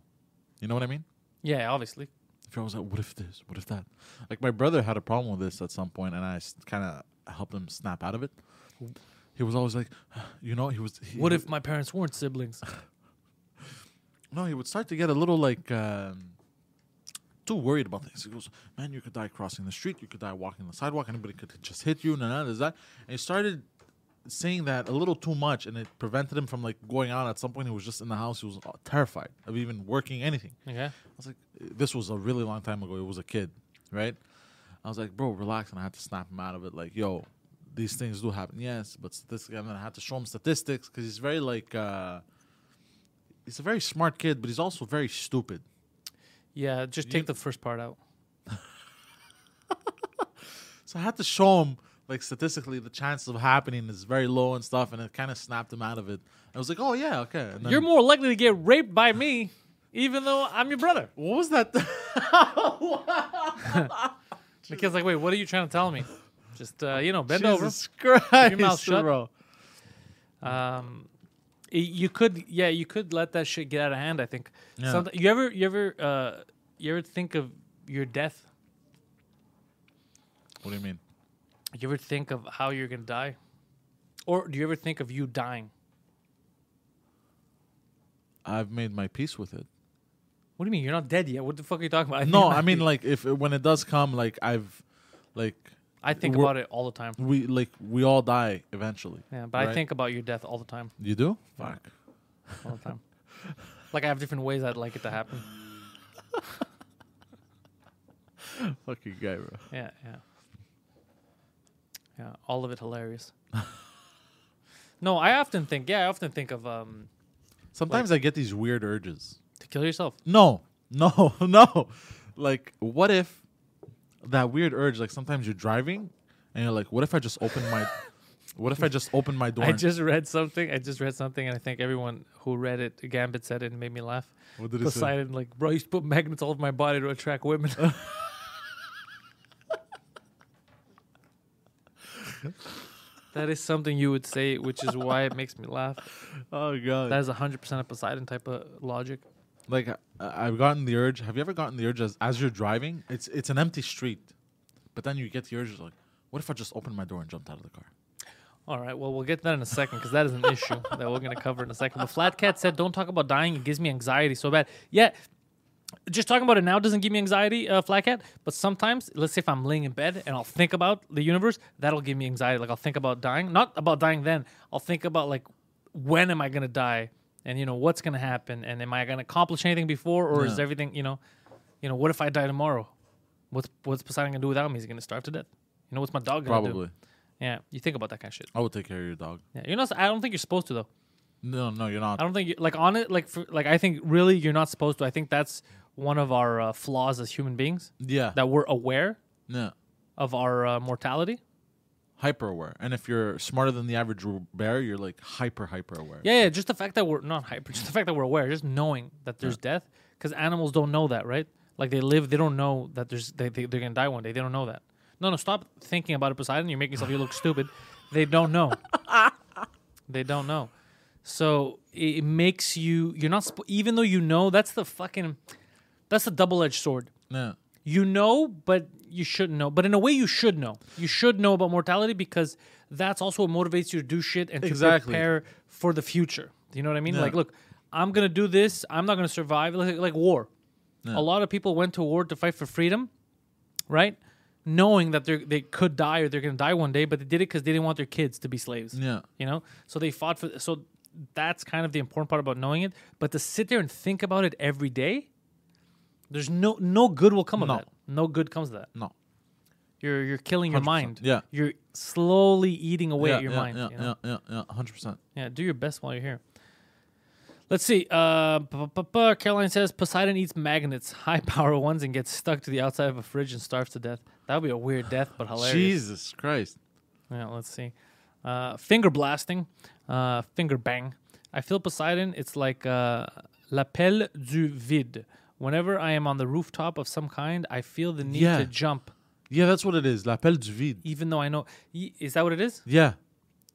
You know what I mean? Yeah, obviously. If you're always like, what if this? What if that? Like, my brother had a problem with this at some point, and I kind of helped him snap out of it. He was always like, (sighs) you know, he was. He, What if my parents weren't siblings? (sighs) No, he would start to get a little like um, too worried about things. He goes, "Man, you could die crossing the street. You could die walking the sidewalk. Anybody could just hit you." Nah, nah, there's that. And he started saying that a little too much, and it prevented him from like going out. At some point, he was just in the house. He was terrified of even working anything. Okay. I was like, this was a really long time ago. He was a kid, right? I was like, bro, relax, and I had to snap him out of it. Like, yo, these things do happen, yes, but statistically, and then I had to show him statistics because he's very like, uh, he's a very smart kid, but he's also very stupid. Yeah, just You- take the first part out. (laughs) So I had to show him like statistically the chances of happening is very low and stuff, and it kind of snapped him out of it. I was like, oh yeah, okay. And then, You're more likely to get raped by me, even though I'm your brother. What was that? (laughs) The kid's like, wait, what are you trying to tell me? Just uh, you know, bend Jesus Christ, mouth shut. bro. Um, you could, yeah, you could let that shit get out of hand. I think. Yeah. Somet- you ever, you ever, uh, you ever think of your death? What do you mean? You ever think of how you're gonna die, or do you ever think of you dying? I've made my peace with it. What do you mean? You're not dead yet. What the fuck are you talking about? No, (laughs) I mean like if when it does come, like I've, like I think we're- about it all the time. we like we all die eventually. Yeah, but I right? think about your death all the time. You do? Fuck. All the time. (laughs) like I have different ways I'd like it to happen. (laughs) Fucking guy, bro. Yeah, yeah. Yeah, all of it hilarious. (laughs) no, I often think, yeah, I often think of um Sometimes I get these weird urges. to kill yourself. No, (laughs) no, no. Like, what if that weird urge? Like sometimes you're driving and you're like, what if I just open my, (laughs) what if I just open my door? I and- just read something. I just read something, and I think everyone who read it, Gambit said it, and made me laugh. what did it say? Poseidon, like, bro, I used to put magnets all over my body to attract women. That is something you would say, which is why it makes me laugh. (laughs) Oh god. That is hundred percent a Poseidon type of logic. like I've gotten the urge. Have you ever gotten the urge as, as you're driving? It's it's an empty street, but then you get the urge like, what if I just opened my door and jumped out of the car? All right, well, we'll get to that in a second because that is an issue (laughs) that we're going to cover in a second. But Flat Cat said, don't talk about dying. It gives me anxiety so bad. Yeah, just talking about it now doesn't give me anxiety, uh, Flat But sometimes, let's say if I'm laying in bed and I'll think about the universe, that'll give me anxiety. Like I'll think about dying. Not about dying then. I'll think about like, when am I to die? And, you know, what's to happen? And am I to accomplish anything before? Or is everything, you know, you know, what if I die tomorrow? What's, what's Poseidon to do without me? Is he going to starve to death? You know, what's my dog going to do? Probably. Yeah, you think about that kind of shit. I would take care of your dog. Yeah, you're not. I don't think you're supposed to though. No, no, you're not. I don't think you, like on it. Like for, like I think really you're not supposed to. I think that's one of our uh, flaws as human beings Yeah. that we're aware yeah. of our uh, mortality. Hyper aware. And if you're smarter than the average bear, you're like hyper hyper aware. Yeah, yeah. Just the fact that we're not hyper. Just the fact that we're aware. Just knowing that there's death. Because animals don't know that, right? Like they live. They don't know that there's. They, they they're gonna die one day. They don't know that. No, no. Stop thinking about it, Poseidon. You're making yourself you look stupid. They don't know. (laughs) they don't know. So it makes you. You're not. Sp- even though you know, that's the fucking. That's the double-edged sword. Yeah. You know, but you shouldn't know. But in a way, you should know. You should know about mortality because that's also what motivates you to do shit and to Exactly. prepare for the future. You know what I mean? Yeah. Like, look, I'm gonna do this. I'm not gonna survive. Like, like war. A lot of people went to war to fight for freedom, right? Knowing that they they could die or they're gonna die one day, but they did it because they didn't want their kids to be slaves. Yeah. You know, so they fought for. So that's kind of the important part about knowing it. But to sit there and think about it every day, there's no no good will come of No. that. No good comes of that. No. You're you're killing your 100%. mind. Yeah. You're slowly eating away yeah, at your yeah, mind. Yeah, you know? yeah, yeah, yeah, hundred percent. Yeah, do your best while you're here. Let's see. Uh, Caroline says Poseidon eats magnets, (laughs) high power ones, and gets stuck to the outside of a fridge and starves to death. That would be a weird death, but hilarious. Jesus Christ. Yeah, let's see. Uh, finger blasting, uh, finger bang. I feel Poseidon. It's like uh, l'appel du vide. Whenever I am on the rooftop of some kind, I feel the need Yeah. to jump, Yeah, that's what it is. L'appel du vide. even though I know. Y- Is that what it is? Yeah.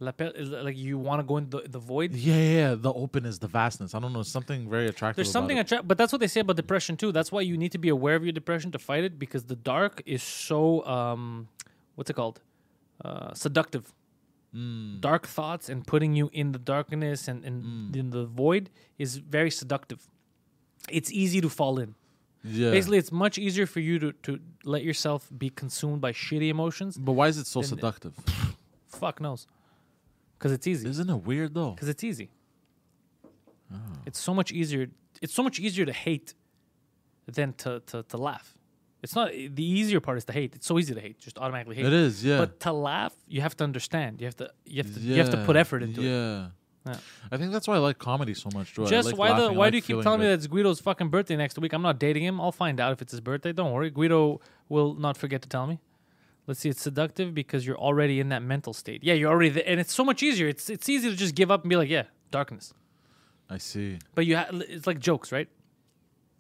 L'appel is like you want to go in the, the void. Yeah, yeah, yeah. The openness, the vastness. I don't know. Something very attractive. There's about something it. attract, but that's what they say about depression too. That's why you need to be aware of your depression to fight it because the dark is so um, what's it called? Uh, seductive. Mm. Dark thoughts and putting you in the darkness and, and in the void is very seductive. It's easy to fall in. yeah. Basically, it's much easier for you to, to let yourself be consumed by shitty emotions. but why is it so seductive? (laughs) Fuck knows. Because it's easy. Isn't it weird though? Because it's easy. Oh. It's so much easier. It's so much easier to hate than to, to, to laugh. It's not the easier part is to hate. It's so easy to hate, just automatically hate. It is. Yeah. But to laugh, you have to understand. You have to you have to you have to put effort into it. yeah. Yeah. I think that's why I like comedy so much. Joy. Just like why the laughing, I why like do you keep telling me that it's Guido's fucking birthday next week? I'm not dating him. I'll find out if it's his birthday. Don't worry. Guido will not forget to tell me. Let's see. It's seductive because you're already in that mental state. Yeah, you're already there, and it's so much easier. It's it's easy to just give up and be like, yeah, darkness. I see. But you ha- it's like jokes, right?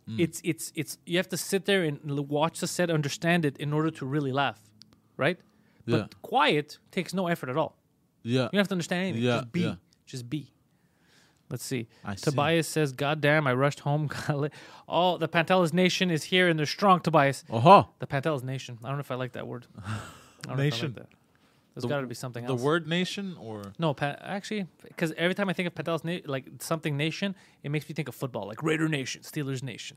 Mm. It's it's it's you have to sit there and watch the set, understand it in order to really laugh, right? But quiet takes no effort at all. Yeah. You don't have to understand anything. Yeah, Just be. yeah. Just be. Let's see. I see. Tobias says, God damn, I rushed home. (laughs) got lit." oh, the Pantelis Nation is here and they're strong, Tobias. Uh-huh. The Pantelis Nation. I don't know if I like that word. I don't know if I Nation. like that. There's The- got to be something The else. word nation or No, pa- actually, because every time I think of Pantelis, na- like something nation, it makes me think of football, like Raider Nation, Steelers Nation.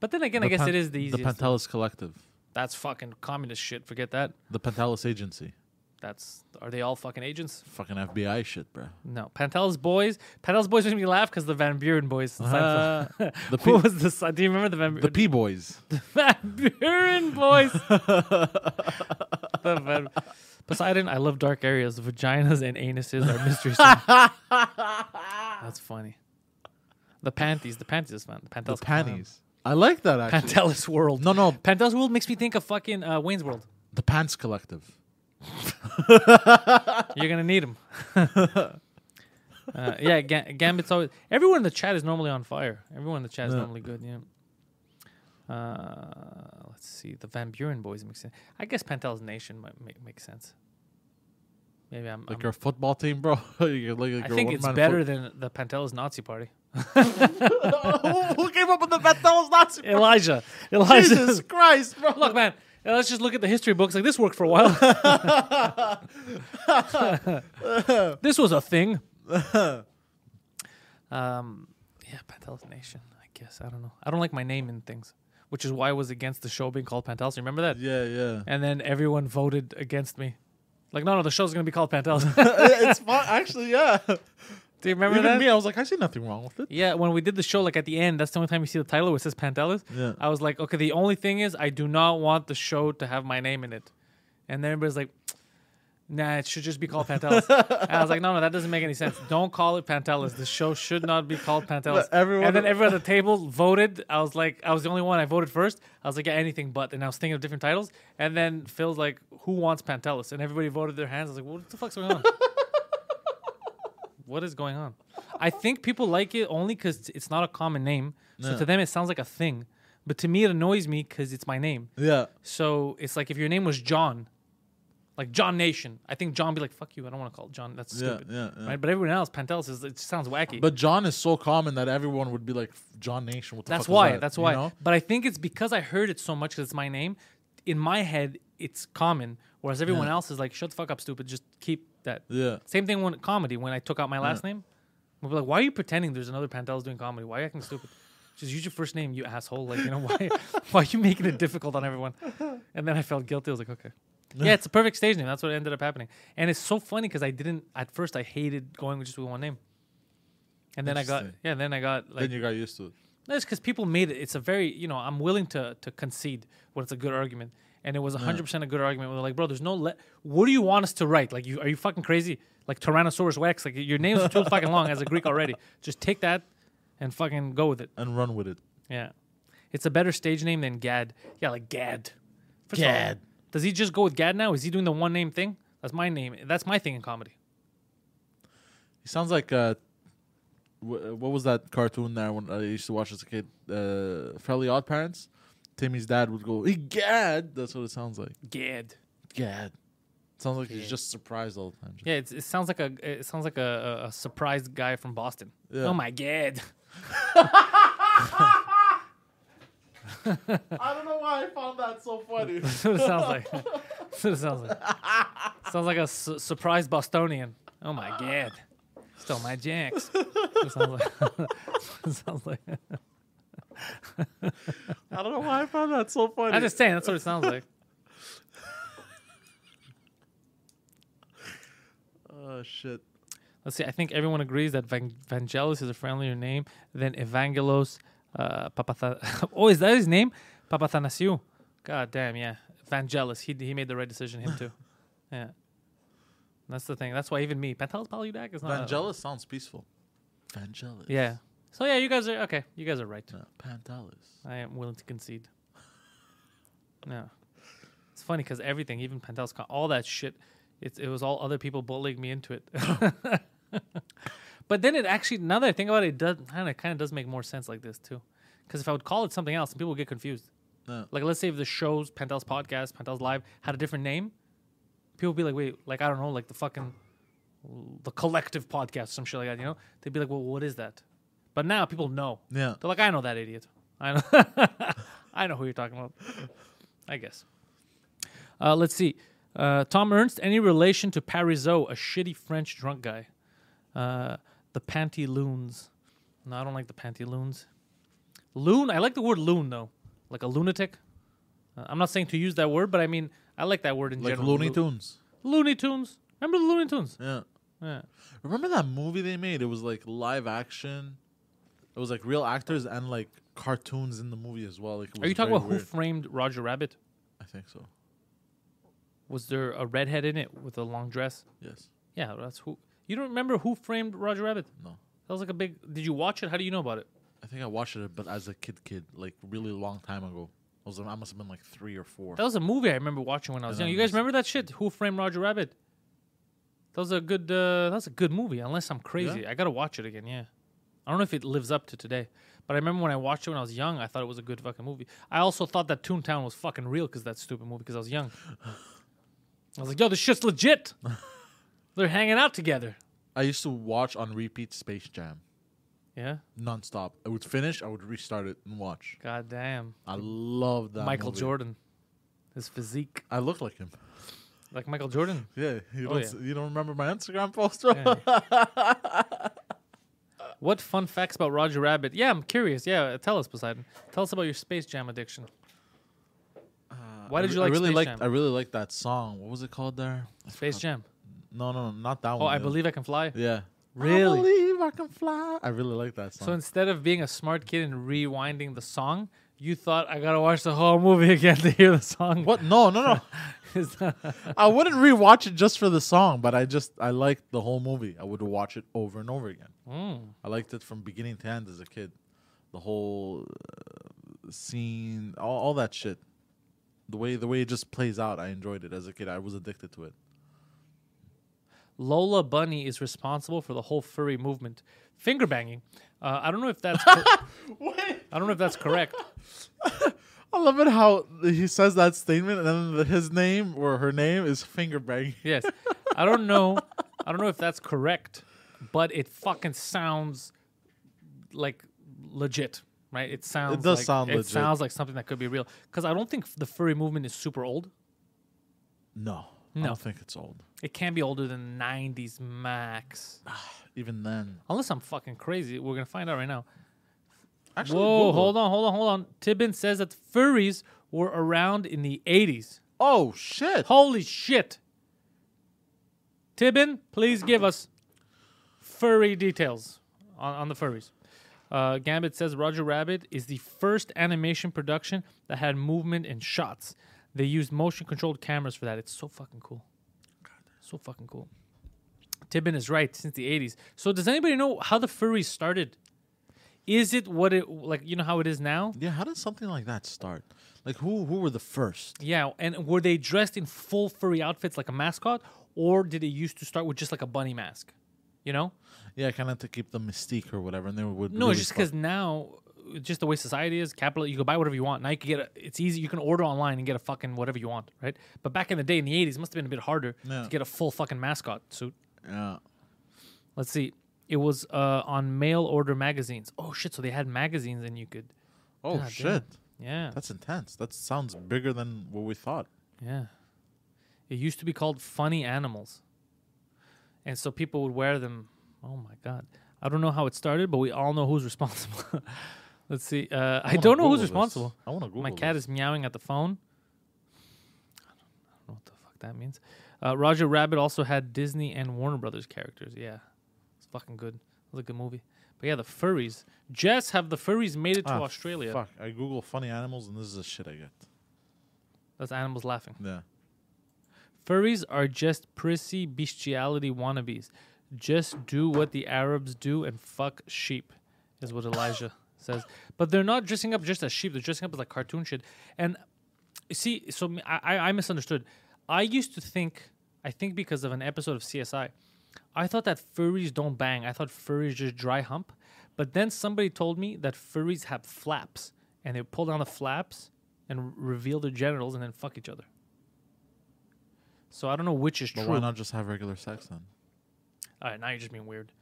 But then again, I guess Pan- it is the easiest. The. Pantelis Collective. That's fucking communist shit. Forget that. The Pantelis Agency. That's are they all fucking agents? Fucking FBI shit, bro. No, Pantelis boys. Pantelis boys make me laugh because the Van Buren boys. (laughs) Uh, the the (laughs) P- what was the? si- Do you remember the Van? The P boys. (laughs) Van Buren boys. The (laughs) Poseidon, I love dark areas. Vaginas and anuses are mysteries. (laughs) That's funny. The panties. The panties man. The The Pantelis. clan. panties. I like that actually. Pantelis world. No, no, Pantelis world makes me think of fucking uh, Wayne's World. the Pants Collective. (laughs) You're gonna need them. uh, yeah, Ga- Gambit's always. Everyone in the chat is normally on fire. Everyone in the chat is Yeah. normally good. Yeah. Uh, let's see. The Van Buren boys make sense. I guess Pantelis Nation might make, make sense. Maybe I'm. Like I'm- your football team, bro. (laughs) Like, I think it's better than the Pantelis Nazi Party. (laughs) (laughs) who, came up with the Pantelis Nazi? Elijah. Elijah. Jesus Christ, bro. Look, man. uh, Let's just look at the history books. Like this worked for a while. this was a thing. um, yeah, Pantelis Nation. I guess I don't know. I don't like my name in things, which is why I was against the show being called Pantelis. You remember that? Yeah, yeah. And then everyone voted against me. Like, no, no, the show's gonna be called Pantelis. (laughs) it's fun, actually. Yeah. Do you remember Even that? me, I was like, I see nothing wrong with it. Yeah, when we did the show, like at the end, that's the only time you see the title where it says Pantelis. Yeah. I was like, okay, the only thing is I do not want the show to have my name in it. And then everybody's like, nah, it should just be called Pantelis. and I was like, no, no, that doesn't make any sense. Don't call it Pantelis. The show should not be called Pantelis. Everyone- and then everyone at the table voted. I was like, I was the only one I voted first. I was like, yeah, anything but. And I was thinking of different titles. And then Phil's like, who wants Pantelis? And everybody voted their hands. I was like, what the fuck's going on? (laughs) what is going on? I think people like it only because it's not a common name. So Yeah. to them, it sounds like a thing. But to me, it annoys me because it's my name. Yeah. So it's like if your name was John, like John Nation, I think John be like, fuck you, I don't want to call it John. That's Yeah, stupid. yeah, yeah. Right? But everyone else, Pantelis, is, it sounds wacky. But John is so common that everyone would be like, John Nation. What the that's fuck why. that? That's You why. know? But I think it's because I heard it so much because it's my name. In my head, it's common. Whereas everyone Yeah. else is like, shut the fuck up, stupid. Just keep that. Yeah. Same thing when comedy. When I took out my last name, we'll be like, "Why are you pretending there's another Pantelis doing comedy? Why are you acting stupid? Just use your first name, you asshole. Like you know (laughs) why? why are you making it difficult on everyone?" And then I felt guilty. I was like, "Okay, yeah, it's a perfect stage name. That's what ended up happening." And it's so funny because I didn't at first. I hated going with just with one name, and then I got yeah. Then I got like then you got used to it. that's because people made it. It's a very, you know, I'm willing to to concede when it's a good argument, and it was 100 percent a good argument. We're like, bro, there's no. Le- what do you want us to write? Like, you are you fucking crazy? Like Tyrannosaurus Rex? Like your name's too fucking long as a Greek already. Just take that and fucking go with it. And run with it. Yeah, it's a better stage name than Gad. Yeah, like Gad. First all, Gad. Does he just go with Gad now? Is he doing the one name thing? That's my name. That's my thing in comedy. He sounds like uh, wh- what was that cartoon there when I used to watch as a kid? Uh, Fairly Odd Parents. Timmy's dad would go, Gad. That's what it sounds like. Gad. Gad. Sounds like Gad. he's just surprised all the time. Yeah, it's, it sounds like a it sounds like a, a, a surprised guy from Boston. Yeah. Oh my god. (laughs) (laughs) I don't know why I found that so funny. That's what it sounds like. That's what it sounds like. sounds like a su- surprised Bostonian. Oh my god. Stole my jacks. Sounds like. (laughs) sounds like. I don't know why I found that so funny. I'm just saying that's what it sounds like. (laughs) oh shit. Let's see. I think everyone agrees that Van- Vangelis is a friendlier name than Evangelos uh, Papatha- (laughs) Oh, is that his name? Papathanasiou. God damn, yeah. Vangelis. He he made the right decision. Him too. (laughs) Yeah. That's the thing. That's why even me, Pantelis Paludak is not. Vangelis sounds peaceful. Vangelis. Yeah. So yeah, you guys are okay. You guys are right. No, Pantelis. I am willing to concede. (laughs) Yeah. It's funny because everything, even Pantelis, all that shit, it's, it was all other people bullying me into it. But then it actually, now that I think about it, it does kind of kind of does make more sense like this too. Because if I would call it something else, people would get confused. No. Like let's say if the shows Pantelis podcast, Pantelis live had a different name, people would be like, wait, like I don't know, like the fucking the collective podcast, some shit like that. You know, they'd be like, well, what is that? But now people know. Yeah. They're like, I know that idiot. I know. (laughs) I know who you're talking about. I guess. Uh, let's see. Uh, Tom Ernst, any relation to Parisot, a shitty French drunk guy? Uh, the Pantaloons. No, I don't like the Pantaloons. Loon, I like the word loon though, like a lunatic. Uh, I'm not saying to use that word, but I mean I like that word in Like general. Like Looney Tunes. Looney Tunes. Remember the Looney Tunes? Yeah. Yeah. Remember that movie they made? It was like live action. It was like real actors and like cartoons in the movie as well. Like, Are you talking about Who. Framed Roger Rabbit? I think so. Was there a redhead in it with a long dress? Yes. Yeah, that's who. You don't remember Who Framed Roger Rabbit? No. That was like a big. Did you watch it? How do you know about it? I think I watched it, but as a kid, kid, like really long time ago. I was I must have been like three or four. That was a movie I remember watching when I was Yeah, young. You guys remember that shit? Who Framed Roger Rabbit? That was a good. Uh, that was a good movie. Unless I'm crazy, I gotta watch it again. Yeah, I don't know if it lives up to today, but I remember when I watched it when I was young, I thought it was a good fucking movie. I also thought that Toontown was fucking real because that stupid movie because I was young. (laughs) I was like, yo, this shit's legit. (laughs) They're hanging out together. I used to watch on repeat Space Jam Yeah. nonstop. I would finish, I would restart it and watch. God damn. I love that. Michael movie. Jordan, his physique I look like him. like Michael Jordan. Yeah, you Oh, don't. yeah. You don't remember my Instagram post, bro? (laughs) What fun facts about Roger Rabbit? Yeah, I'm curious. Yeah, tell us, Poseidon. Tell us about your Space Jam addiction. Uh, Why did you like I really Space liked. Jam? I really liked that song. What was it called there? Space. Jam. No, no, no, not that one. Oh, I believe I can fly. Yeah. Really? I believe I can fly. I really like that song. So instead of being a smart kid and rewinding the song, you thought I gotta watch the whole movie (laughs) again to hear the song. what? No, no, no. (laughs) I wouldn't rewatch it just for the song, but I just I liked the whole movie. I would watch it over and over again. Mm. I liked it from beginning to end as a kid. The whole uh, scene, all, all that shit. The way the way it just plays out, I enjoyed it as a kid. I was addicted to it. Lola Bunny is responsible for the whole furry movement. Finger banging. Uh, I don't know if that's. (laughs) cor- I don't know if that's correct. (laughs) I love it how he says that statement, and then his name or her name is finger banging. (laughs) Yes. I don't know. I don't know if that's correct, but it fucking sounds like legit, right? It sounds. It does like, sound it legit. sounds like something that could be real. Because I don't think the furry movement is super old. No, I No. don't think it's old. It can be older than '90s max. Even then, Unless I'm fucking crazy. We're gonna find out right now. actually, Whoa, Google hold on, hold on, hold on. Tibbin says that furries were around in the 80s. Oh shit! Holy shit. Tibbin, please give us furry details on, on the furries. Uh, Gambit says Roger Rabbit is the first animation production that had movement and shots. They used motion controlled cameras for that. It's so fucking cool. So fucking cool. Tibbin is right since the 80s. So does anybody know how the furries started? Is it what it like you know how it is now? Yeah, how did something like that start? Like who who were the first? Yeah, and were they dressed in full furry outfits like a mascot, or did it used to start with just like a bunny mask? You know? Yeah, kind of to keep the mystique or whatever, and they would. No, really it's just because now, just the way society is, capital, you can buy whatever you want. Now you can get a, it's easy. You can order online and get a fucking whatever you want, right? But back in the day, in the '80s, it must have been a bit harder Yeah. to get a full fucking mascot suit. Yeah. Let's see. It was uh, on mail order magazines. Oh shit! So they had magazines, and you could. Oh God damn. shit! Yeah. That's intense. That sounds bigger than what we thought. Yeah. It used to be called funny animals. And so people would wear them. Oh my god. I don't know how it started, but we all know who's (laughs) responsible. Let's see. Uh, I, wanna don't know Google who's this. responsible. I want to Google. My cat this. is meowing at the phone. I don't, I don't know what the fuck that means. Uh, Roger Rabbit also had Disney and Warner Brothers characters. Yeah. It's fucking good. It was a good movie. But yeah, the furries. Jess, have the furries made it to Ah, Australia? Fuck! I Google funny animals, and this is the shit I get. That's animals laughing. Yeah. Furries are just prissy bestiality wannabes. Just do what the Arabs do and fuck sheep, is what Elijah (laughs) says. But they're not dressing up just as sheep. They're dressing up as like cartoon shit. And you see, so I, I- I misunderstood. I used to think, I think because of an episode of CSI, I thought that furries don't bang. I thought furries just dry hump. But then somebody told me that furries have flaps, and they pull down the flaps and reveal their genitals and then fuck each other. So I don't know which is But true. why not just have regular sex then? All right, now you're just being weird.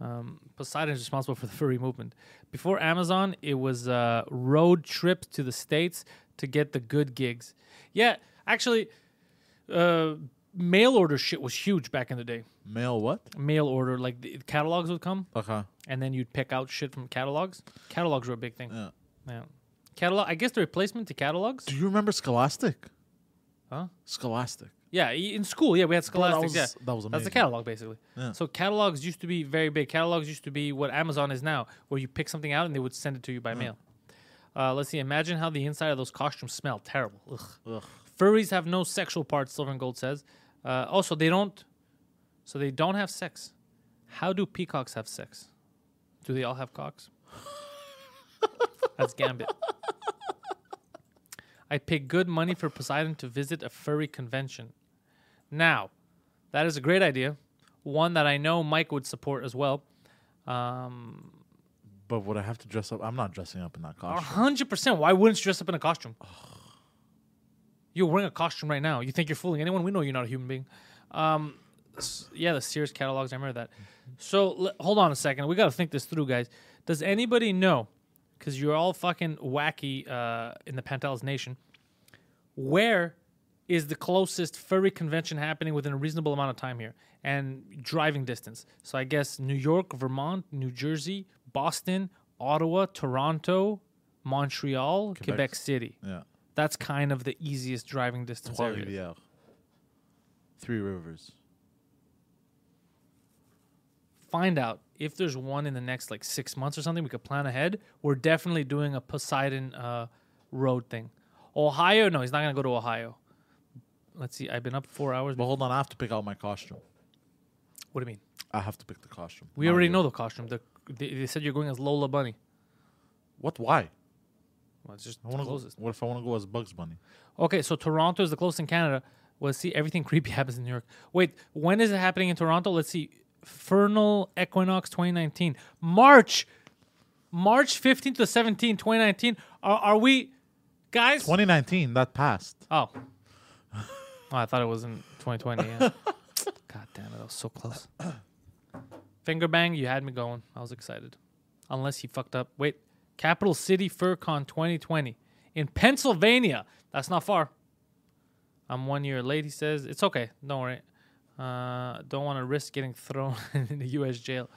Um, Poseidon is responsible for the furry movement. Before Amazon, it was uh, road trips to the states to get the good gigs. Yeah, actually, uh, mail order shit was huge back in the day. Mail what? Mail order, like the catalogs would come, Okay. and then you'd pick out shit from catalogs. Catalogs were a big thing. Yeah. Yeah, catalog. I guess the replacement to catalogs. Do you remember Scholastic? Huh? Scholastic. Yeah, in school, yeah, we had Bro, that was- yeah, that was amazing. That's the catalog, basically. Yeah. So catalogs used to be very big. Catalogs used to be what Amazon is now, where you pick something out and they would send it to you by mail. Uh, let's see. Imagine how the inside of those costumes smell. Terrible. Ugh. Ugh. Furries have no sexual parts. Silver and Gold says. Uh, also, they don't. So they don't have sex. How do peacocks have sex? Do they all have cocks? (laughs) That's Gambit. I pay good money for Poseidon to visit a furry convention. Now, that is a great idea. One that I know Mike would support as well. Um, But would I have to dress up? I'm not dressing up in that a costume. hundred percent. Why wouldn't you dress up in a costume? You're wearing a costume right now. You think you're fooling anyone? We know you're not a human being. Um, s- yeah, the Sears catalogs. I remember that. So l- hold on a second. We got to think this through, guys. Does anybody know? Because you're all fucking wacky uh, in the Pantelis Nation. Where is the closest furry convention happening within a reasonable amount of time here and driving distance? So I guess New York, Vermont, New Jersey, Boston, Ottawa, Toronto, Montreal, Quebec, Quebec. City. Yeah. That's kind of the easiest driving distance. Trois. Rivières. Three Rivers. Find out if there's one in the next like six months or something. We could plan ahead. We're definitely doing a Poseidon uh, road thing. Ohio? No, he's not gonna go to Ohio. Let's see. I've been up four hours. But hold on, I have to pick out my costume. What do you mean? I have to pick the costume. We Not already you. know the costume. The, they, they said you're going as Lola Bunny. What? Why? Well, it's just I to go. closest. What if I want to go as Bugs Bunny? Okay, so Toronto is the closest in Canada. Well, see, everything (laughs) creepy happens in New York. Wait, when is it happening in Toronto? Let's see. Furnal Equinox 2019. March. March 15th to 17th, 2019. Are, are we, guys? 2019. That passed. Oh. (laughs) oh. I thought it was in 2020. Yeah. (laughs) God damn it. I was so close. (coughs) Finger bang, you had me going. I was excited. Unless he fucked up. Wait. Capital City FurCon 2020 in Pennsylvania. That's not far. I'm one year late, he says. It's okay. Don't worry. Uh, don't want to risk getting thrown (laughs) in the U.S. jail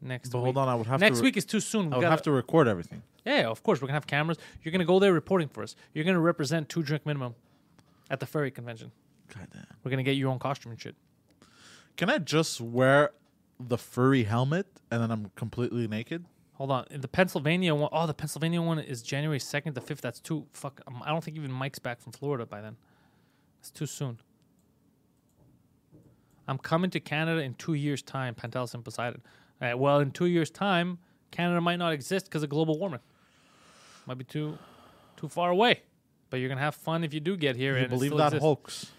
next But week. hold on, I would have next to. re- week is too soon. We I would gotta- have to record everything. yeah, yeah, of course. We're gonna have cameras. You're gonna go there reporting for us. You're gonna represent two drink minimum at the furry convention. God damn. We're gonna get your own costume and shit. Can I just wear the furry helmet and then I'm completely naked? Hold on. The Pennsylvania one oh the Pennsylvania one is January second to fifth. That's too fuck. um, I don't think even Mike's back from Florida by then. It's too soon. I'm coming to Canada in two years' time. Pantelis and Poseidon. All right, well, in two years' time, Canada might not exist because of global warming. Might be too too far away. But you're gonna have fun if you do get here. You and believe that exists. hoax?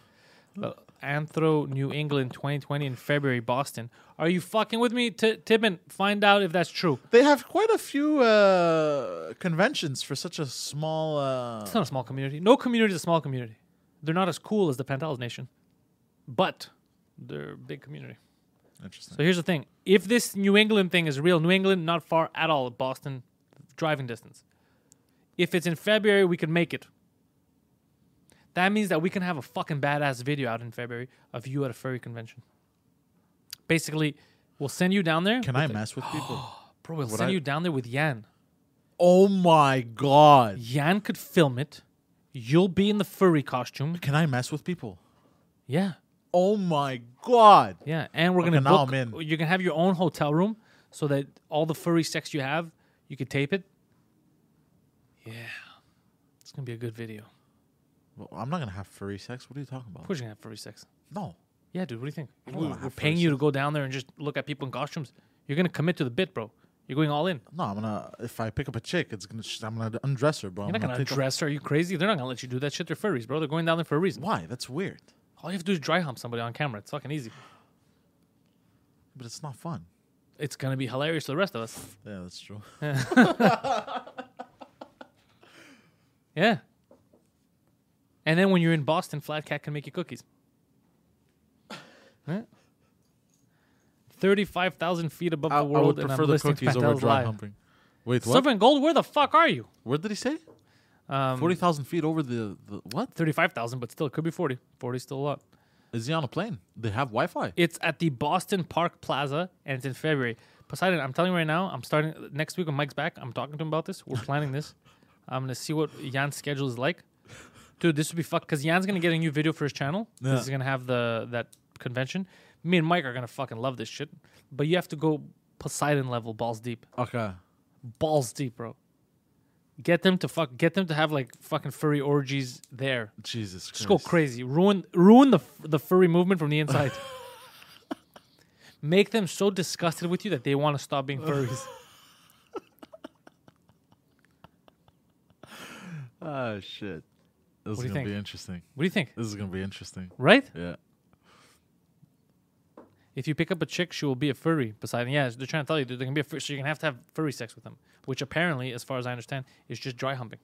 Uh, Anthro New England 2020 in February, Boston. Are you fucking with me, T- Tibbin? Find out if that's true. They have quite a few uh, conventions for such a small. Uh, It's not a small community. No community is a small community. They're not as cool as the Pantelis Nation, but they're a big community. interesting. So here's the thing: if this New England thing is real, New England not far at all, Boston, driving distance. If it's in February, we can make it. That means that we can have a fucking badass video out in February of you at a furry convention. Basically, we'll send you down there. Can I mess with people? (gasps) Bro, we'll Would send I- you down there with Yan. oh my god! Yan could film it. You'll be in the furry costume. Can I mess with people? Yeah. Oh my god! Yeah, and we're gonna now book. I'm in. You're gonna have your own hotel room, so that all the furry sex you have, you could tape it. Yeah, it's gonna be a good video. Well, I'm not gonna have furry sex. What are you talking Of about? course, you're gonna have furry sex. No. Yeah, dude. What do you think? don't We, wanna we're have paying furry you to go down there and just look at people in costumes. You're gonna commit to the bit, bro. You're going all in. No, I'm gonna. If I pick up a chick, it's gonna. sh- I'm gonna undress her, bro. You're I'm not gonna take off- dress her. Are you crazy? They're not gonna let you do that shit. They're furries, bro. They're going down there for a reason. Why? That's weird. All you have to do is dry hump somebody on camera. It's fucking easy. But it's not fun. It's gonna be hilarious to the rest of us. Yeah, that's true. (laughs) Yeah. And then when you're in Boston, Flat Cat can make you cookies. Thirty-five thousand feet above I, the I world, would and prefer I'm the cookies over dry humping. Wait, what? Silver and gold. Where the fuck are you? What did he say? Um, Forty thousand feet over the, the what? Thirty-five thousand, but still, it could be forty. Forty still a lot. Is he on a plane? They have Wi-Fi. It's at the Boston Park Plaza, and it's in February. Poseidon, I'm telling you right now, I'm starting next week when Mike's back. I'm talking to him about this. We're (laughs) planning this. I'm gonna see what Jan's schedule is like. Dude, this would be fuck because Jan's gonna get a new video for his channel. Yeah. This is gonna have the that convention. Me and Mike are gonna fucking love this shit. But you have to go Poseidon level, balls deep, Okay. balls deep, bro. Get them to fuck. Get them to have like fucking furry orgies there. Jesus Christ. Just go crazy. Ruin ruin the the furry movement from the inside. (laughs) Make them so disgusted with you that they want to stop being furries. oh (laughs) shit. This What do is you gonna think? be interesting. What do you think? This is gonna be interesting. Right? Yeah. If you pick up a chick, she will be a furry. Poseidon, yeah, they're trying to tell you they're gonna be a furry, so you're gonna have to have furry sex with them, which apparently, as far as I understand, is just dry humping.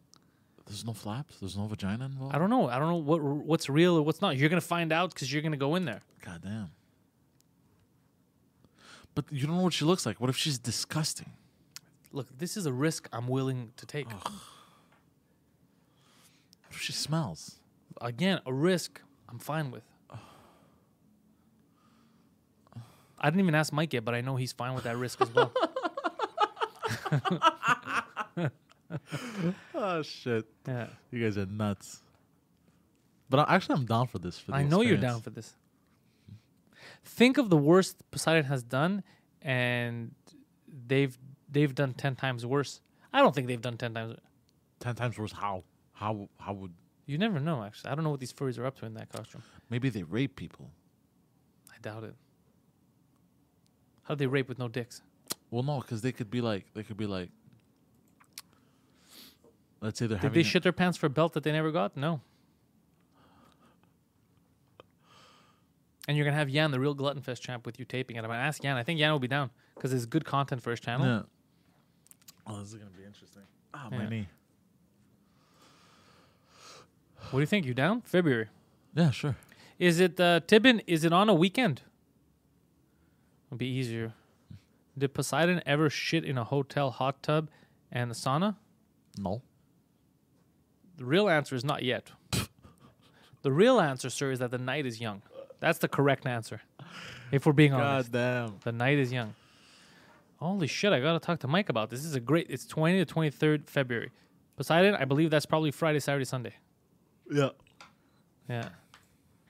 There's no flaps. There's no vagina involved. I don't know. I don't know what what's real or what's not. You're gonna find out because you're gonna go in there. God damn. But you don't know what she looks like. What if she's disgusting? Look, this is a risk I'm willing to take. If she smells? Again, a risk I'm fine with. I didn't even ask Mike yet, but I know he's fine with that risk as well. (laughs) Oh shit. yeah. You guys are nuts. But I, actually, I'm down for this. For I know you're down for this. Think of the worst Poseidon has done, and they've they've done ten times worse. I don't think they've done ten times. ten times worse. How? How? How would? You never know. Actually, I don't know what these furries are up to in that costume. Maybe they rape people. I doubt it. How do they rape with no dicks? Well, no, because they could be like, they could be like, let's say they're Did having. they a- shit their pants for a belt that they never got? No. And you're gonna have Yan, the real Glutton Fest champ, with you taping it. I'm gonna ask Yan. I think Yan will be down because it's good content for his channel. Yeah. Oh, this is gonna be interesting. Ah, my Yeah. knee. What do you think? You down? February. Yeah, sure. Is it uh, Tibbin? Is it on a weekend? It'll be easier. Did Poseidon ever shit in a hotel hot tub and a sauna? No. The real answer is not yet. the real answer, sir, is that the night is young. That's the correct answer. If we're being honest, God damn. the night is young. Holy shit! I gotta talk to Mike about this. This is a great. It's twenty to twenty third February. Poseidon, I believe that's probably Friday, Saturday, Sunday. Yeah. Yeah.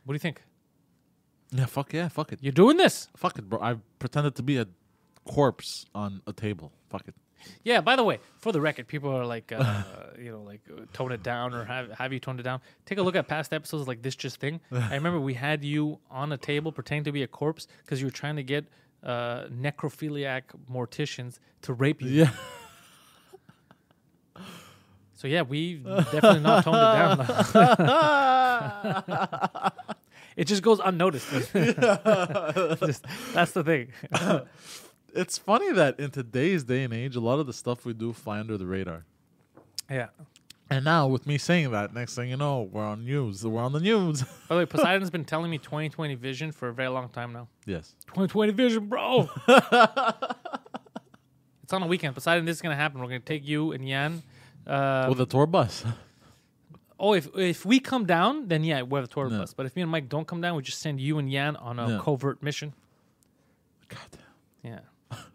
What do you think? Yeah. Fuck yeah. Fuck it. You're doing this? Fuck it, bro. I pretended to be a corpse on a table. Fuck it. Yeah. By the way, for the record, people are like, uh, (laughs) you know, like uh, tone it down or have have you toned it down. Take a look at past episodes like this just thing. (laughs) I remember we had you on a table pretending to be a corpse because you were trying to get uh, necrophiliac morticians to rape you. Yeah. So yeah, we definitely not toned it down. (laughs) it just goes unnoticed. (laughs) (laughs) Just- that's the thing. It's funny that in today's day and age, a lot of the stuff we do fly under the radar. yeah. And now, with me saying that, next thing you know, we're on news. We're on the news. By the way, Poseidon's been telling me 2020 vision for a very long time now. yes. 2020 vision, bro. it's on a weekend. Poseidon, this is gonna happen. We're gonna take you and Yan. Uh, With a tour bus. (laughs) oh, if if we come down, then yeah, we have a tour Yeah. bus. But if me and Mike don't come down, we just send you and Yan on a Yeah. covert mission. God damn. Yeah. (laughs)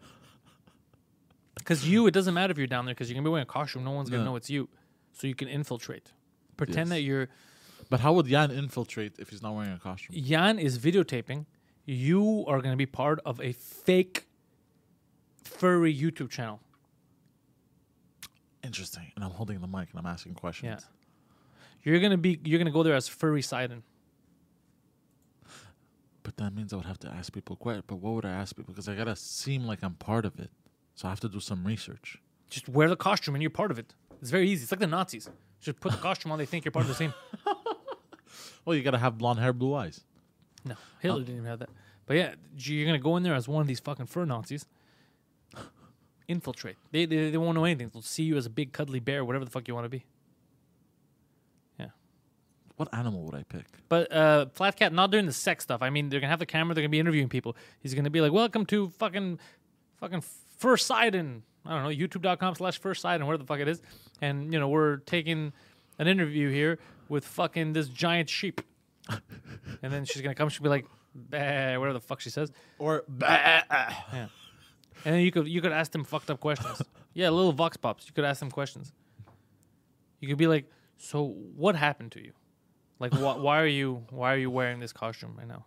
Because you, it doesn't matter if you're down there because you're gonna be wearing a costume. No one's gonna Yeah. know it's you, so you can infiltrate. Pretend Yes. that you're But how would Jan infiltrate if he's not wearing a costume? Jan is videotaping. You are gonna be part of a fake furry YouTube channel. Interesting. And I'm holding the mic and I'm asking questions. Yeah. You're gonna be. You're gonna go there as furry Sidon. But that means I would have to ask people questions. But what would I ask people? Because I gotta seem like I'm part of it. So I have to do some research. Just wear the costume and you're part of it. It's very easy. It's like the Nazis. Just put the costume on. They think you're part of the same. (laughs) Well, you gotta have blonde hair, blue eyes. No, Hitler didn't even have that. But yeah, you're gonna go in there as one of these fucking fur Nazis. Infiltrate. They, they they won't know anything. They'll see you as a big cuddly bear, whatever the fuck you want to be. Yeah. What animal would I pick? But uh, Flat Cat not doing the sex stuff. I mean, they're gonna have the camera. They're gonna be interviewing people. He's gonna be like, "Welcome to fucking, fucking First Sight and I don't know, YouTube.com/slash First Sight and where the fuck it is." And you know, we're taking an interview here with fucking this giant sheep. (laughs) and then she's gonna come. She'll be like, bah, whatever the fuck she says. Or Yeah. And then you could you could ask them fucked up questions. (laughs) yeah, little vox pops. You could ask them questions. You could be like, "So what happened to you? Like, wh- why are you why are you wearing this costume right now?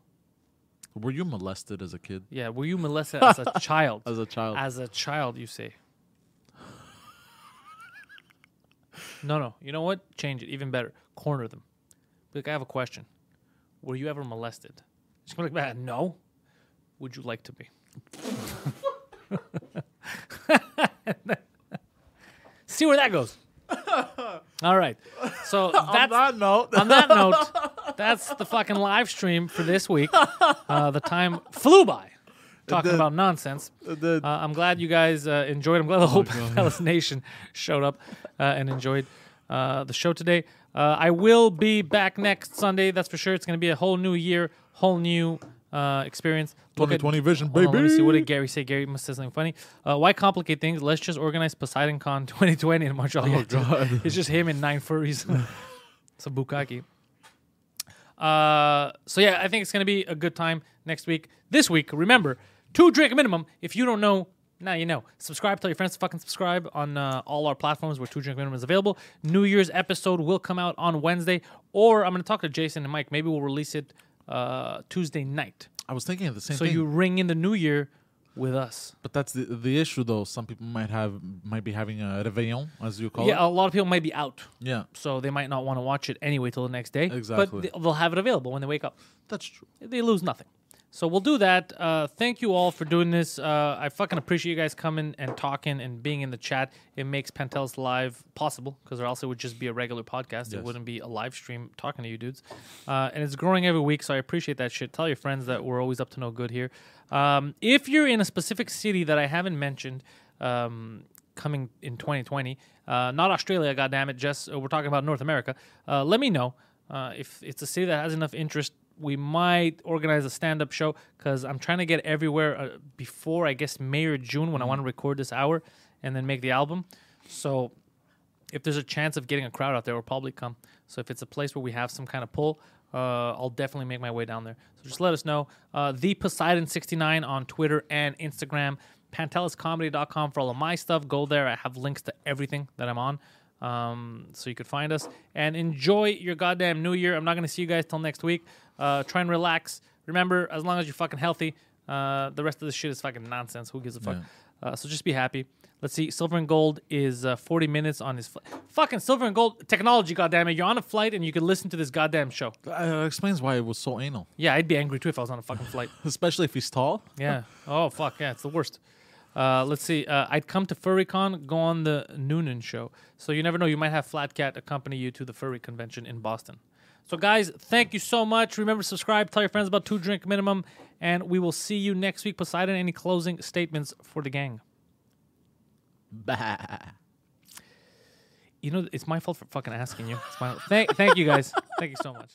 were you molested as a kid? Yeah, were you molested as a (laughs) child? As a child? As a child, you say. No, no. You know what? Change it. Even better. Corner them. Be like, I have a question. Were you ever molested? She's like, "Ah, no. Would you like to be? (laughs) See where that goes. (laughs) All right. So (laughs) that's that note, on that note, that's the fucking live stream for this week. Uh, the time flew by talking did. about nonsense. did. Uh, I'm glad you guys uh, enjoyed. I'm glad the whole Pantelis Nation showed up uh, and enjoyed uh, the show today. Uh, I will be back next Sunday. That's for sure. It's going to be a whole new year, whole new uh, experience. Look at- 2020 vision, baby. on, let me see. What did Gary say? Gary must say something funny. Uh, why complicate things? Let's just organize Poseidon Con (laughs) 2020 in Montreal. Oh, God. (laughs) It's just him and nine furries. (laughs) it's a bukkake. Uh, so yeah, I think it's gonna be a good time next week. This week, remember, two drink minimum. If you don't know, now you know. Subscribe, tell your friends to fucking subscribe on uh, all our platforms where two drink minimum is available. New Year's episode will come out on Wednesday, or I'm gonna talk to Jason and Mike. Maybe we'll release it uh, Tuesday night. I was thinking of the same So thing. you ring in the new year with us. but that's the the issue, though. Some people might have might be having a réveillon, as you call it. Yeah, a lot of people might be out, Yeah, so they might not want to watch it anyway till the next day. Exactly. But they- they'll have it available when they wake up. that's true. they lose nothing. So we'll do that. Uh, thank you all for doing this. Uh, I fucking appreciate you guys coming and talking and being in the chat. It makes Pantelis live possible because or else it would just be a regular podcast. It wouldn't be a live stream talking to you dudes. Uh, and it's growing every week, so I appreciate that shit. Tell your friends that we're always up to no good here. Um, if you're in a specific city that I haven't mentioned, um, coming in 2020, uh, not Australia, goddammit, just uh, we're talking about North America. Uh, let me know uh, if it's a city that has enough interest. We might organize a stand-up show because I'm trying to get everywhere uh, before I guess May or June when I want to record this hour and then make the album. So if there's a chance of getting a crowd out there, we'll probably come. So if it's a place where we have some kind of pull, uh, I'll definitely make my way down there. So just let us know. Uh, the Poseidon69 on Twitter and Instagram. PantelisComedy.com for all of my stuff. Go there. I have links to everything that I'm on. Um, so you could find us and enjoy your goddamn new year. I'm not to see you guys till next week. Uh, try and relax. Remember, as long as you're fucking healthy, uh, the rest of this shit is fucking nonsense. Who gives a fuck? Uh, so just be happy. Let's see. Silver and Gold is uh, 40 minutes on his fl- fucking Silver and Gold technology. Goddamn it! You're on a flight and you can listen to this goddamn show. Uh, explains why it was so anal, Yeah, I'd be angry too if I was on a fucking flight. (laughs) especially if he's tall. Yeah. (laughs) Oh fuck yeah, it's the worst. Uh, let's see. Uh, I'd come to FurryCon, go on the Noonan show. So you never know. You might have Flat Cat accompany you to the furry convention in Boston. So guys, thank you so much. Remember, subscribe, tell your friends about two drink minimum, and we will see you next week. Poseidon, any closing statements for the gang? Bah. You know, it's my fault for fucking asking you. It's my, thank, thank you guys. Thank you so much.